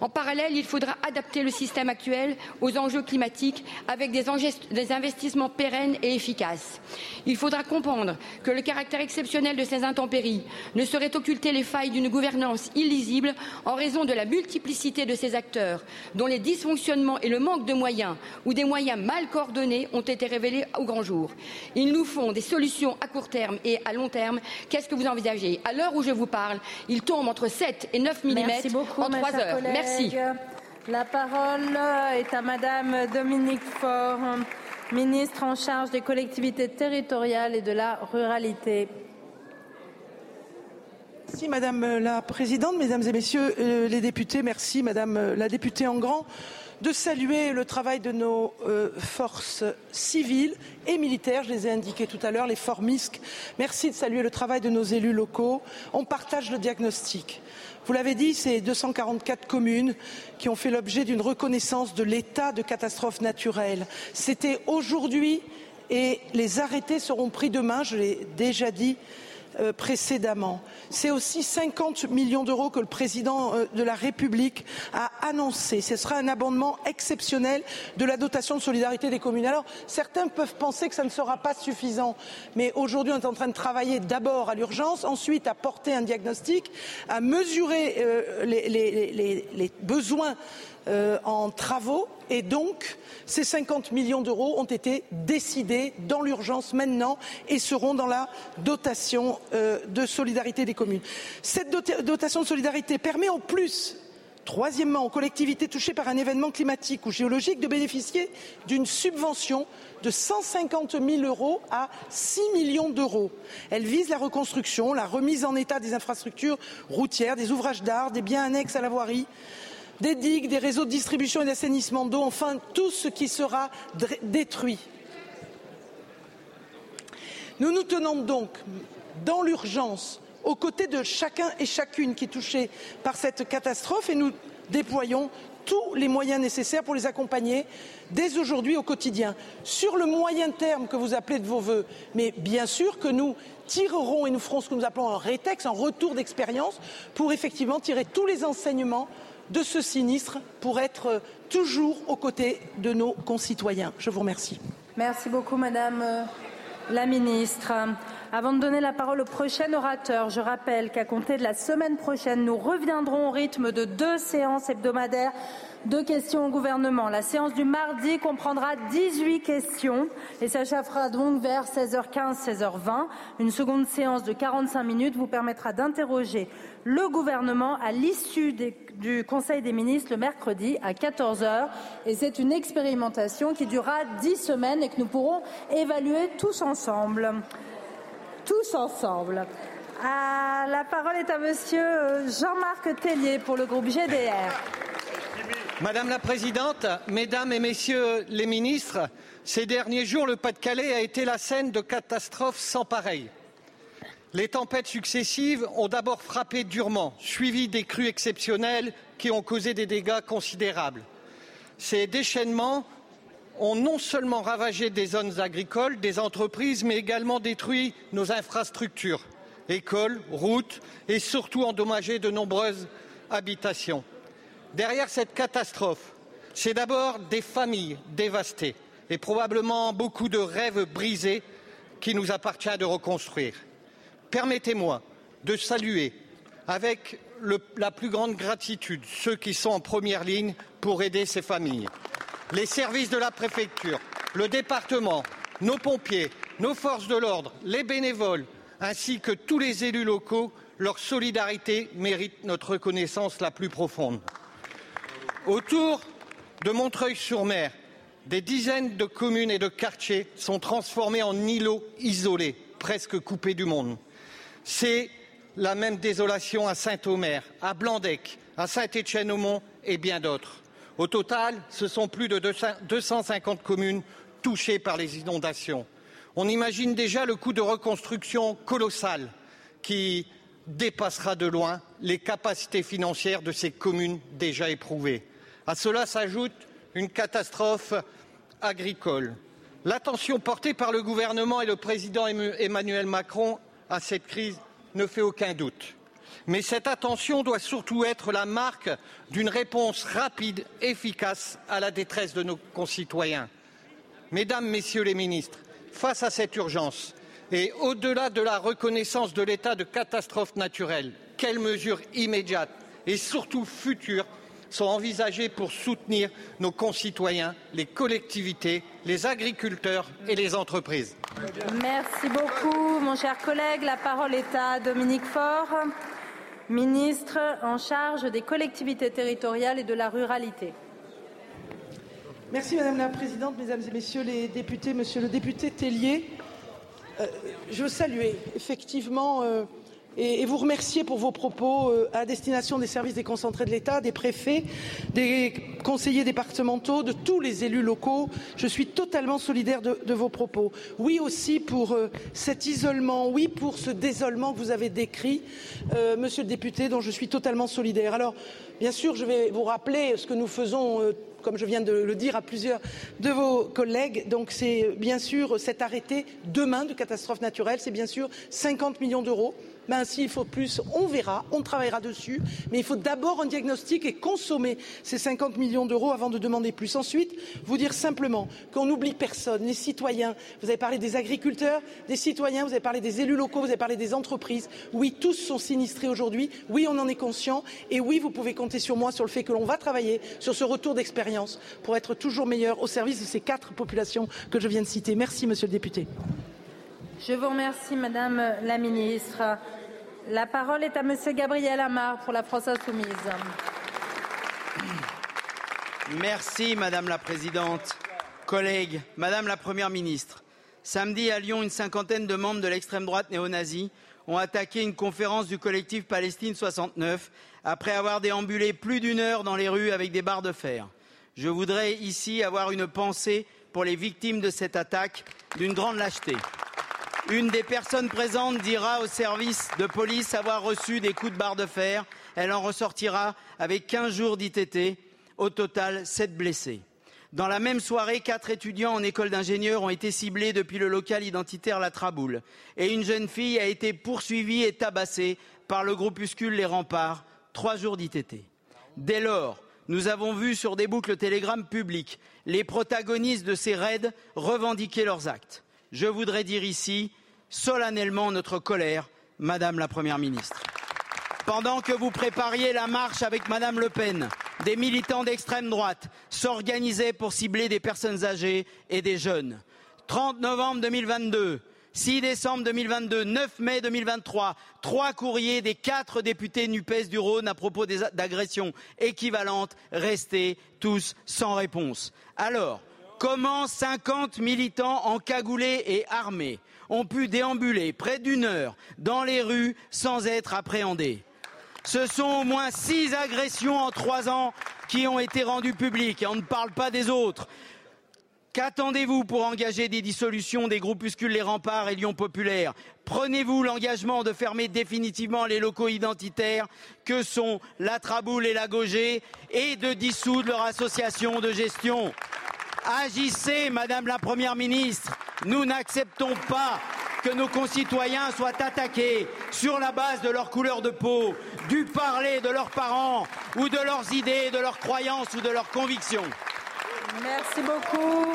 En parallèle, il faudra adapter le système actuel aux enjeux climatiques avec des, des, investissements pérennes et efficaces. Il faudra comprendre que le caractère exceptionnel de ces intempéries ne saurait occulter les failles d'une gouvernance illisible en raison de la multiplicité de ces acteurs, dont les dysfonctionnements et le manque de moyens ou des moyens mal coordonnés ont été révélés au grand jour. Ils nous font des solutions à court terme et à long terme. Qu'est-ce que vous envisagez? À l'heure où je vous parle, il tombe entre 7 et 9 mm en 3 heures. Merci. La parole est à Madame Dominique Faure, ministre en charge des collectivités territoriales et de la ruralité. Merci Madame la Présidente, Mesdames et Messieurs euh, les députés. Merci Madame la députée Engrand de saluer le travail de nos euh, forces civiles et militaires. Je les ai indiqués tout à l'heure, les FORMISC. Merci de saluer le travail de nos élus locaux. On partage le diagnostic. Vous l'avez dit, c'est 244 communes qui ont fait l'objet d'une reconnaissance de l'état de catastrophe naturelle. C'était aujourd'hui et les arrêtés seront pris demain, je l'ai déjà dit euh, précédemment. C'est aussi 50 millions d'euros que le président euh, de la République a annoncé. Ce sera un abondement exceptionnel de la dotation de solidarité des communes. Alors, certains peuvent penser que ça ne sera pas suffisant, mais aujourd'hui, on est en train de travailler d'abord à l'urgence, ensuite à porter un diagnostic, à mesurer euh, les, besoins euh, en travaux et donc ces 50 millions d'euros ont été décidés dans l'urgence maintenant et seront dans la dotation euh, de solidarité des communes. Cette dotation de solidarité permet en plus Troisièmement, aux collectivités touchées par un événement climatique ou géologique de bénéficier d'une subvention de 150 000 euros à 6 millions d'euros. Elle vise la reconstruction, la remise en état des infrastructures routières, des ouvrages d'art, des biens annexes à la voirie, des digues, des réseaux de distribution et d'assainissement d'eau, enfin tout ce qui sera détruit. Nous nous tenons donc dans l'urgence aux côtés de chacun et chacune qui est touché par cette catastrophe et nous déployons tous les moyens nécessaires pour les accompagner dès aujourd'hui au quotidien. Sur le moyen terme que vous appelez de vos voeux, mais bien sûr que nous tirerons et nous ferons ce que nous appelons un rétex, un retour d'expérience, pour effectivement tirer tous les enseignements de ce sinistre pour être toujours aux côtés de nos concitoyens. Je vous remercie. Merci beaucoup, Madame euh, la Ministre. Avant de donner la parole au prochain orateur, je rappelle qu'à compter de la semaine prochaine, nous reviendrons au rythme de deux séances hebdomadaires de questions au gouvernement. La séance du mardi comprendra 18 questions et s'achèvera donc vers 16h15, 16h20. Une seconde séance de 45 minutes vous permettra d'interroger le gouvernement à l'issue du Conseil des ministres le mercredi à 14h. Et c'est une expérimentation qui durera 10 semaines et que nous pourrons évaluer tous ensemble. Tous ensemble. Ah, la parole est à monsieur euh, Jean-Marc Tellier pour le groupe GDR. Madame la Présidente, Mesdames et Messieurs les ministres, ces derniers jours, le Pas-de-Calais a été la scène de catastrophes sans pareil. Les tempêtes successives ont d'abord frappé durement, suivies des crues exceptionnelles qui ont causé des dégâts considérables. Ces déchaînements ont non seulement ravagé des zones agricoles, des entreprises, mais également détruit nos infrastructures, écoles, routes et surtout endommagé de nombreuses habitations. Derrière cette catastrophe, c'est d'abord des familles dévastées et probablement beaucoup de rêves brisés qui nous appartient de reconstruire permettez-moi de saluer avec la plus grande gratitude ceux qui sont en première ligne pour aider ces familles. Les services de la préfecture, le département, nos pompiers, nos forces de l'ordre, les bénévoles, ainsi que tous les élus locaux, leur solidarité mérite notre reconnaissance la plus profonde. Autour de Montreuil-sur-Mer, des dizaines de communes et de quartiers sont transformés en îlots isolés, presque coupés du monde. C'est la même désolation à Saint-Omer, à Blandec, à Saint-Étienne-au-Mont et bien d'autres. Au total, ce sont plus de 250 communes touchées par les inondations. On imagine déjà le coût de reconstruction colossal qui dépassera de loin les capacités financières de ces communes déjà éprouvées. À cela s'ajoute une catastrophe agricole. L'attention portée par le gouvernement et le président Emmanuel Macron à cette crise ne fait aucun doute. Mais cette attention doit surtout être la marque d'une réponse rapide, efficace à la détresse de nos concitoyens. Mesdames, Messieurs les ministres, face à cette urgence et au-delà de la reconnaissance de l'état de catastrophe naturelle, quelles mesures immédiates et surtout futures sont envisagées pour soutenir nos concitoyens, les collectivités, les agriculteurs et les entreprises. Merci beaucoup, mon cher collègue. La parole est à Dominique Faure, ministre en charge des collectivités territoriales et de la ruralité. Merci Madame la Présidente, Mesdames et Messieurs les députés, Monsieur le député Tellier. Euh, je veux saluer effectivement euh, et, vous remercier pour vos propos euh, à destination des services déconcentrés de l'État, des préfets, des conseillers départementaux, de tous les élus locaux. Je suis totalement solidaire de, vos propos. Oui aussi pour euh, cet isolement, oui pour ce désolement que vous avez décrit, euh, monsieur le député, dont je suis totalement solidaire. Alors, bien sûr, je vais vous rappeler ce que nous faisons. Comme je viens de le dire à plusieurs de vos collègues. Donc c'est bien sûr cet arrêté demain de catastrophe naturelle, c'est bien sûr 50 millions d'euros ben, s'il faut plus, on verra, on travaillera dessus. Mais il faut d'abord un diagnostic et consommer ces 50 millions d'euros avant de demander plus. Ensuite, vous dire simplement qu'on n'oublie personne, les citoyens. Vous avez parlé des agriculteurs, des citoyens, vous avez parlé des élus locaux, vous avez parlé des entreprises. Oui, tous sont sinistrés aujourd'hui. Oui, on en est conscient. Et oui, vous pouvez compter sur moi sur le fait que l'on va travailler sur ce retour d'expérience pour être toujours meilleur au service de ces quatre populations que je viens de citer. Merci, monsieur le député. Je vous remercie, Madame la Ministre. La parole est à Monsieur Gabriel Amar pour la France Insoumise. Merci, Madame la Présidente. Collègues, Madame la Première ministre, samedi à Lyon, une cinquantaine de membres de l'extrême droite néo-nazie ont attaqué une conférence du collectif Palestine 69 après avoir déambulé plus d'une heure dans les rues avec des barres de fer. Je voudrais ici avoir une pensée pour les victimes de cette attaque d'une grande lâcheté. Une des personnes présentes dira au service de police avoir reçu des coups de barre de fer. Elle en ressortira avec 15 jours d'ITT. Au total, 7 blessés. Dans la même soirée, quatre étudiants en école d'ingénieur ont été ciblés depuis le local identitaire La Traboule. Et une jeune fille a été poursuivie et tabassée par le groupuscule Les Remparts. Trois jours d'ITT. Dès lors, nous avons vu sur des boucles télégrammes publiques les protagonistes de ces raids revendiquer leurs actes je voudrais dire ici solennellement notre colère, Madame la Première ministre. Pendant que vous prépariez la marche avec Madame Le Pen, des militants d'extrême droite s'organisaient pour cibler des personnes âgées et des jeunes. 30 novembre 2022, 6 décembre 2022, 9 mai 2023, trois courriers des quatre députés NUPES du Rhône à propos d'agressions équivalentes restés tous sans réponse. Alors, comment 50 militants encagoulés et armés ont pu déambuler près d'une heure dans les rues sans être appréhendés? Ce sont au moins six agressions en trois ans qui ont été rendues publiques et on ne parle pas des autres. Qu'attendez-vous pour engager des dissolutions des groupuscules Les Remparts et Lyon Populaire? Prenez-vous l'engagement de fermer définitivement les locaux identitaires que sont la Traboule et la Gaugée et de dissoudre leur association de gestion? Agissez, Madame la Première ministre. Nous n'acceptons pas que nos concitoyens soient attaqués sur la base de leur couleur de peau, du parler de leurs parents ou de leurs idées, de leurs croyances ou de leurs convictions. Merci beaucoup.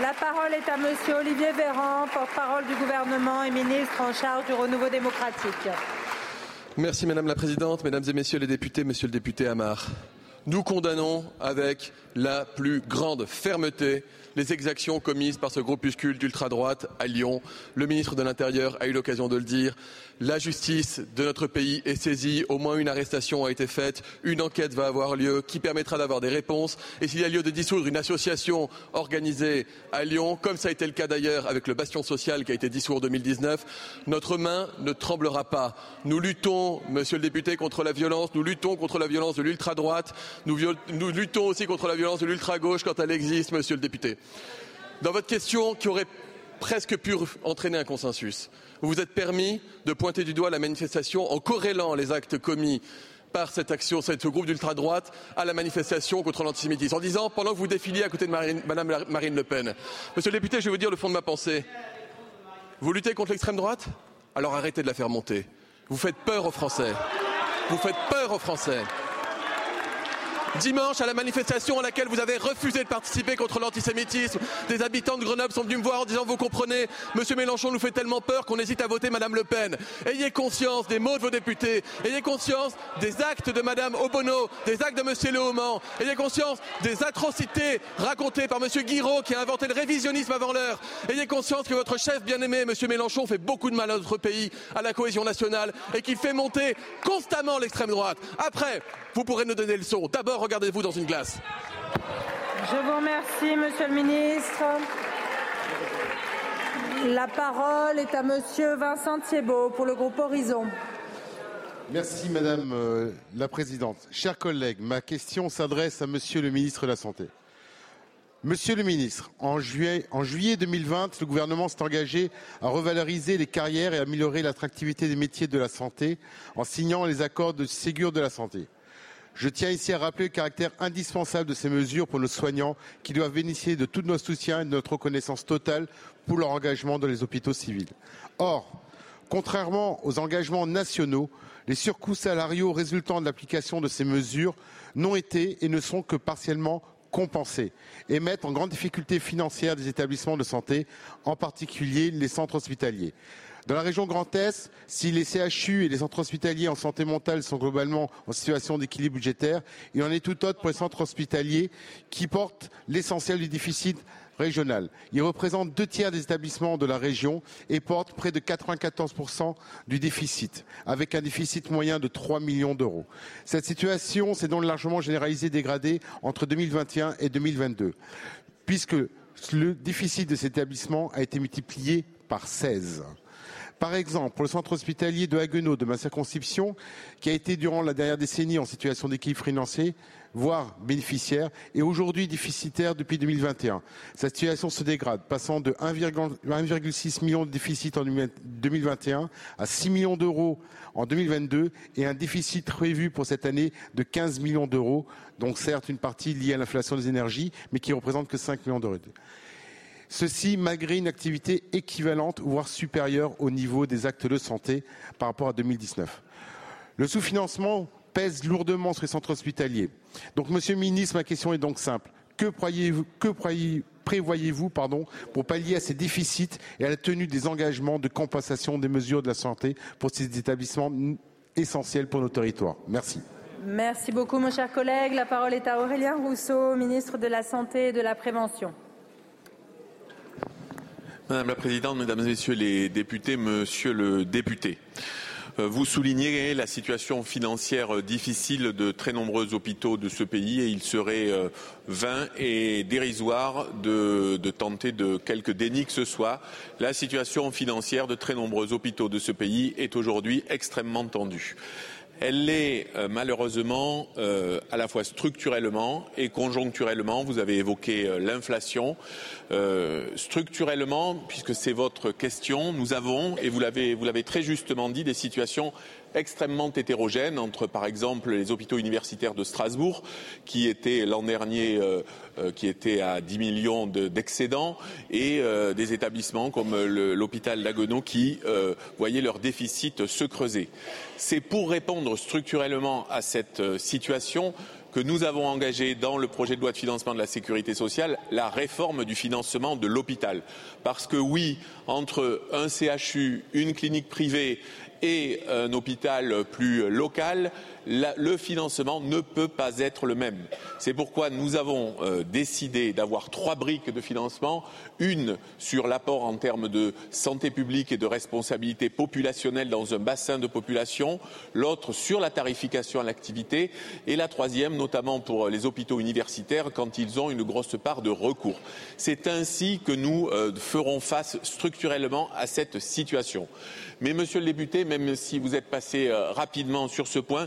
La parole est à Monsieur Olivier Véran, porte-parole du gouvernement et ministre en charge du renouveau démocratique. Merci Madame la Présidente, Mesdames et Messieurs les députés, Monsieur le député Amar. Nous condamnons avec la plus grande fermeté les exactions commises par ce groupuscule d'ultra-droite à Lyon. Le ministre de l'Intérieur a eu l'occasion de le dire. La justice de notre pays est saisie. Au moins une arrestation a été faite. Une enquête va avoir lieu qui permettra d'avoir des réponses. Et s'il y a lieu de dissoudre une association organisée à Lyon, comme ça a été le cas d'ailleurs avec le Bastion social qui a été dissous en 2019, notre main ne tremblera pas. Nous luttons, monsieur le député, contre la violence. Nous luttons contre la violence de l'ultra-droite. Nous, nous luttons aussi contre la violence de l'ultra-gauche quand elle existe, monsieur le député. Dans votre question qui aurait presque pu entraîner un consensus, vous vous êtes permis de pointer du doigt la manifestation en corrélant les actes commis par cette action, ce groupe d'ultra-droite, à la manifestation contre l'antisémitisme, en disant, pendant que vous défiliez à côté de Madame Marine Le Pen, Monsieur le député, je vais vous dire le fond de ma pensée. Vous luttez contre l'extrême droite? Alors arrêtez de la faire monter. Vous faites peur aux Français. Vous faites peur aux Français dimanche à la manifestation à laquelle vous avez refusé de participer contre l'antisémitisme. Des habitants de Grenoble sont venus me voir en disant vous comprenez, Monsieur Mélenchon nous fait tellement peur qu'on hésite à voter Madame Le Pen. Ayez conscience des mots de vos députés, ayez conscience des actes de Madame Obono, des actes de Monsieur Lehoman, ayez conscience des atrocités racontées par Monsieur Guiraud qui a inventé le révisionnisme avant l'heure. Ayez conscience que votre chef bien-aimé, Monsieur Mélenchon, fait beaucoup de mal à notre pays, à la cohésion nationale et qui fait monter constamment l'extrême droite. Après, vous pourrez nous donner le son. D'abord, regardez-vous dans une glace. Je vous remercie, Monsieur le Ministre. La parole est à Monsieur Vincent Thiebaud pour le groupe Horizon. Merci Madame euh, la Présidente. Chers collègues, ma question s'adresse à Monsieur le ministre de la Santé. Monsieur le ministre, en juillet, en juillet 2020, le gouvernement s'est engagé à revaloriser les carrières et à améliorer l'attractivité des métiers de la santé en signant les accords de Ségur de la santé. Je tiens ici à rappeler le caractère indispensable de ces mesures pour nos soignants qui doivent bénéficier de tout notre soutien et de notre reconnaissance totale pour leur engagement dans les hôpitaux civils. Or, contrairement aux engagements nationaux, les surcoûts salariaux résultant de l'application de ces mesures n'ont été et ne sont que partiellement compensés et mettent en grande difficulté financière des établissements de santé, en particulier les centres hospitaliers. Dans la région Grand Est, si les CHU et les centres hospitaliers en santé mentale sont globalement en situation d'équilibre budgétaire, il en est tout autre pour les centres hospitaliers qui portent l'essentiel du déficit régional. Ils représentent deux tiers des établissements de la région et portent près de 94% du déficit, avec un déficit moyen de 3 millions d'euros. Cette situation s'est donc largement généralisée et dégradée entre 2021 et 2022, puisque le déficit de cet établissement a été multiplié par 16. Par exemple, pour le centre hospitalier de Haguenau, de ma circonscription, qui a été durant la dernière décennie en situation d'équilibre financier, voire bénéficiaire, et aujourd'hui déficitaire depuis 2021. Sa situation se dégrade, passant de 1,6 million de déficit en 2021 à 6 millions d'euros en 2022 et un déficit prévu pour cette année de 15 millions d'euros, donc certes une partie liée à l'inflation des énergies, mais qui représente que 5 millions d'euros. Ceci malgré une activité équivalente, voire supérieure au niveau des actes de santé par rapport à 2019. Le sous-financement pèse lourdement sur les centres hospitaliers. Donc, Monsieur le Ministre, ma question est donc simple. Que, prévoyez-vous pour pallier à ces déficits et à la tenue des engagements de compensation des mesures de la santé pour ces établissements essentiels pour nos territoires? Merci. Merci beaucoup, mon cher collègue. La parole est à Aurélien Rousseau, ministre de la Santé et de la Prévention. Madame la Présidente, Mesdames et Messieurs les députés, Monsieur le député, euh, vous soulignez la situation financière difficile de très nombreux hôpitaux de ce pays et il serait euh, vain et dérisoire de, tenter de quelque déni que ce soit. La situation financière de très nombreux hôpitaux de ce pays est aujourd'hui extrêmement tendue. Elle l'est euh, malheureusement euh, à la fois structurellement et conjoncturellement. Vous avez évoqué euh, l'inflation. Structurellement, puisque c'est votre question, nous avons, et vous l'avez très justement dit, des situations extrêmement hétérogène entre, par exemple, les hôpitaux universitaires de Strasbourg, qui étaient l'an dernier euh, euh, à 10 millions d'excédents, et euh, des établissements comme l'hôpital d'Aguenau qui voyaient leur déficit se creuser. C'est pour répondre structurellement à cette situation que nous avons engagé dans le projet de loi de financement de la sécurité sociale la réforme du financement de l'hôpital. Parce que oui, entre un CHU, une clinique privée et un hôpital plus local, le financement ne peut pas être le même. C'est pourquoi nous avons euh, décidé d'avoir trois briques de financement, une sur l'apport en termes de santé publique et de responsabilité populationnelle dans un bassin de population, l'autre sur la tarification à l'activité et la troisième notamment pour les hôpitaux universitaires quand ils ont une grosse part de recours. C'est ainsi que nous euh, ferons face structurellement à cette situation. Mais monsieur le député, même si vous êtes passé euh, rapidement sur ce point,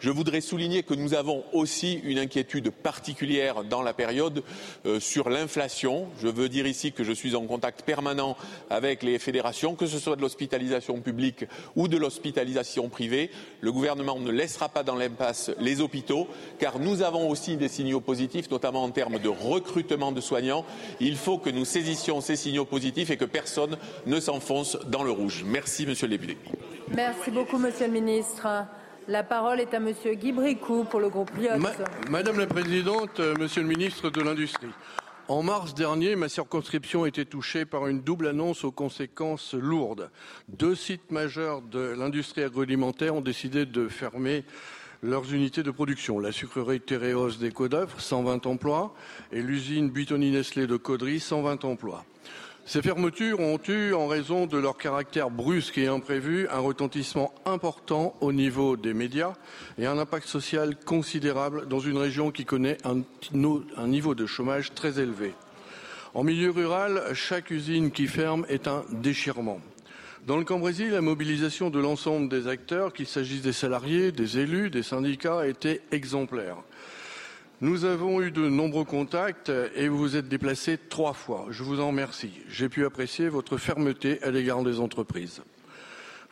je voudrais souligner que nous avons aussi une inquiétude particulière dans la période euh, sur l'inflation. Je veux dire ici que je suis en contact permanent avec les fédérations, que ce soit de l'hospitalisation publique ou de l'hospitalisation privée. Le gouvernement ne laissera pas dans l'impasse les hôpitaux, car nous avons aussi des signaux positifs, notamment en termes de recrutement de soignants. Il faut que nous saisissions ces signaux positifs et que personne ne s'enfonce dans le rouge. Merci, Monsieur le député. Merci beaucoup, Monsieur le ministre. La parole est à Monsieur Guy Bricou pour le groupe. Madame la Présidente, euh, Monsieur le Ministre de l'Industrie. En mars dernier, ma circonscription était touchée par une double annonce aux conséquences lourdes. Deux sites majeurs de l'industrie agroalimentaire ont décidé de fermer leurs unités de production. La sucrerie Téréos des Côtes d'Œuvre, 120 emplois, et l'usine Buitoni Nestlé de Caudry, 120 emplois. Ces fermetures ont eu, en raison de leur caractère brusque et imprévu, un retentissement important au niveau des médias et un impact social considérable dans une région qui connaît un, niveau de chômage très élevé. En milieu rural, chaque usine qui ferme est un déchirement. Dans le Cambrésis, la mobilisation de l'ensemble des acteurs, qu'il s'agisse des salariés, des élus, des syndicats, été exemplaire. Nous avons eu de nombreux contacts et vous vous êtes déplacés trois fois. Je vous en remercie. J'ai pu apprécier votre fermeté à l'égard des entreprises.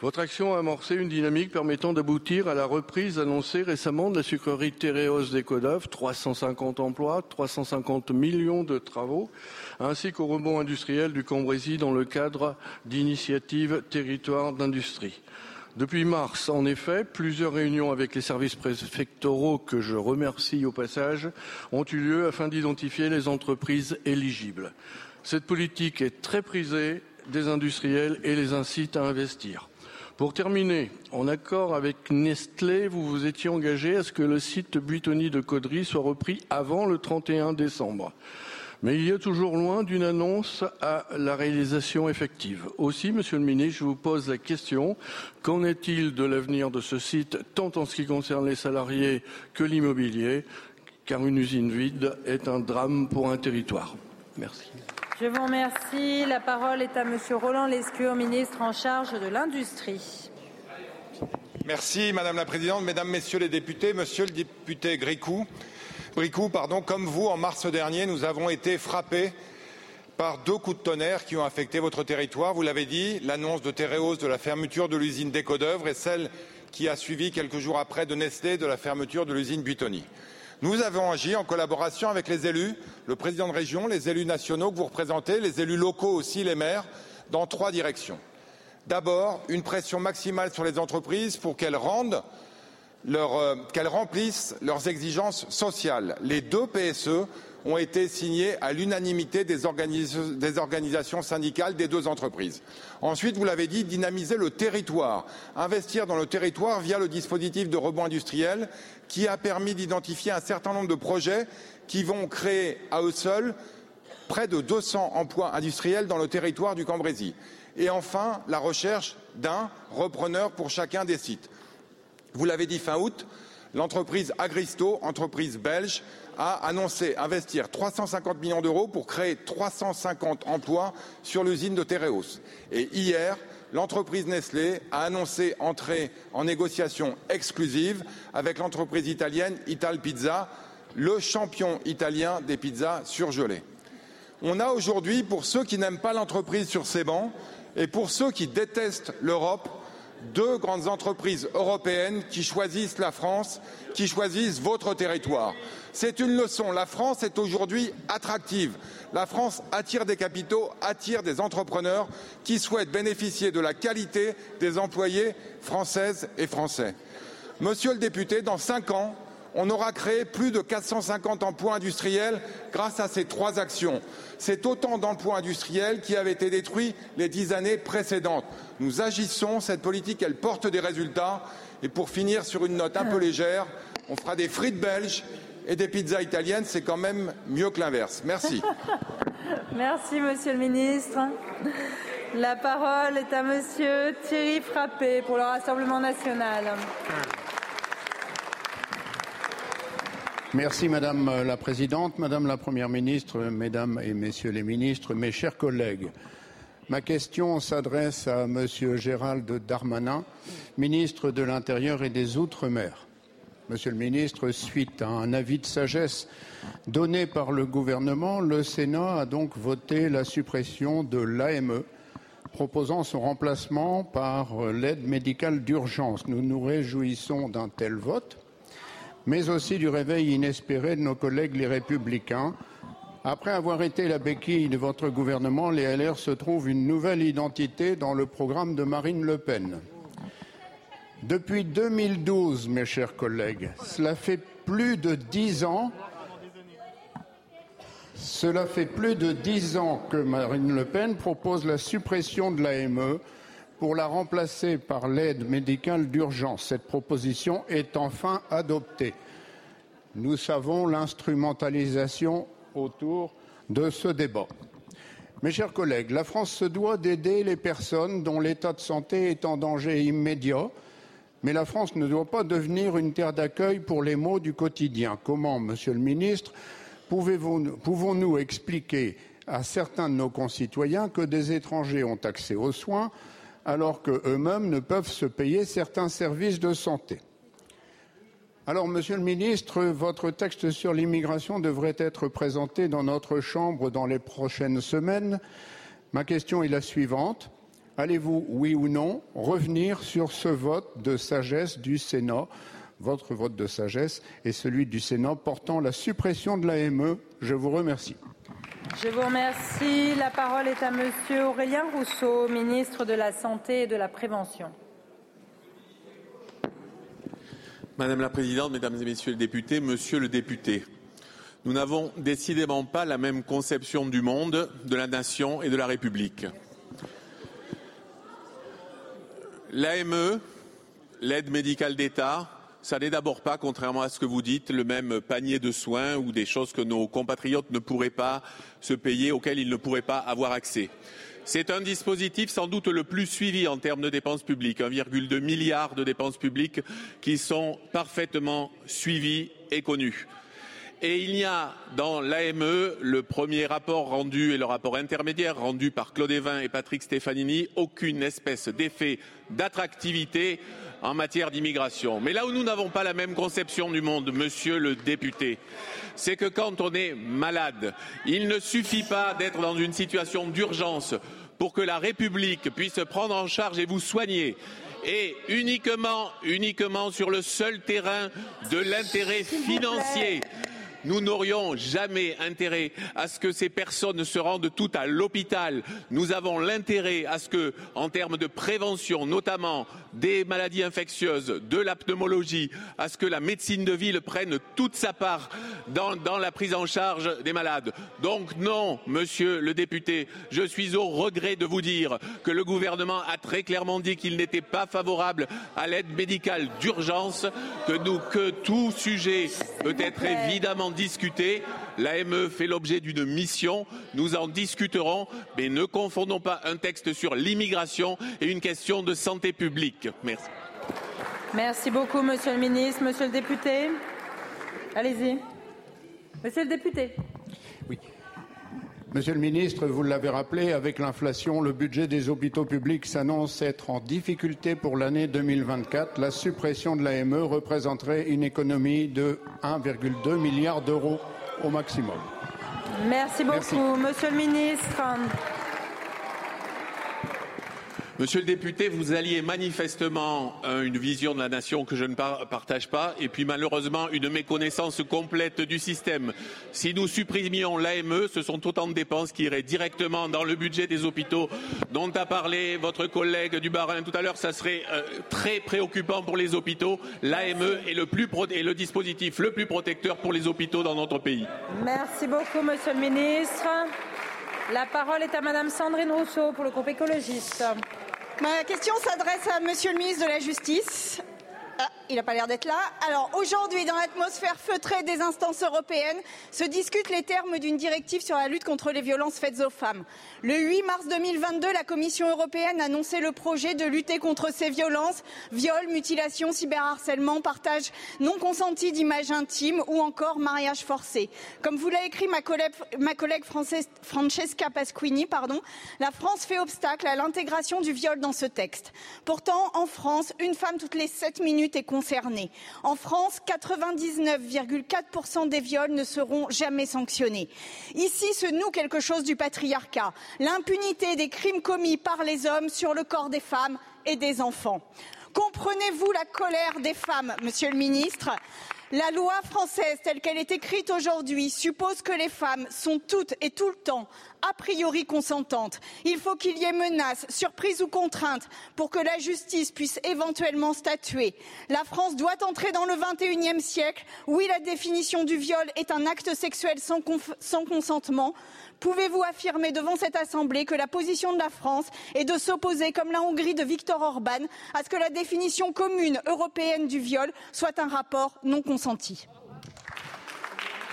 Votre action a amorcé une dynamique permettant d'aboutir à la reprise annoncée récemment de la sucrerie Téréos des Codov, 350 emplois, 350 millions de travaux, ainsi qu'au rebond industriel du Cambrésis dans le cadre d'initiatives territoires d'industrie. Depuis mars, en effet, plusieurs réunions avec les services préfectoraux, que je remercie au passage, ont eu lieu afin d'identifier les entreprises éligibles. Cette politique est très prisée des industriels et les incite à investir. Pour terminer, en accord avec Nestlé, vous vous étiez engagé à ce que le site Buitoni de Caudry soit repris avant le 31 décembre. Mais il y a toujours loin d'une annonce à la réalisation effective. Aussi, Monsieur le Ministre, je vous pose la question qu'en est-il de l'avenir de ce site, tant en ce qui concerne les salariés que l'immobilier Car une usine vide est un drame pour un territoire. Merci. Je vous remercie. La parole est à Monsieur Roland Lescure, ministre en charge de l'Industrie. Merci Madame la Présidente, Mesdames, Messieurs les députés, Monsieur le député Gricou, Bricou, pardon, comme vous, en mars dernier, nous avons été frappés par deux coups de tonnerre qui ont affecté votre territoire. Vous l'avez dit, l'annonce de Téréos de la fermeture de l'usine d'Éco d'œuvre et celle qui a suivi quelques jours après de Nestlé de la fermeture de l'usine Buitoni. Nous avons agi en collaboration avec les élus, le président de région, les élus nationaux que vous représentez, les élus locaux aussi, les maires, dans trois directions. D'abord, une pression maximale sur les entreprises pour qu'elles rendent euh, qu'elles remplissent leurs exigences sociales. Les deux PSE ont été signés à l'unanimité des, des, organisations syndicales des deux entreprises. Ensuite, vous l'avez dit, dynamiser le territoire, investir dans le territoire via le dispositif de rebond industriel qui a permis d'identifier un certain nombre de projets qui vont créer à eux seuls près de 200 emplois industriels dans le territoire du Cambrésis. Et enfin, la recherche d'un repreneur pour chacun des sites. Vous l'avez dit fin août, l'entreprise Agristo, entreprise belge, a annoncé investir 350 millions d'euros pour créer 350 emplois sur l'usine de Tereos. Et hier, l'entreprise Nestlé a annoncé entrer en négociation exclusive avec l'entreprise italienne Ital Pizza, le champion italien des pizzas surgelées. On a aujourd'hui, pour ceux qui n'aiment pas l'entreprise sur ces bancs et pour ceux qui détestent l'Europe, deux grandes entreprises européennes qui choisissent la France, qui choisissent votre territoire. C'est une leçon. La France est aujourd'hui attractive. La France attire des capitaux, attire des entrepreneurs qui souhaitent bénéficier de la qualité des employés françaises et français. Monsieur le député, dans cinq ans, on aura créé plus de 450 emplois industriels grâce à ces trois actions. C'est autant d'emplois industriels qui avaient été détruits les dix années précédentes. Nous agissons, cette politique, elle porte des résultats. Et pour finir sur une note un peu légère, on fera des frites belges et des pizzas italiennes, c'est quand même mieux que l'inverse. Merci. Merci, Monsieur le Ministre. La parole est à Monsieur Thierry Frappé pour le Rassemblement national. Merci Madame la Présidente, Madame la Première ministre, Mesdames et Messieurs les ministres, mes chers collègues. Ma question s'adresse à Monsieur Gérald Darmanin, ministre de l'Intérieur et des Outre-mer. Monsieur le ministre, suite à un avis de sagesse donné par le gouvernement, le Sénat a donc voté la suppression de l'AME, proposant son remplacement par l'aide médicale d'urgence. Nous nous réjouissons d'un tel vote mais aussi du réveil inespéré de nos collègues les Républicains. Après avoir été la béquille de votre gouvernement, les LR se trouvent une nouvelle identité dans le programme de Marine Le Pen. Depuis 2012, mes chers collègues, cela fait plus de dix ans cela fait plus de dix ans que Marine Le Pen propose la suppression de l'AME pour la remplacer par l'aide médicale d'urgence. Cette proposition est enfin adoptée. Nous savons l'instrumentalisation autour de ce débat. Mes chers collègues, la France se doit d'aider les personnes dont l'état de santé est en danger immédiat, mais la France ne doit pas devenir une terre d'accueil pour les maux du quotidien. Comment, Monsieur le Ministre, pouvons-nous expliquer à certains de nos concitoyens que des étrangers ont accès aux soins alors qu'eux-mêmes ne peuvent se payer certains services de santé. Alors, Monsieur le Ministre, votre texte sur l'immigration devrait être présenté dans notre Chambre dans les prochaines semaines. Ma question est la suivante. Allez-vous, oui ou non, revenir sur ce vote de sagesse du Sénat, votre vote de sagesse et celui du Sénat portant la suppression de l'AME? Je vous remercie. Je vous remercie. La parole est à Monsieur Aurélien Rousseau, ministre de la Santé et de la Prévention. Madame la Présidente, Mesdames et Messieurs les députés, Monsieur le député, nous n'avons décidément pas la même conception du monde, de la nation et de la République. L'AME, l'aide médicale d'État, ça n'est d'abord pas, contrairement à ce que vous dites, le même panier de soins ou des choses que nos compatriotes ne pourraient pas se payer, auxquelles ils ne pourraient pas avoir accès. C'est un dispositif sans doute le plus suivi en termes de dépenses publiques, 1,2 milliard de dépenses publiques qui sont parfaitement suivies et connues. Et il y a dans l'AME le premier rapport rendu et le rapport intermédiaire rendu par Claude Evin et Patrick Stefanini aucune espèce d'effet d'attractivité en matière d'immigration. Mais là où nous n'avons pas la même conception du monde, monsieur le député, c'est que quand on est malade, il ne suffit pas d'être dans une situation d'urgence pour que la République puisse prendre en charge et vous soigner et uniquement, uniquement sur le seul terrain de l'intérêt financier nous n'aurions jamais intérêt à ce que ces personnes se rendent toutes à l'hôpital. Nous avons l'intérêt à ce que, en termes de prévention, notamment des maladies infectieuses, de la pneumologie, à ce que la médecine de ville prenne toute sa part dans, dans la prise en charge des malades. Donc non, monsieur le député, je suis au regret de vous dire que le gouvernement a très clairement dit qu'il n'était pas favorable à l'aide médicale d'urgence, que, nous, que tout sujet peut être évidemment discuter. L'AME fait l'objet d'une mission. Nous en discuterons, mais ne confondons pas un texte sur l'immigration et une question de santé publique. Merci. Merci beaucoup, Monsieur le Ministre. Monsieur le député, allez-y. Monsieur le député. Oui. Monsieur le ministre, vous l'avez rappelé, avec l'inflation, le budget des hôpitaux publics s'annonce être en difficulté pour l'année 2024. La suppression de l'AME représenterait une économie de 1,2 milliard d'euros au maximum. Merci beaucoup, Merci. Monsieur le ministre. Monsieur le député, vous alliez manifestement euh, une vision de la nation que je ne par- partage pas, et puis malheureusement une méconnaissance complète du système. Si nous supprimions l'AME, ce sont autant de dépenses qui iraient directement dans le budget des hôpitaux dont a parlé votre collègue du Barin tout à l'heure. Ça serait euh, très préoccupant pour les hôpitaux. L'AME est le dispositif le plus protecteur pour les hôpitaux dans notre pays. Merci beaucoup, Monsieur le ministre. La parole est à Madame Sandrine Rousseau pour le groupe écologiste. Ma question s'adresse à Monsieur le ministre de la Justice. Il n'a pas l'air d'être là. Alors aujourd'hui, dans l'atmosphère feutrée des instances européennes, se discutent les termes d'une directive sur la lutte contre les violences faites aux femmes. Le 8 mars 2022, la Commission européenne a annoncé le projet de lutter contre ces violences, viols, mutilations, cyberharcèlement, partage non consenti d'images intimes ou encore mariage forcé. Comme vous l'a écrit ma collègue, Francesca Pasquini, pardon, la France fait obstacle à l'intégration du viol dans ce texte. Pourtant, en France, une femme toutes les 7 minutes est En France, 99,4% des viols ne seront jamais sanctionnés. Ici se noue quelque chose du patriarcat, l'impunité des crimes commis par les hommes sur le corps des femmes et des enfants. Comprenez-vous la colère des femmes, Monsieur le Ministre? La loi française telle qu'elle est écrite aujourd'hui suppose que les femmes sont toutes et tout le temps a priori consentantes. Il faut qu'il y ait menace, surprise ou contrainte pour que la justice puisse éventuellement statuer. La France doit entrer dans le 21e siècle. Oui, la définition du viol est un acte sexuel sans, consentement. Pouvez-vous affirmer devant cette Assemblée que la position de la France est de s'opposer, comme la Hongrie de Viktor Orban, à ce que la définition commune européenne du viol soit un rapport non consenti?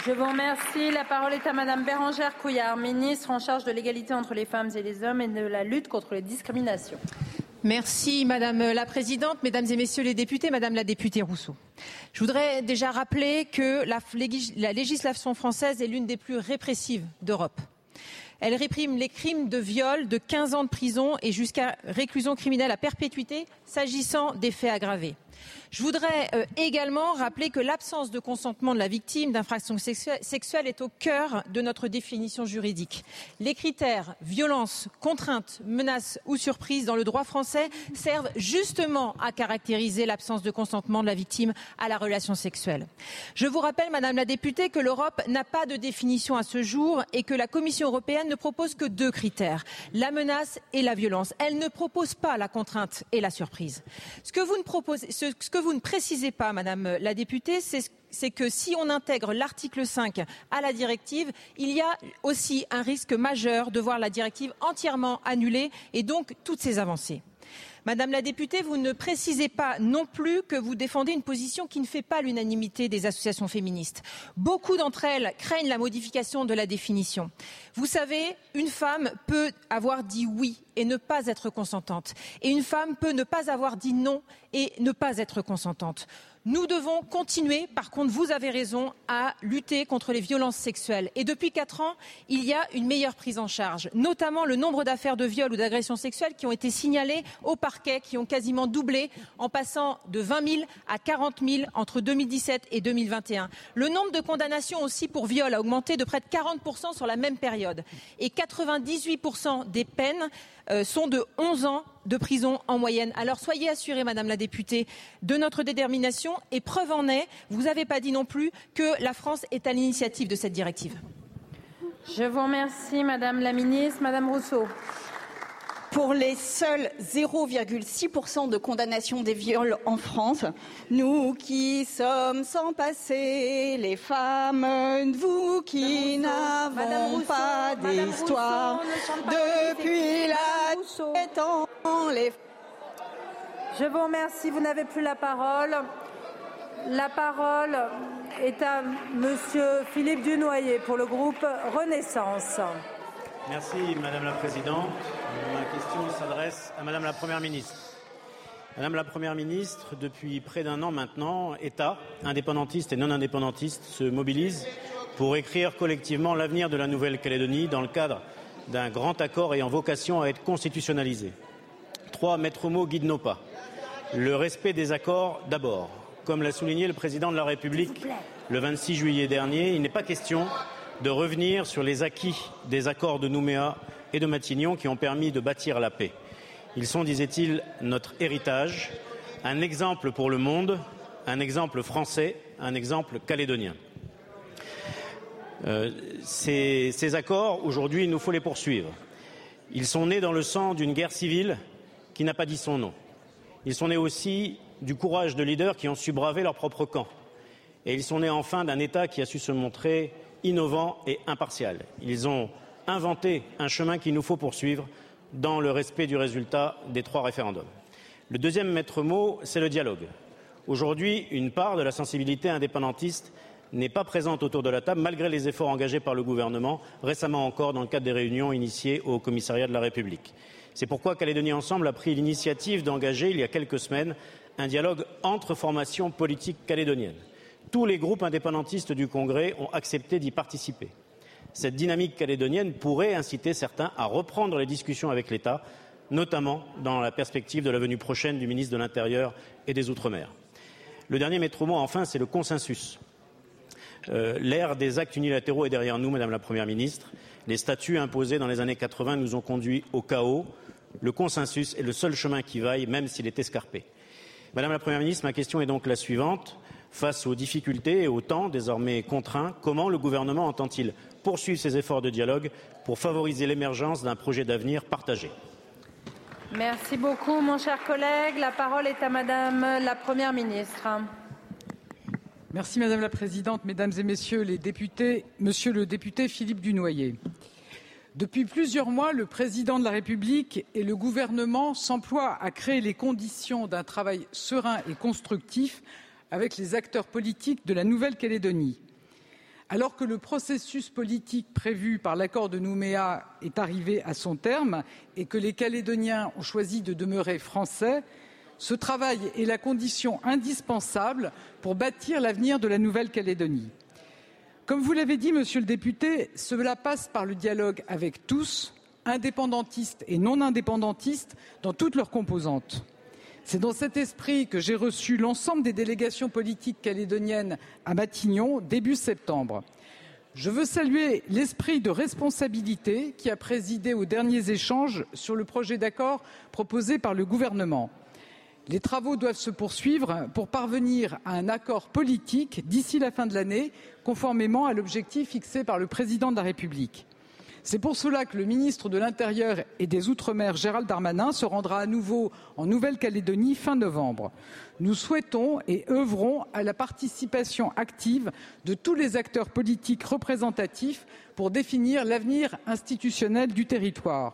Je vous remercie. La parole est à Madame Bérangère Couillard, ministre en charge de l'égalité entre les femmes et les hommes et de la lutte contre les discriminations. Merci Madame la Présidente, Mesdames et Messieurs les députés, Madame la députée Rousseau. Je voudrais déjà rappeler que la, légis- la législation française est l'une des plus répressives d'Europe. Elle réprime les crimes de viol de 15 ans de prison et jusqu'à réclusion criminelle à perpétuité s'agissant des faits aggravés. Je voudrais euh, également rappeler que l'absence de consentement de la victime d'infractions sexuelles est au cœur de notre définition juridique. Les critères violence, contrainte, menace ou surprise dans le droit français servent justement à caractériser l'absence de consentement de la victime à la relation sexuelle. Je vous rappelle, Madame la députée, que l'Europe n'a pas de définition à ce jour et que la Commission européenne ne propose que deux critères la menace et la violence. Elle ne propose pas la contrainte et la surprise. Ce que vous ne proposez, ce que vous ne précisez pas, Madame la députée, c'est que si on intègre l'article 5 à la directive, il y a aussi un risque majeur de voir la directive entièrement annulée et donc toutes ces avancées. Madame la députée, vous ne précisez pas non plus que vous défendez une position qui ne fait pas l'unanimité des associations féministes. Beaucoup d'entre elles craignent la modification de la définition. Vous savez, une femme peut avoir dit oui et ne pas être consentante. Et une femme peut ne pas avoir dit non et ne pas être consentante. Nous devons continuer, par contre, vous avez raison, à lutter contre les violences sexuelles. Et depuis quatre ans, il y a une meilleure prise en charge, notamment le nombre d'affaires de viol ou d'agressions sexuelles qui ont été signalées au parquet, qui ont quasiment doublé, en passant de 20 000 à 40 000 entre 2017 et 2021. Le nombre de condamnations aussi pour viol a augmenté de près de 40 sur la même période. Et 98 des peines sont de 11 ans de prison en moyenne. Alors soyez assurée, Madame la députée, de notre détermination et preuve en est, vous n'avez pas dit non plus que la France est à l'initiative de cette directive. Je vous remercie, Madame la Ministre. Madame Rousseau pour les seuls 0,6% de condamnation des viols en France. Nous qui sommes sans passé, les femmes, vous qui n'avons pas d'histoire, depuis la temps, les... Je vous remercie, vous n'avez plus la parole. La parole est à Monsieur Philippe Dunoyer pour le groupe Renaissance. Merci Madame la Présidente. Ma question s'adresse à Madame la Première ministre. Madame la Première ministre, depuis près d'un an maintenant, États, indépendantistes et non indépendantistes, se mobilisent pour écrire collectivement l'avenir de la Nouvelle-Calédonie dans le cadre d'un grand accord ayant vocation à être constitutionnalisé. Trois maîtres mots guident nos pas. Le respect des accords d'abord. Comme l'a souligné le président de la République le 26 juillet dernier, il n'est pas question de revenir sur les acquis des accords de Nouméa et de Matignon qui ont permis de bâtir la paix. Ils sont, disait-il, notre héritage, un exemple pour le monde, un exemple français, un exemple calédonien. Euh, ces, ces accords, aujourd'hui, il nous faut les poursuivre. Ils sont nés dans le sang d'une guerre civile qui n'a pas dit son nom. Ils sont nés aussi du courage de leaders qui ont su braver leur propre camp. Et ils sont nés enfin d'un État qui a su se montrer innovant et impartial. Ils ont inventé un chemin qu'il nous faut poursuivre dans le respect du résultat des trois référendums. Le deuxième maître mot, c'est le dialogue. Aujourd'hui, une part de la sensibilité indépendantiste n'est pas présente autour de la table, malgré les efforts engagés par le gouvernement, récemment encore dans le cadre des réunions initiées au commissariat de la République. C'est pourquoi Calédonie Ensemble a pris l'initiative d'engager, il y a quelques semaines, un dialogue entre formations politiques calédoniennes. Tous les groupes indépendantistes du Congrès ont accepté d'y participer. Cette dynamique calédonienne pourrait inciter certains à reprendre les discussions avec l'État, notamment dans la perspective de la venue prochaine du ministre de l'Intérieur et des Outre-mer. Le dernier maître mot, enfin, c'est le consensus. Euh, L'ère des actes unilatéraux est derrière nous, Madame la Première ministre. Les statuts imposés dans les années 80 nous ont conduits au chaos. Le consensus est le seul chemin qui vaille, même s'il est escarpé. Madame la Première ministre, ma question est donc la suivante. Face aux difficultés et au temps désormais contraints, comment le gouvernement entend-il poursuivre ses efforts de dialogue pour favoriser l'émergence d'un projet d'avenir partagé? Merci beaucoup, mon cher collègue. La parole est à Madame la Première ministre. Merci Madame la Présidente, Mesdames et Messieurs les députés, Monsieur le député Philippe Dunoyer. Depuis plusieurs mois, le président de la République et le gouvernement s'emploient à créer les conditions d'un travail serein et constructif avec les acteurs politiques de la Nouvelle-Calédonie. Alors que le processus politique prévu par l'accord de Nouméa est arrivé à son terme et que les Calédoniens ont choisi de demeurer français, ce travail est la condition indispensable pour bâtir l'avenir de la Nouvelle-Calédonie. Comme vous l'avez dit, monsieur le député, cela passe par le dialogue avec tous, indépendantistes et non indépendantistes, dans toutes leurs composantes. C'est dans cet esprit que j'ai reçu l'ensemble des délégations politiques calédoniennes à Matignon début septembre. Je veux saluer l'esprit de responsabilité qui a présidé aux derniers échanges sur le projet d'accord proposé par le gouvernement. Les travaux doivent se poursuivre pour parvenir à un accord politique d'ici la fin de l'année, conformément à l'objectif fixé par le président de la République. C'est pour cela que le ministre de l'Intérieur et des Outre-mer, Gérald Darmanin, se rendra à nouveau en Nouvelle-Calédonie fin novembre. Nous souhaitons et œuvrons à la participation active de tous les acteurs politiques représentatifs pour définir l'avenir institutionnel du territoire.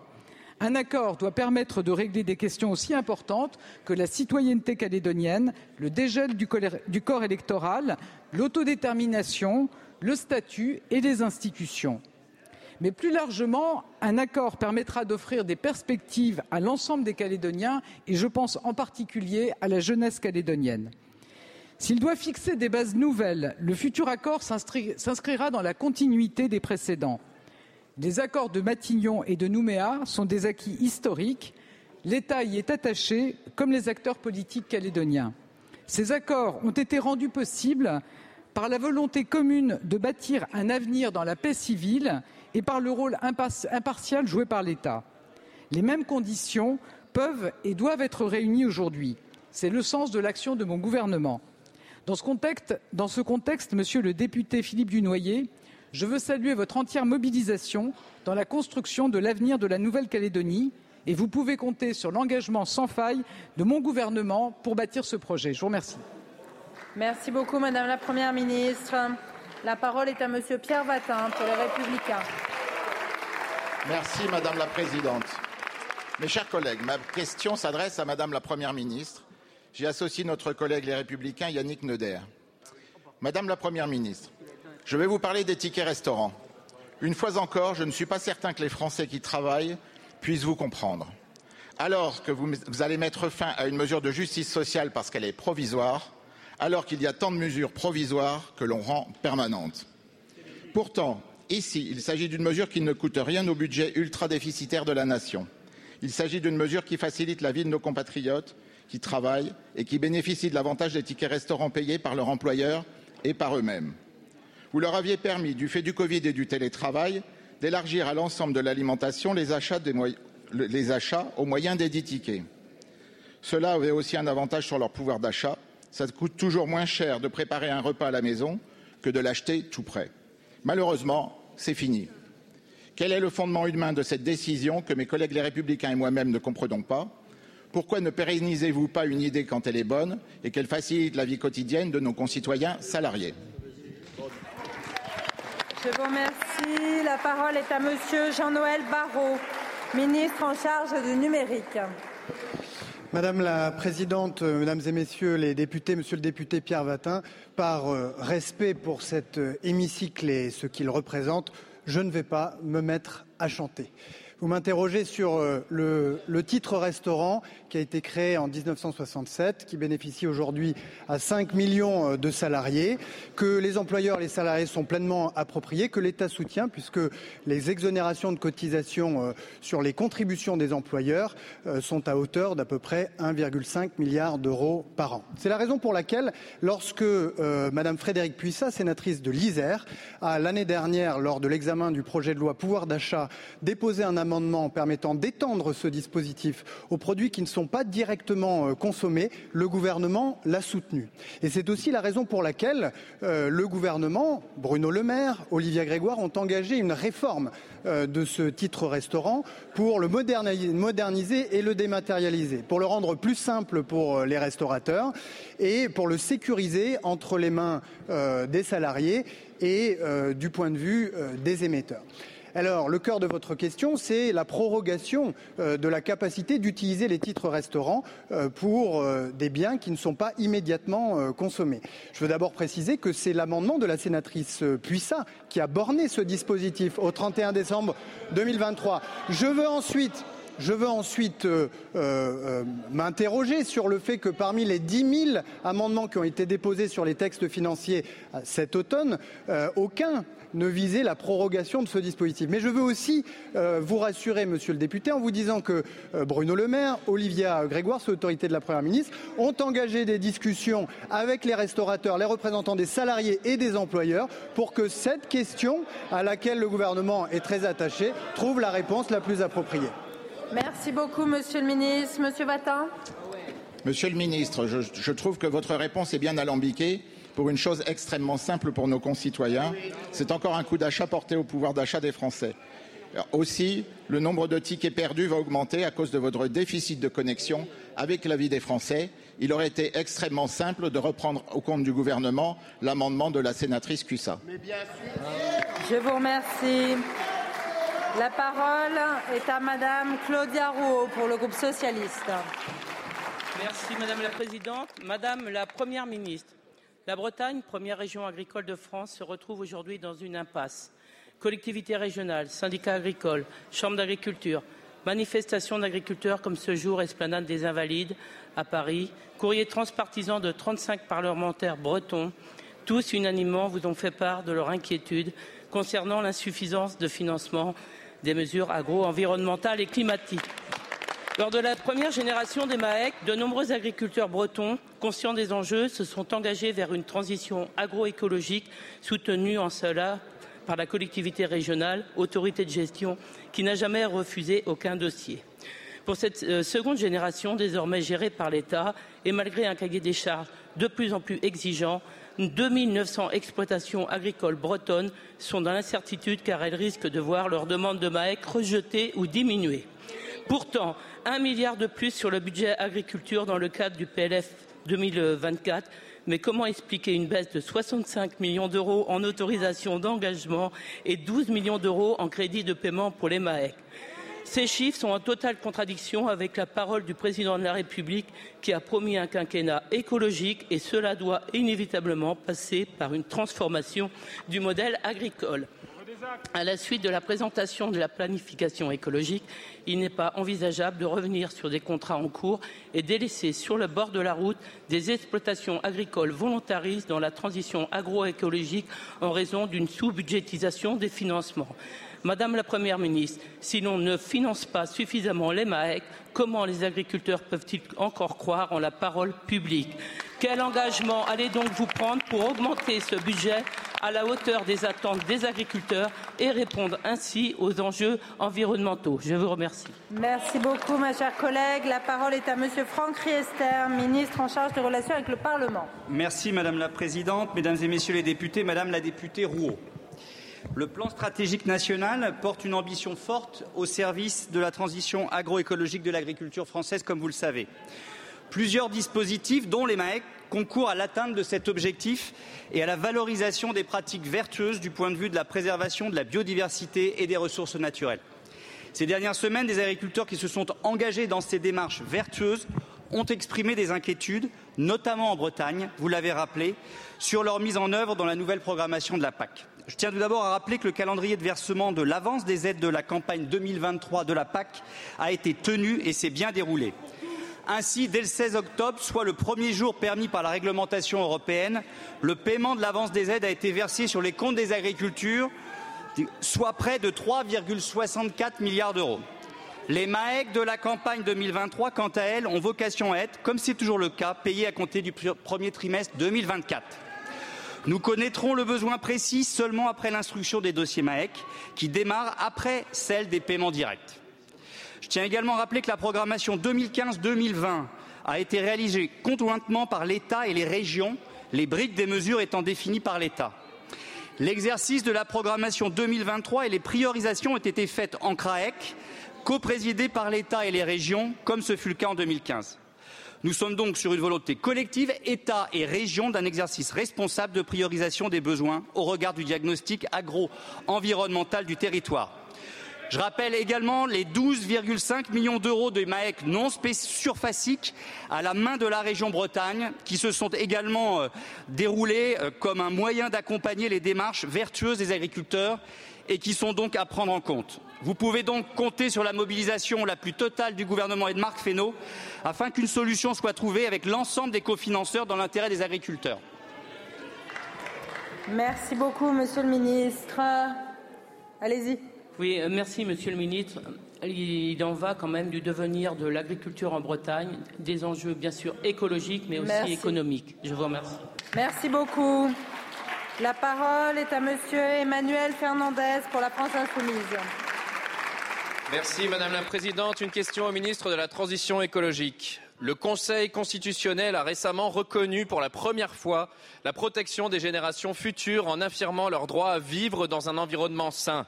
Un accord doit permettre de régler des questions aussi importantes que la citoyenneté calédonienne, le dégel du corps électoral, l'autodétermination, le statut et les institutions. Mais plus largement, un accord permettra d'offrir des perspectives à l'ensemble des Calédoniens et je pense en particulier à la jeunesse calédonienne. S'il doit fixer des bases nouvelles, le futur accord s'inscrira dans la continuité des précédents. Les accords de Matignon et de Nouméa sont des acquis historiques. L'État y est attaché, comme les acteurs politiques calédoniens. Ces accords ont été rendus possibles par la volonté commune de bâtir un avenir dans la paix civile et par le rôle impartial joué par l'État. Les mêmes conditions peuvent et doivent être réunies aujourd'hui. C'est le sens de l'action de mon gouvernement. Dans ce contexte, monsieur le député Philippe Dunoyer, je veux saluer votre entière mobilisation dans la construction de l'avenir de la Nouvelle-Calédonie et vous pouvez compter sur l'engagement sans faille de mon gouvernement pour bâtir ce projet. Je vous remercie. Merci beaucoup, Madame la Première ministre. La parole est à Monsieur Pierre Vatin pour les Républicains. Merci Madame la Présidente. Mes chers collègues, ma question s'adresse à Madame la Première ministre. J'y associe notre collègue les Républicains Yannick Neuder. Madame la Première ministre, je vais vous parler des tickets restaurants. Une fois encore, je ne suis pas certain que les Français qui travaillent puissent vous comprendre. Alors que vous, vous allez mettre fin à une mesure de justice sociale parce qu'elle est provisoire, alors qu'il y a tant de mesures provisoires que l'on rend permanentes. Pourtant, ici, il s'agit d'une mesure qui ne coûte rien au budget ultra déficitaire de la nation. Il s'agit d'une mesure qui facilite la vie de nos compatriotes qui travaillent et qui bénéficient de l'avantage des tickets restaurants payés par leur employeur et par eux-mêmes. Vous leur aviez permis, du fait du Covid et du télétravail, d'élargir à l'ensemble de l'alimentation les achats, les achats au moyen des dix tickets. Cela avait aussi un avantage sur leur pouvoir d'achat ça coûte toujours moins cher de préparer un repas à la maison que de l'acheter tout prêt. Malheureusement, c'est fini. Quel est le fondement humain de cette décision que mes collègues les républicains et moi-même ne comprenons pas Pourquoi ne pérennisez-vous pas une idée quand elle est bonne et qu'elle facilite la vie quotidienne de nos concitoyens salariés Je vous remercie. La parole est à Monsieur Jean-Noël Barrot, ministre en charge du numérique. Madame la Présidente, euh, Mesdames et Messieurs les députés, Monsieur le député Pierre Vatin, par euh, respect pour cet euh, hémicycle et ce qu'il représente, je ne vais pas me mettre à chanter. Vous m'interrogez sur le, le, titre restaurant qui a été créé en 1967, qui bénéficie aujourd'hui à 5 millions euh, de salariés, que les employeurs et les salariés sont pleinement appropriés, que l'État soutient, puisque les exonérations de cotisations euh, sur les contributions des employeurs euh, sont à hauteur d'à peu près 1,5 milliard d'euros par an. C'est la raison pour laquelle, lorsque euh, Madame Frédérique Puissat, sénatrice de l'Isère, a l'année dernière, lors de l'examen du projet de loi pouvoir d'achat, déposé un amendement permettant d'étendre ce dispositif aux produits qui ne sont pas directement euh, consommés, le gouvernement l'a soutenu. Et c'est aussi la raison pour laquelle euh, le gouvernement, Bruno Le Maire, Olivia Grégoire ont engagé une réforme euh, de ce titre restaurant pour le moderniser et le dématérialiser, pour le rendre plus simple pour les restaurateurs et pour le sécuriser entre les mains des salariés et du point de vue des émetteurs. Alors, le cœur de votre question, c'est la prorogation euh, de la capacité d'utiliser les titres restaurants euh, pour euh, des biens qui ne sont pas immédiatement consommés. Je veux d'abord préciser que c'est l'amendement de la sénatrice Puissat qui a borné ce dispositif au 31 décembre 2023. Je veux ensuite Je veux ensuite m'interroger sur le fait que parmi les 10 000 amendements qui ont été déposés sur les textes financiers cet automne, aucun ne visait la prorogation de ce dispositif. Mais je veux aussi euh, vous rassurer, monsieur le député, en vous disant que euh, Bruno Le Maire, Olivia Grégoire, sous l'autorité de la Première ministre, ont engagé des discussions avec les restaurateurs, les représentants des salariés et des employeurs pour que cette question, à laquelle le gouvernement est très attaché, trouve la réponse la plus appropriée. Merci beaucoup, monsieur le ministre. Monsieur Vatin? Monsieur le ministre, je, je trouve que votre réponse est bien alambiquée pour une chose extrêmement simple pour nos concitoyens. C'est encore un coup d'achat porté au pouvoir d'achat des Français. Aussi, le nombre de tickets perdus va augmenter à cause de votre déficit de connexion avec la vie des Français. Il aurait été extrêmement simple de reprendre au compte du gouvernement l'amendement de la sénatrice Cussa. Je vous remercie. La parole est à Madame Claudia Rouault pour le groupe socialiste. Merci Madame la Présidente. Madame la Première ministre, la Bretagne, première région agricole de France, se retrouve aujourd'hui dans une impasse. Collectivités régionales, syndicats agricoles, chambres d'agriculture, manifestations d'agriculteurs comme ce jour, esplanade des Invalides à Paris, courrier transpartisan de 35 parlementaires bretons, tous unanimement vous ont fait part de leur inquiétude concernant l'insuffisance de financement des mesures agro-environnementales et climatiques. Lors de la première génération des MAEC, de nombreux agriculteurs bretons, conscients des enjeux, se sont engagés vers une transition agroécologique soutenue en cela par la collectivité régionale, autorité de gestion, qui n'a jamais refusé aucun dossier. Pour cette euh, seconde génération, désormais gérée par l'État, et malgré un cahier des charges de plus en plus exigeant, 2900 exploitations agricoles bretonnes sont dans l'incertitude car elles risquent de voir leur demande de MAEC rejetée ou diminuée. Pourtant, un milliard de plus sur le budget agriculture dans le cadre du PLF 2024. Mais comment expliquer une baisse de 65 millions d'euros en autorisation d'engagement et 12 millions d'euros en crédit de paiement pour les MAEC? Ces chiffres sont en totale contradiction avec la parole du président de la République qui a promis un quinquennat écologique et cela doit inévitablement passer par une transformation du modèle agricole. À la suite de la présentation de la planification écologique, il n'est pas envisageable de revenir sur des contrats en cours et délaisser sur le bord de la route des exploitations agricoles volontaristes dans la transition agroécologique en raison d'une sous-budgétisation des financements. Madame la Première ministre, si l'on ne finance pas suffisamment les MAEC, comment les agriculteurs peuvent-ils encore croire en la parole publique? Quel engagement allez donc vous prendre pour augmenter ce budget à la hauteur des attentes des agriculteurs et répondre ainsi aux enjeux environnementaux? Je vous remercie. Merci beaucoup, ma chère collègue. La parole est à Monsieur Franck Riester, ministre en charge des relations avec le Parlement. Merci, Madame la Présidente, Mesdames et Messieurs les députés, Madame la députée Rouault. Le plan stratégique national porte une ambition forte au service de la transition agroécologique de l'agriculture française, comme vous le savez. Plusieurs dispositifs, dont les MAEC, concourent à l'atteinte de cet objectif et à la valorisation des pratiques vertueuses du point de vue de la préservation de la biodiversité et des ressources naturelles. Ces dernières semaines, des agriculteurs qui se sont engagés dans ces démarches vertueuses ont exprimé des inquiétudes, notamment en Bretagne, vous l'avez rappelé, sur leur mise en œuvre dans la nouvelle programmation de la PAC. Je tiens tout d'abord à rappeler que le calendrier de versement de l'avance des aides de la campagne 2023 de la PAC a été tenu et s'est bien déroulé. Ainsi, dès le 16 octobre, soit le premier jour permis par la réglementation européenne, le paiement de l'avance des aides a été versé sur les comptes des agricultures, soit près de 3,64 milliards d'euros. Les MAEC de la campagne 2023, quant à elles, ont vocation à être, comme c'est toujours le cas, payées à compter du premier trimestre 2024. Nous connaîtrons le besoin précis seulement après l'instruction des dossiers MAEC, qui démarre après celle des paiements directs. Je tiens également à rappeler que la programmation 2015-2020 a été réalisée conjointement par l'État et les régions, les briques des mesures étant définies par l'État. L'exercice de la programmation 2023 et les priorisations ont été faites en CRAEC, coprésidées par l'État et les régions, comme ce fut le cas en 2015. Nous sommes donc sur une volonté collective, État et région, d'un exercice responsable de priorisation des besoins au regard du diagnostic agro-environnemental du territoire. Je rappelle également les 12,5 millions d'euros de MAEC non surfaciques à la main de la région Bretagne qui se sont également euh, déroulés euh, comme un moyen d'accompagner les démarches vertueuses des agriculteurs et qui sont donc à prendre en compte. Vous pouvez donc compter sur la mobilisation la plus totale du gouvernement et de Marc Fesneau afin qu'une solution soit trouvée avec l'ensemble des cofinanceurs dans l'intérêt des agriculteurs. Merci beaucoup, Monsieur le Ministre. Allez-y. Oui, euh, merci, Monsieur le Ministre. Il en va quand même du devenir de l'agriculture en Bretagne, des enjeux bien sûr écologiques, mais aussi Merci. économiques. Je vous remercie. Merci beaucoup. La parole est à Monsieur Emmanuel Fernandez pour la France Insoumise. Merci Madame la Présidente. Une question au ministre de la Transition écologique. Le Conseil constitutionnel a récemment reconnu pour la première fois la protection des générations futures en affirmant leur droit à vivre dans un environnement sain.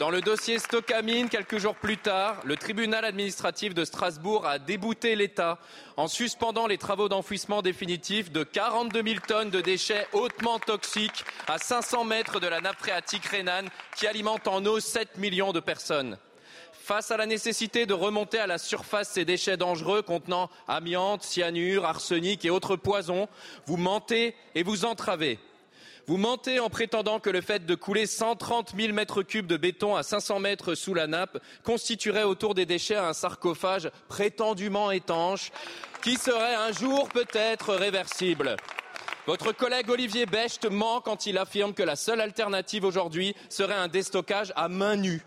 Dans le dossier Stockamine, quelques jours plus tard, le tribunal administratif de Strasbourg a débouté l'État en suspendant les travaux d'enfouissement définitif de 42 000 tonnes de déchets hautement toxiques à 500 mètres de la nappe phréatique rhénane qui alimente en eau 7 millions de personnes. Face à la nécessité de remonter à la surface ces déchets dangereux contenant amiante, cyanure, arsenic et autres poisons, vous mentez et vous entravez. Vous mentez en prétendant que le fait de couler 130 000 mètres cubes de béton à 500 mètres sous la nappe constituerait autour des déchets un sarcophage prétendument étanche qui serait un jour peut-être réversible. Votre collègue Olivier Becht ment quand il affirme que la seule alternative aujourd'hui serait un déstockage à main nue.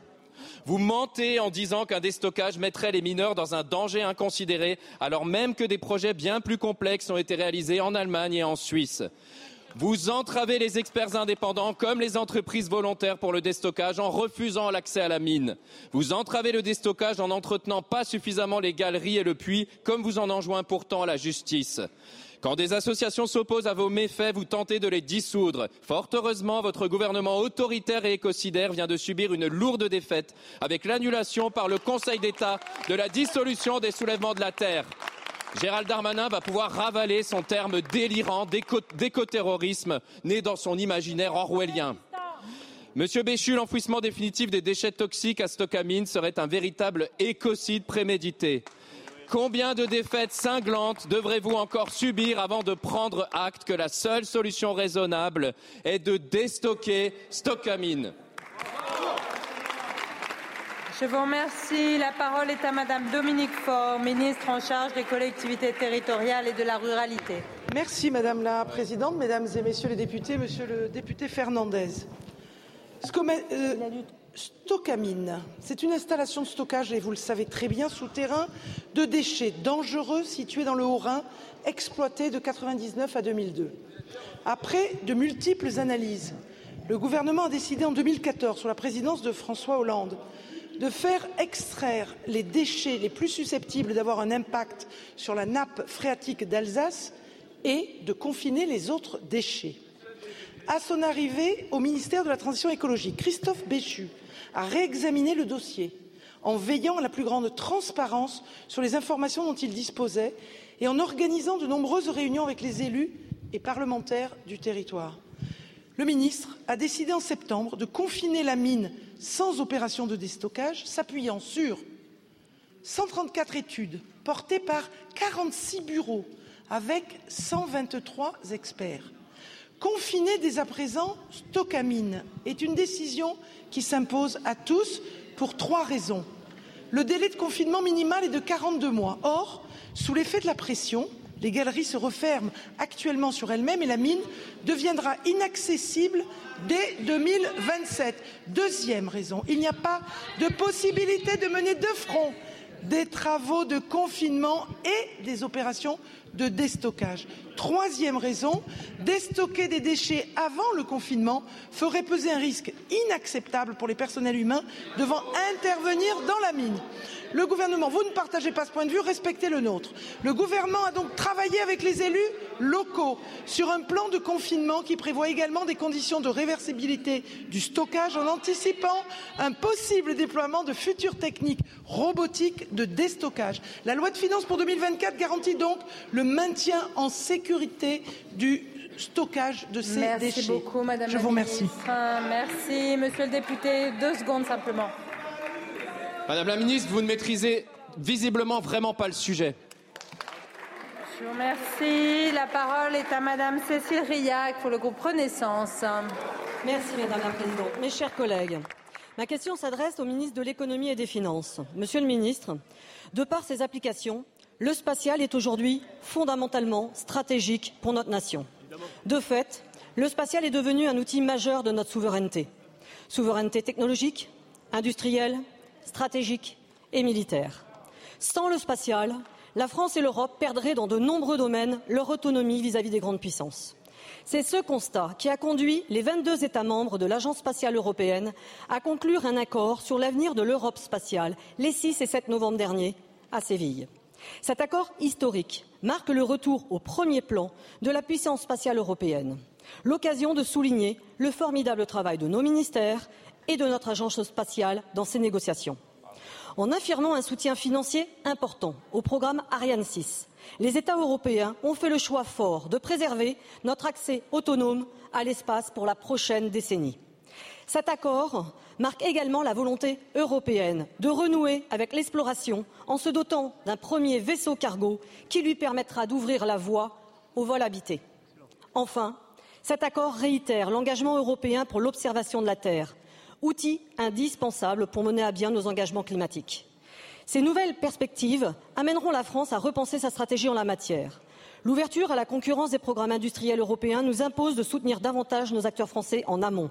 Vous mentez en disant qu'un déstockage mettrait les mineurs dans un danger inconsidéré, alors même que des projets bien plus complexes ont été réalisés en Allemagne et en Suisse. Vous entravez les experts indépendants comme les entreprises volontaires pour le déstockage en refusant l'accès à la mine. Vous entravez le déstockage en n'entretenant pas suffisamment les galeries et le puits, comme vous en enjoint pourtant la justice. Quand des associations s'opposent à vos méfaits, vous tentez de les dissoudre. Fort heureusement, votre gouvernement autoritaire et écocidaire vient de subir une lourde défaite avec l'annulation par le Conseil d'État de la dissolution des soulèvements de la terre. Gérald Darmanin va pouvoir ravaler son terme délirant d'éco- d'écoterrorisme né dans son imaginaire orwellien. Monsieur Béchu, l'enfouissement définitif des déchets toxiques à Stockamine serait un véritable écocide prémédité. Combien de défaites cinglantes devrez-vous encore subir avant de prendre acte que la seule solution raisonnable est de déstocker Stockamine? Je vous remercie. La parole est à Madame Dominique Faure, ministre en charge des collectivités territoriales et de la ruralité. Merci Madame la Présidente, Mesdames et Messieurs les députés, Monsieur le député Fernandez. Euh, Stockamine, c'est une installation de stockage, et vous le savez très bien, souterrain de déchets dangereux situés dans le Haut-Rhin, exploité de 1999 à 2002. Après de multiples analyses, le gouvernement a décidé en 2014, sous la présidence de François Hollande, de faire extraire les déchets les plus susceptibles d'avoir un impact sur la nappe phréatique d'Alsace et de confiner les autres déchets. À son arrivée au ministère de la Transition écologique, Christophe Béchu a réexaminé le dossier en veillant à la plus grande transparence sur les informations dont il disposait et en organisant de nombreuses réunions avec les élus et parlementaires du territoire. Le ministre a décidé en septembre de confiner la mine sans opération de déstockage, s'appuyant sur 134 études portées par 46 bureaux avec 123 experts. Confiner dès à présent Stockamine est une décision qui s'impose à tous pour trois raisons. Le délai de confinement minimal est de 42 mois. Or, sous l'effet de la pression, les galeries se referment actuellement sur elles-mêmes et la mine deviendra inaccessible dès 2027. Deuxième raison, il n'y a pas de possibilité de mener de front des travaux de confinement et des opérations de déstockage. Troisième raison, déstocker des déchets avant le confinement ferait peser un risque inacceptable pour les personnels humains devant intervenir dans la mine. Le gouvernement, vous ne partagez pas ce point de vue, respectez le nôtre. Le gouvernement a donc travaillé avec les élus locaux sur un plan de confinement qui prévoit également des conditions de réversibilité du stockage en anticipant un possible déploiement de futures techniques robotiques de déstockage. La loi de finances pour 2024 garantit donc le maintien en sécurité du stockage de ces Merci déchets. beaucoup, Madame Je la vous remercie. ministre. Merci, Monsieur le député. Deux secondes simplement. Madame la ministre, vous ne maîtrisez visiblement vraiment pas le sujet. Je vous remercie. La parole est à Madame Cécile Riac pour le groupe Renaissance. Merci Madame la Présidente. Mes chers collègues, Ma question s'adresse au ministre de l'économie et des finances. Monsieur le ministre, de par ses applications, le spatial est aujourd'hui fondamentalement stratégique pour notre nation. De fait, le spatial est devenu un outil majeur de notre souveraineté. Souveraineté technologique, industrielle, stratégique et militaire. Sans le spatial, la France et l'Europe perdraient dans de nombreux domaines leur autonomie vis-à-vis -vis des grandes puissances. C'est ce constat qui a conduit les 22 États membres de l'Agence spatiale européenne à conclure un accord sur l'avenir de l'Europe spatiale les 6 et 7 novembre dernier à Séville. Cet accord historique marque le retour au premier plan de la puissance spatiale européenne, l'occasion de souligner le formidable travail de nos ministères et de notre agence spatiale dans ces négociations. En affirmant un soutien financier important au programme Ariane 6, les États européens ont fait le choix fort de préserver notre accès autonome à l'espace pour la prochaine décennie. Cet accord marque également la volonté européenne de renouer avec l'exploration en se dotant d'un premier vaisseau cargo qui lui permettra d'ouvrir la voie au vol habité. Enfin, cet accord réitère l'engagement européen pour l'observation de la Terre, outil indispensable pour mener à bien nos engagements climatiques. Ces nouvelles perspectives amèneront la France à repenser sa stratégie en la matière. L'ouverture à la concurrence des programmes industriels européens nous impose de soutenir davantage nos acteurs français en amont.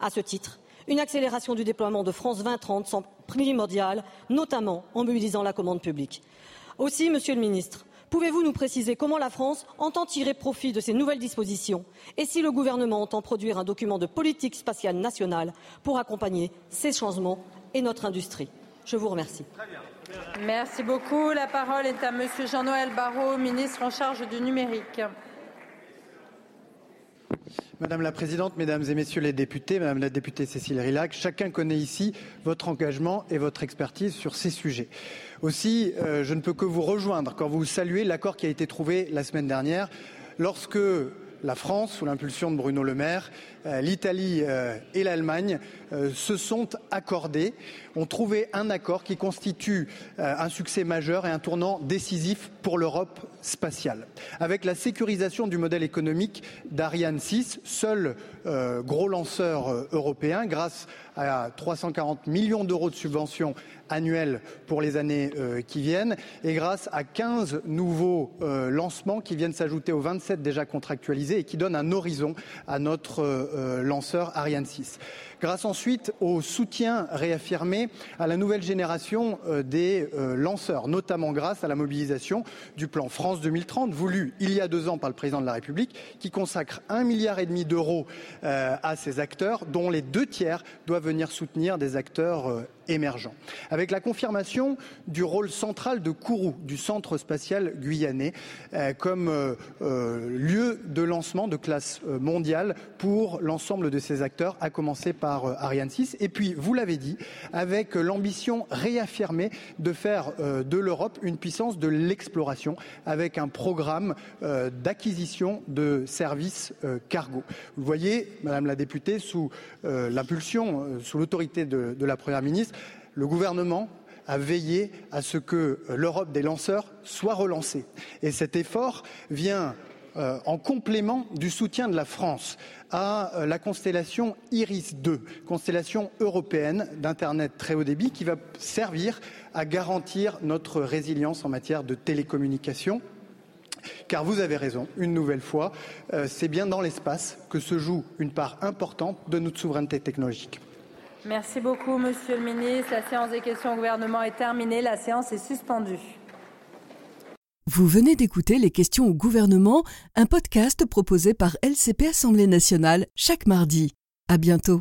À ce titre, une accélération du déploiement de France 2030 semble primordiale, notamment en mobilisant la commande publique. Aussi, Monsieur le Ministre, pouvez-vous nous préciser comment la France entend tirer profit de ces nouvelles dispositions et si le gouvernement entend produire un document de politique spatiale nationale pour accompagner ces changements et notre industrie? Je vous remercie. Merci beaucoup. La parole est à Monsieur Jean-Noël Barrot, ministre en charge du numérique. Madame la Présidente, Mesdames et Messieurs les députés, Madame la députée Cécile Rilhac, chacun connaît ici votre engagement et votre expertise sur ces sujets. Aussi, euh, je ne peux que vous rejoindre quand vous saluez l'accord qui a été trouvé la semaine dernière lorsque la France, sous l'impulsion de Bruno Le Maire, euh, l'Italie euh, et l'Allemagne se sont accordés, ont trouvé un accord qui constitue un succès majeur et un tournant décisif pour l'Europe spatiale. Avec la sécurisation du modèle économique d'Ariane 6, seul gros lanceur européen, grâce à 340 millions d'euros de subventions annuelles pour les années qui viennent et grâce à 15 nouveaux lancements qui viennent s'ajouter aux 27 déjà contractualisés et qui donnent un horizon à notre euh, lanceur Ariane 6. Grâce ensuite au soutien réaffirmé à la nouvelle génération euh, des euh, lanceurs, notamment grâce à la mobilisation du plan France 2030, voulu il y a deux ans par le président de la République, qui consacre un milliard et demi d'euros à ces acteurs, dont les deux tiers doivent venir soutenir des acteurs émergents. Avec la confirmation du rôle central de Kourou, du centre spatial guyanais, comme lieu de lancement de classe mondiale pour l'ensemble de ces acteurs, à commencer par euh, Ariane 6. Et puis, vous l'avez dit, avec l'ambition réaffirmée de faire euh, de l'Europe une puissance de l'exploration, avec un programme euh, d'acquisition de services cargo. Vous voyez, Madame la députée, sous l'impulsion, sous l'autorité de la Première ministre, le gouvernement a veillé à ce que l'Europe des lanceurs soit relancée. Et cet effort vient euh, en complément du soutien de la France à euh, la constellation Iris 2, constellation européenne d'Internet très haut débit qui va servir à garantir notre résilience en matière de télécommunications. Car vous avez raison, une nouvelle fois, euh, c'est bien dans l'espace que se joue une part importante de notre souveraineté technologique. Merci beaucoup, Monsieur le Ministre. La séance des questions au gouvernement est terminée. La séance est suspendue. Vous venez d'écouter Les questions au gouvernement, un podcast proposé par LCP Assemblée nationale chaque mardi. À bientôt.